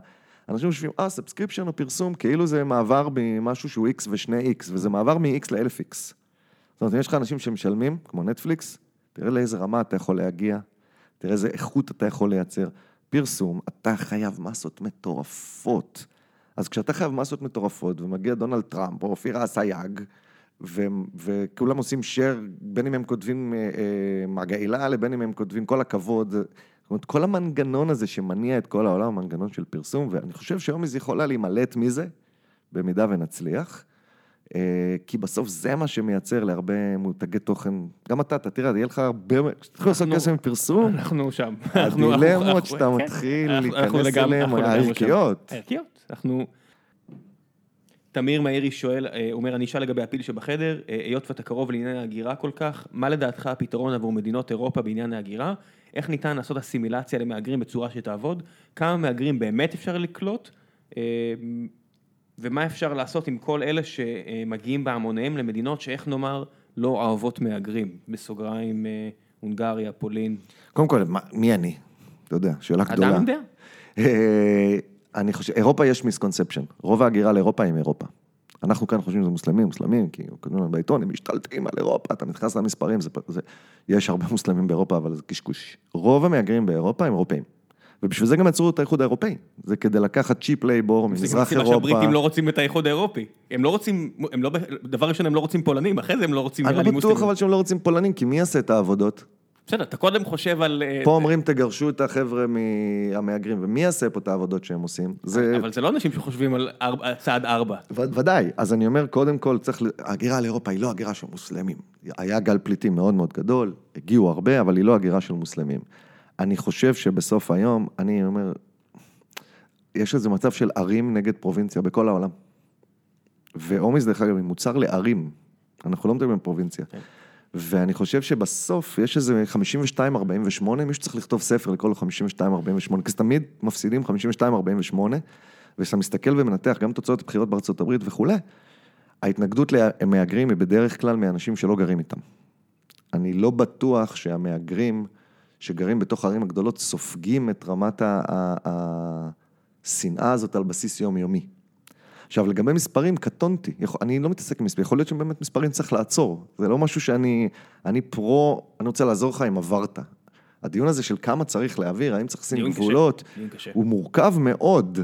Speaker 2: אנשים חושבים, אה, subscription או פרסום, כאילו זה מעבר ממשהו שהוא X ושני X, וזה מעבר מ-X ל-1000X. זאת אומרת, אם יש לך אנשים שמשלמים, כמו נטפליקס, תראה לאיזה רמה אתה יכול להגיע, תראה איזה איכות אתה יכול לייצר. פרסום, אתה חייב מסות מטורפות. אז כשאתה חייב מסות מטורפות, ומגיע דונלד טראמפ, או אופירה אסייג, וכולם עושים share, בין אם הם כותבים אה, אה, מגעילה, לבין אם הם כותבים כל הכבוד. זאת אומרת, כל המנגנון הזה שמניע את כל העולם, הוא מנגנון של פרסום, ואני חושב שהיום זה יכולה להימלט מזה, במידה ונצליח. אה, כי בסוף זה מה שמייצר להרבה מותגי תוכן. גם אתה, אתה תראה, יהיה לך הרבה, כשתתחיל לעשות כסף מפרסום,
Speaker 1: אנחנו שם. אנחנו- אנחנו-
Speaker 2: הדילמות שאתה מתחיל להיכנס אליהן,
Speaker 1: שם.
Speaker 2: הערכיות.
Speaker 1: הערכיות. אנחנו... תמיר מאירי שואל, אה, אומר, אני אשאל לגבי הפיל שבחדר, אה, היות ואתה קרוב לעניין ההגירה כל כך, מה לדעתך הפתרון עבור מדינות אירופה בעניין ההגירה? איך ניתן לעשות אסימילציה למהגרים בצורה שתעבוד? כמה מהגרים באמת אפשר לקלוט? ומה אפשר לעשות עם כל אלה שמגיעים בהמוניהם למדינות שאיך נאמר לא אוהבות מהגרים? בסוגריים, אה, הונגריה, פולין.
Speaker 2: קודם כל, מי אני? אתה יודע, שאלה גדולה.
Speaker 1: אדם דעה.
Speaker 2: אה, אני חושב, אירופה יש misconception, רוב ההגירה לאירופה היא מאירופה. אנחנו כאן חושבים שזה מוסלמים, מוסלמים, כי כותבים לנו בעיתון, הם משתלטים על אירופה, אתה נכנס למספרים, זה, זה, יש הרבה מוסלמים באירופה, אבל זה קשקוש. רוב המהגרים באירופה הם אירופאים. ובשביל זה גם יצרו את האיחוד האירופאי. זה כדי לקחת cheap labor
Speaker 1: זה
Speaker 2: ממזרח אירופה.
Speaker 1: שהבריטים לא רוצים את האיחוד האירופי. הם לא רוצים, הם לא, דבר ראשון הם לא רוצים פולנים, אחרי זה הם לא רוצים
Speaker 2: אני בטוח. אבל שהם לא רוצים פולנים, כי מי יעשה את העבודות?
Speaker 1: בסדר, אתה קודם חושב על... אה,
Speaker 2: פה אומרים תגרשו את החבר'ה מהמהגרים, ומי יעשה פה את העבודות שהם עושים? זה...
Speaker 1: אבל זה לא אנשים שחושבים על ארבע- צעד ארבע.
Speaker 2: ו- ודאי, אז אני אומר, קודם כל צריך, ההגירה לאירופה היא לא הגירה של מוסלמים. היה גל פליטים מאוד מאוד גדול, הגיעו הרבה, אבל היא לא הגירה של מוסלמים. אני חושב שבסוף היום, אני אומר, יש איזה מצב של ערים נגד פרובינציה בכל העולם. והומיס, דרך אגב, היא מוצר לערים. אנחנו לא מדברים על פרובינציה.
Speaker 1: כן.
Speaker 2: ואני חושב שבסוף יש איזה 52-48, מישהו צריך לכתוב ספר לקרוא לו 52-48, כי תמיד מפסידים 52-48, וכשאתה מסתכל ומנתח גם תוצאות הבחירות בארצות הברית וכולי, ההתנגדות למהגרים היא בדרך כלל מאנשים שלא גרים איתם. אני לא בטוח שהמהגרים שגרים בתוך הערים הגדולות סופגים את רמת השנאה הזאת על בסיס יומיומי. עכשיו, לגבי מספרים, קטונתי. יכול, אני לא מתעסק עם מספרים, יכול להיות שבאמת מספרים צריך לעצור. זה לא משהו שאני, אני pro, אני רוצה לעזור לך אם עברת. הדיון הזה של כמה צריך להעביר, האם צריך לשים גבולות,
Speaker 1: קשה.
Speaker 2: הוא מורכב מאוד.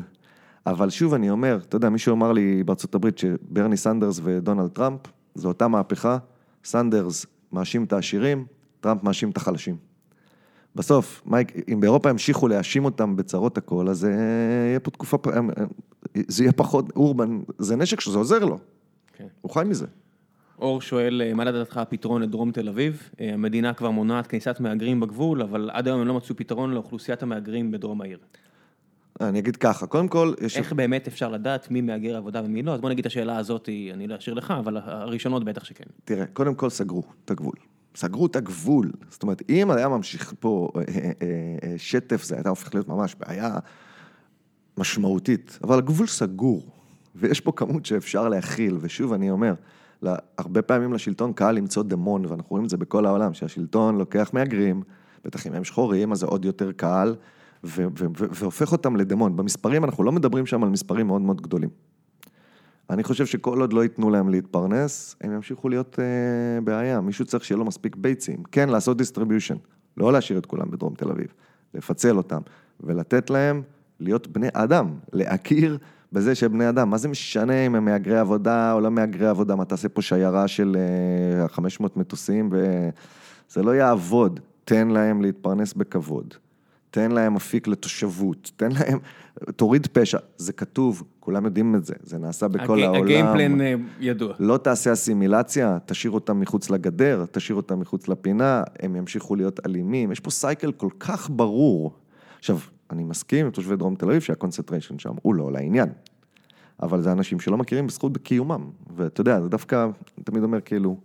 Speaker 2: אבל שוב, אני אומר, אתה יודע, מישהו אמר לי בארצות הברית שברני סנדרס ודונלד טראמפ, זו אותה מהפכה, סנדרס מאשים את העשירים, טראמפ מאשים את החלשים. בסוף, מייק, אם באירופה ימשיכו להאשים אותם בצרות הכל, אז אה, יהיה פה תקופה, אה, אה, זה יהיה פחות אורבן, זה נשק שזה עוזר לו,
Speaker 1: כן.
Speaker 2: הוא חי מזה.
Speaker 1: אור שואל, מה לדעתך הפתרון לדרום תל אביב? המדינה כבר מונעת כניסת מהגרים בגבול, אבל עד היום הם לא מצאו פתרון לאוכלוסיית המהגרים בדרום העיר.
Speaker 2: אני אגיד ככה, קודם כל, יש...
Speaker 1: איך באמת אפשר לדעת מי מהגר עבודה ומי לא? אז בוא נגיד את השאלה הזאת, אני לא אשאיר לך, אבל הראשונות בטח שכן.
Speaker 2: תראה, קודם כל סגרו את הגבול. סגרו את הגבול. זאת אומרת, אם היה ממשיך פה אה, אה, אה, שטף, זה הייתה הופך להיות ממש בעיה משמעותית. אבל הגבול סגור, ויש פה כמות שאפשר להכיל. ושוב, אני אומר, הרבה פעמים לשלטון קל למצוא דמון, ואנחנו רואים את זה בכל העולם, שהשלטון לוקח מהגרים, בטח אם הם שחורים, אז זה עוד יותר קל, והופך אותם לדמון. במספרים, אנחנו לא מדברים שם על מספרים מאוד מאוד גדולים. אני חושב שכל עוד לא ייתנו להם להתפרנס, הם ימשיכו להיות אה, בעיה. מישהו צריך שיהיה לו מספיק ביצים. כן, לעשות distribution, לא להשאיר את כולם בדרום תל אביב, לפצל אותם, ולתת להם להיות בני אדם, להכיר בזה שהם בני אדם. מה זה משנה אם הם מהגרי עבודה או לא מהגרי עבודה, מה תעשה פה שיירה של אה, 500 מטוסים, וזה לא יעבוד. תן להם להתפרנס בכבוד. תן להם אפיק לתושבות, תן להם, תוריד פשע, זה כתוב, כולם יודעים את זה, זה נעשה בכל העולם.
Speaker 1: הגיימפלן אה, ידוע.
Speaker 2: לא תעשה אסימילציה, תשאיר אותם מחוץ לגדר, תשאיר אותם מחוץ לפינה, הם ימשיכו להיות אלימים, יש פה סייקל כל כך ברור. עכשיו, אני מסכים עם תושבי דרום תל אביב שה concentration שם הוא לא לעניין, אבל זה אנשים שלא מכירים בזכות בקיומם, ואתה יודע, זה דווקא, אני תמיד אומר כאילו,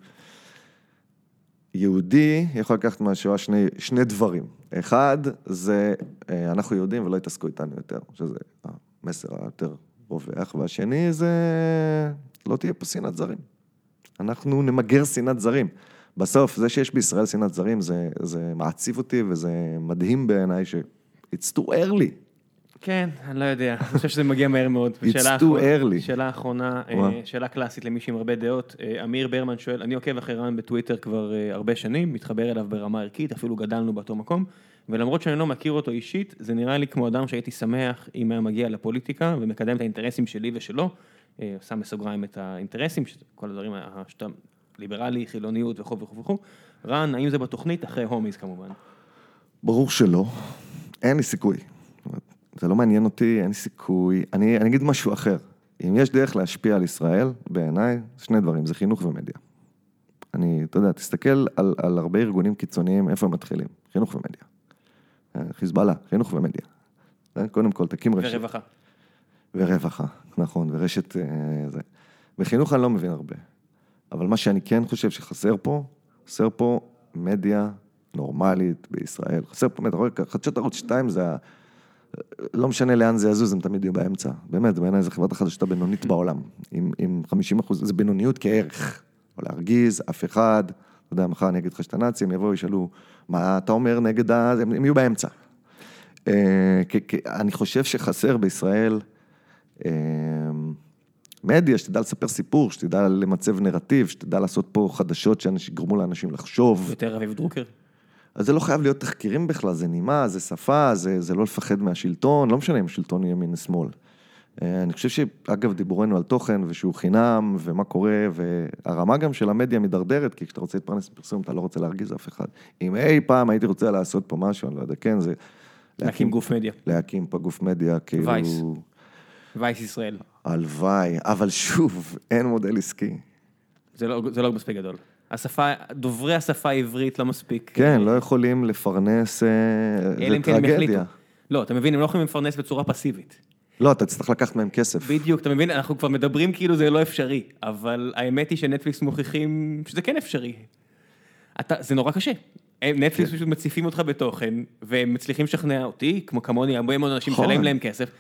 Speaker 2: יהודי יכול לקחת מהשואה שני, שני דברים. אחד, זה אה, אנחנו יהודים ולא יתעסקו איתנו יותר, שזה המסר היותר רווח, והשני זה לא תהיה פה שנאת זרים. אנחנו נמגר שנאת זרים. בסוף, זה שיש בישראל שנאת זרים, זה, זה מעציב אותי וזה מדהים בעיניי ש... It's too early.
Speaker 1: כן, אני לא יודע, אני חושב שזה מגיע מהר מאוד.
Speaker 2: It's too early.
Speaker 1: שאלה אחרונה, אה? שאלה קלאסית למישהו עם הרבה דעות. אה, אמיר ברמן שואל, אני עוקב אחרי רן בטוויטר כבר אה, הרבה שנים, מתחבר אליו ברמה ערכית, אפילו גדלנו באותו מקום, ולמרות שאני לא מכיר אותו אישית, זה נראה לי כמו אדם שהייתי שמח אם היה מגיע לפוליטיקה ומקדם את האינטרסים שלי ושלו, שם בסוגריים את האינטרסים, כל הדברים, שאתה ליברלי, חילוניות וכו' וכו' וכו'. רן, האם זה בתוכנית? אחרי הומיז כמובן.
Speaker 2: ברור שלא, אין לי סיכוי. זה לא מעניין אותי, אין סיכוי. אני, אני אגיד משהו אחר. אם יש דרך להשפיע על ישראל, בעיניי, שני דברים, זה חינוך ומדיה. אני, אתה יודע, תסתכל על, על הרבה ארגונים קיצוניים, איפה הם מתחילים? חינוך ומדיה. אה, חיזבאללה, חינוך ומדיה. אה, קודם כל, תקים רשת.
Speaker 1: ורווחה.
Speaker 2: ורווחה, נכון, ורשת אה, זה. בחינוך אני לא מבין הרבה, אבל מה שאני כן חושב שחסר פה, חסר פה מדיה נורמלית בישראל. חסר פה, אתה רואה, חדשות ערוץ 2 זה. לא משנה לאן זה יזוז, הם תמיד יהיו באמצע. באמת, בעיניי זו חברת החדשות הבינונית בעולם. עם, עם 50 אחוז, זה בינוניות כערך. או להרגיז, אף אחד, אתה יודע, מחר אני אגיד לך שאתה נאצי, הם יבואו, ישאלו, מה אתה אומר נגד ה... הם, הם יהיו באמצע. אה, כ- כ- אני חושב שחסר בישראל אה, מדיה, שתדע לספר סיפור, שתדע למצב נרטיב, שתדע לעשות פה חדשות שיגרמו לאנשים לחשוב.
Speaker 1: יותר רביב דרוקר.
Speaker 2: אז זה לא חייב להיות תחקירים בכלל, זה נימה, זה שפה, זה, זה לא לפחד מהשלטון, לא משנה אם השלטון ימין או שמאל. אה, אני חושב שאגב, דיבורנו על תוכן ושהוא חינם ומה קורה, והרמה גם של המדיה מידרדרת, כי כשאתה רוצה להתפרנס בפרסום, אתה לא רוצה להרגיז אף אחד. אם אי פעם הייתי רוצה לעשות פה משהו, אני לא יודע, כן, זה...
Speaker 1: להקים גוף מדיה.
Speaker 2: להקים פה גוף מדיה, כאילו...
Speaker 1: וייס. וייס ישראל.
Speaker 2: הלוואי, אבל שוב, אין מודל עסקי.
Speaker 1: זה לא, זה לא מספיק גדול. השפה, דוברי השפה העברית לא מספיק.
Speaker 2: כן, לא יכולים לפרנס, אה, זה
Speaker 1: כן.
Speaker 2: טרגדיה.
Speaker 1: לא, אתה מבין, הם לא יכולים לפרנס בצורה פסיבית.
Speaker 2: לא, אתה תצטרך לקחת מהם כסף.
Speaker 1: בדיוק, אתה מבין, אנחנו כבר מדברים כאילו זה לא אפשרי, אבל האמת היא שנטפליקס מוכיחים שזה כן אפשרי. אתה, זה נורא קשה. נטפליקס
Speaker 2: כן.
Speaker 1: פשוט מציפים אותך בתוכן, והם מצליחים לשכנע אותי, כמו כמוני, הרבה מאוד אנשים
Speaker 2: נכון.
Speaker 1: משלמים להם כסף.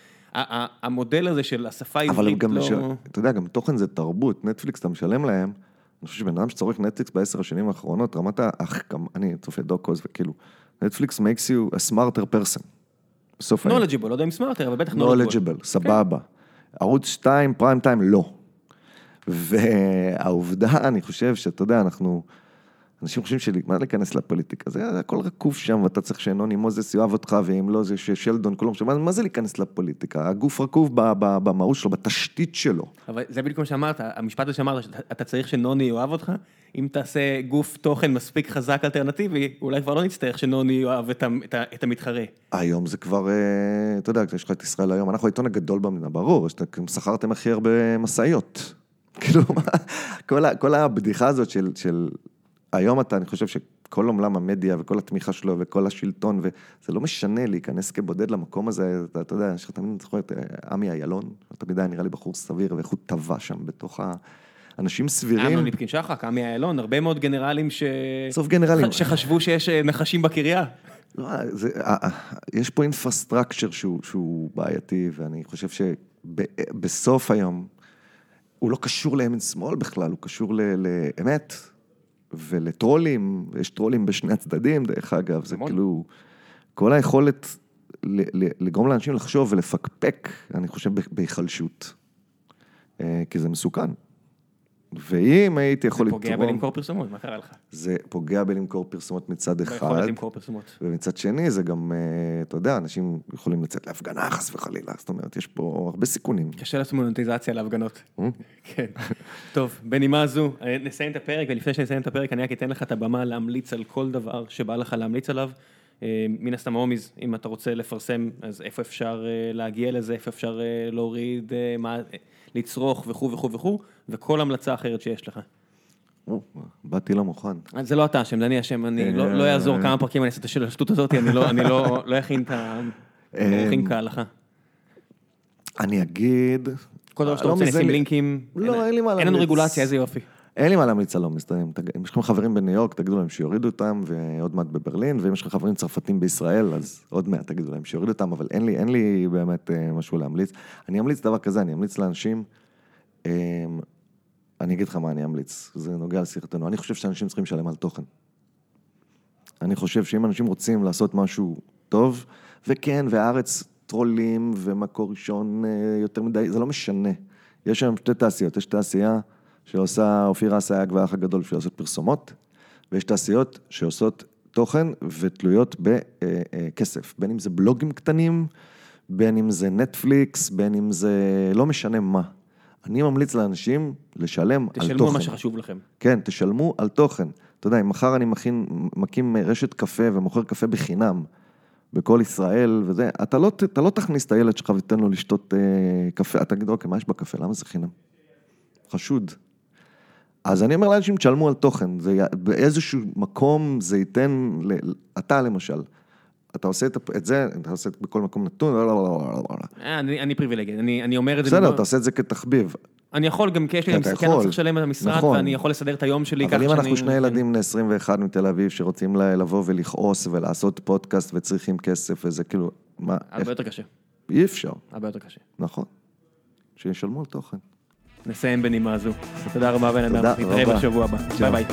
Speaker 1: המודל הזה של השפה
Speaker 2: אבל
Speaker 1: העברית
Speaker 2: גם,
Speaker 1: לא...
Speaker 2: ש... אתה יודע, גם תוכן זה תרבות, נטפליקס אתה משלם להם, אני חושב שבן אדם שצורך נטפליקס בעשר השנים האחרונות, רמת ה... אך, גם אני צופה דוקוס וכאילו, נטפליקס makes you a smarter person. בסוף היום.
Speaker 1: knowledgeable, לא יודע אם סמארטר, אבל בטח knowledgeable.
Speaker 2: knowledgeable, סבבה. ערוץ 2, פריים טיים, לא. והעובדה, אני חושב שאתה יודע, אנחנו... אנשים חושבים שלי, מה להיכנס לפוליטיקה? זה הכל רקוב שם, ואתה צריך שנוני מוזס יאהב אותך, ואם לא, זה ששלדון, כלום שם, מה זה להיכנס לפוליטיקה? הגוף רקוב במהות שלו, בתשתית שלו.
Speaker 1: אבל זה בדיוק כמו שאמרת, המשפט הזה שאמרת, אתה צריך שנוני יאהב אותך, אם תעשה גוף תוכן מספיק חזק אלטרנטיבי, אולי כבר לא נצטרך שנוני יאהב את המתחרה.
Speaker 2: היום זה כבר, אה, אתה יודע, יש לך את ישראל היום, אנחנו העיתון הגדול במדינה, ברור, שכרתם הכי הרבה משאיות. כאילו, כל הבדיחה הזאת של היום אתה, אני חושב שכל עולם המדיה וכל התמיכה שלו וכל השלטון, וזה לא משנה להיכנס כבודד למקום הזה, אתה, אתה יודע, יש לך תמיד זוכר את אה, עמי איילון, תמיד היה נראה לי בחור סביר, ואיך הוא טבע שם בתוך ה... אנשים סבירים.
Speaker 1: אמנון ליפקין שחק, עמי איילון, הרבה מאוד גנרלים ש...
Speaker 2: סוף גנרלים.
Speaker 1: שחשבו שיש אה, נחשים בקריה.
Speaker 2: לא, זה, אה, יש פה אינפרסטרקצ'ר שהוא, שהוא בעייתי, ואני חושב שבסוף היום, הוא לא קשור לימין שמאל בכלל, הוא קשור לאמת. ולטרולים, יש טרולים בשני הצדדים, דרך אגב, זה כאילו, כל היכולת לגרום לאנשים לחשוב ולפקפק, אני חושב, בהיחלשות. אה, כי זה מסוכן. ואם הייתי יכול לתרום...
Speaker 1: זה פוגע בלמכור פרסומות, מה קרה לך?
Speaker 2: זה פוגע בלמכור פרסומות מצד אחד.
Speaker 1: ביכולת למכור פרסומות.
Speaker 2: ומצד שני, זה גם, אה, אתה יודע, אנשים יכולים לצאת להפגנה חס וחלילה, זאת אומרת, יש פה הרבה סיכונים.
Speaker 1: קשה לעשות מונטיזציה להפגנות. אה? כן. טוב, בנימה זו, אה, נסיים את הפרק, ולפני שנסיים את הפרק, אני רק אתן לך את הבמה להמליץ על כל דבר שבא לך להמליץ עליו. מן הסתם הומיז, אם אתה רוצה לפרסם, אז איפה אפשר להגיע לזה, איפה אפשר להוריד, מה, לצרוך וכו' וכו' וכו', וכל המלצה אחרת שיש לך.
Speaker 2: באתי לא מוכן.
Speaker 1: זה לא אתה אשם, זה אני אשם, אני לא אעזור כמה פרקים אני אעשה את השטות הזאת, אני לא אכין את האורחים כהלכה.
Speaker 2: אני אגיד...
Speaker 1: כל דבר שאתה רוצה, נשים לינקים.
Speaker 2: לא, אין לי מה להמליץ.
Speaker 1: אין לנו רגולציה, איזה יופי.
Speaker 2: אין לי מה להמליץ על המסתרים. אם יש לכם חברים בניו יורק, תגידו להם שיורידו אותם, ועוד מעט בברלין, ואם יש לכם חברים צרפתים בישראל, אז עוד מעט תגידו להם שיורידו אותם, אבל אין לי, אין לי באמת אה, משהו להמליץ. אני אמליץ דבר כזה, אני אמליץ לאנשים, אמ, אני אגיד לך מה אני אמליץ, זה נוגע לשיחתנו. אני חושב שאנשים צריכים לשלם על תוכן. אני חושב שאם אנשים רוצים לעשות משהו טוב, וכן, והארץ טרולים, ומקור ראשון אה, יותר מדי, זה לא משנה. יש היום שתי תעשיות, יש תעשייה שעושה אופירה אסייג והאח הגדול בשביל לעשות פרסומות, ויש תעשיות שעושות תוכן ותלויות בכסף, בין אם זה בלוגים קטנים, בין אם זה נטפליקס, בין אם זה לא משנה מה. אני ממליץ לאנשים לשלם על תוכן.
Speaker 1: תשלמו מה שחשוב לכם.
Speaker 2: כן, תשלמו על תוכן. אתה יודע, אם מחר אני מכין, מקים רשת קפה ומוכר קפה בחינם בכל ישראל וזה, אתה לא, אתה לא תכניס את הילד שלך ותתן לו לשתות אה, קפה, אתה תגיד, אוקיי, מה יש בקפה? למה זה חינם? חשוד. אז אני אומר לאנשים, תשלמו על תוכן, זה, באיזשהו מקום זה ייתן, אתה למשל, אתה עושה את זה, אתה עושה את בכל מקום נתון, לא, לא, לא, לא, לא.
Speaker 1: אני פריבילגי, אני אומר את זה.
Speaker 2: בסדר, אתה עושה את זה כתחביב.
Speaker 1: אני יכול גם, כי יש לי, כן, אני צריך לשלם את המשרד, נכון. ואני יכול לסדר את היום שלי ככה
Speaker 2: שאני... אבל אם אנחנו שני ילדים בני 21 מתל אביב, שרוצים לבוא ולכעוס ולעשות פודקאסט וצריכים כסף, וזה כאילו, מה,
Speaker 1: הרבה יותר קשה.
Speaker 2: אי אפשר.
Speaker 1: הרבה יותר קשה.
Speaker 2: נכון. שישלמו על תוכן.
Speaker 1: נסיים בנימה זו. תודה רבה בן אדם, נתראה בשבוע הבא. ביי ביי.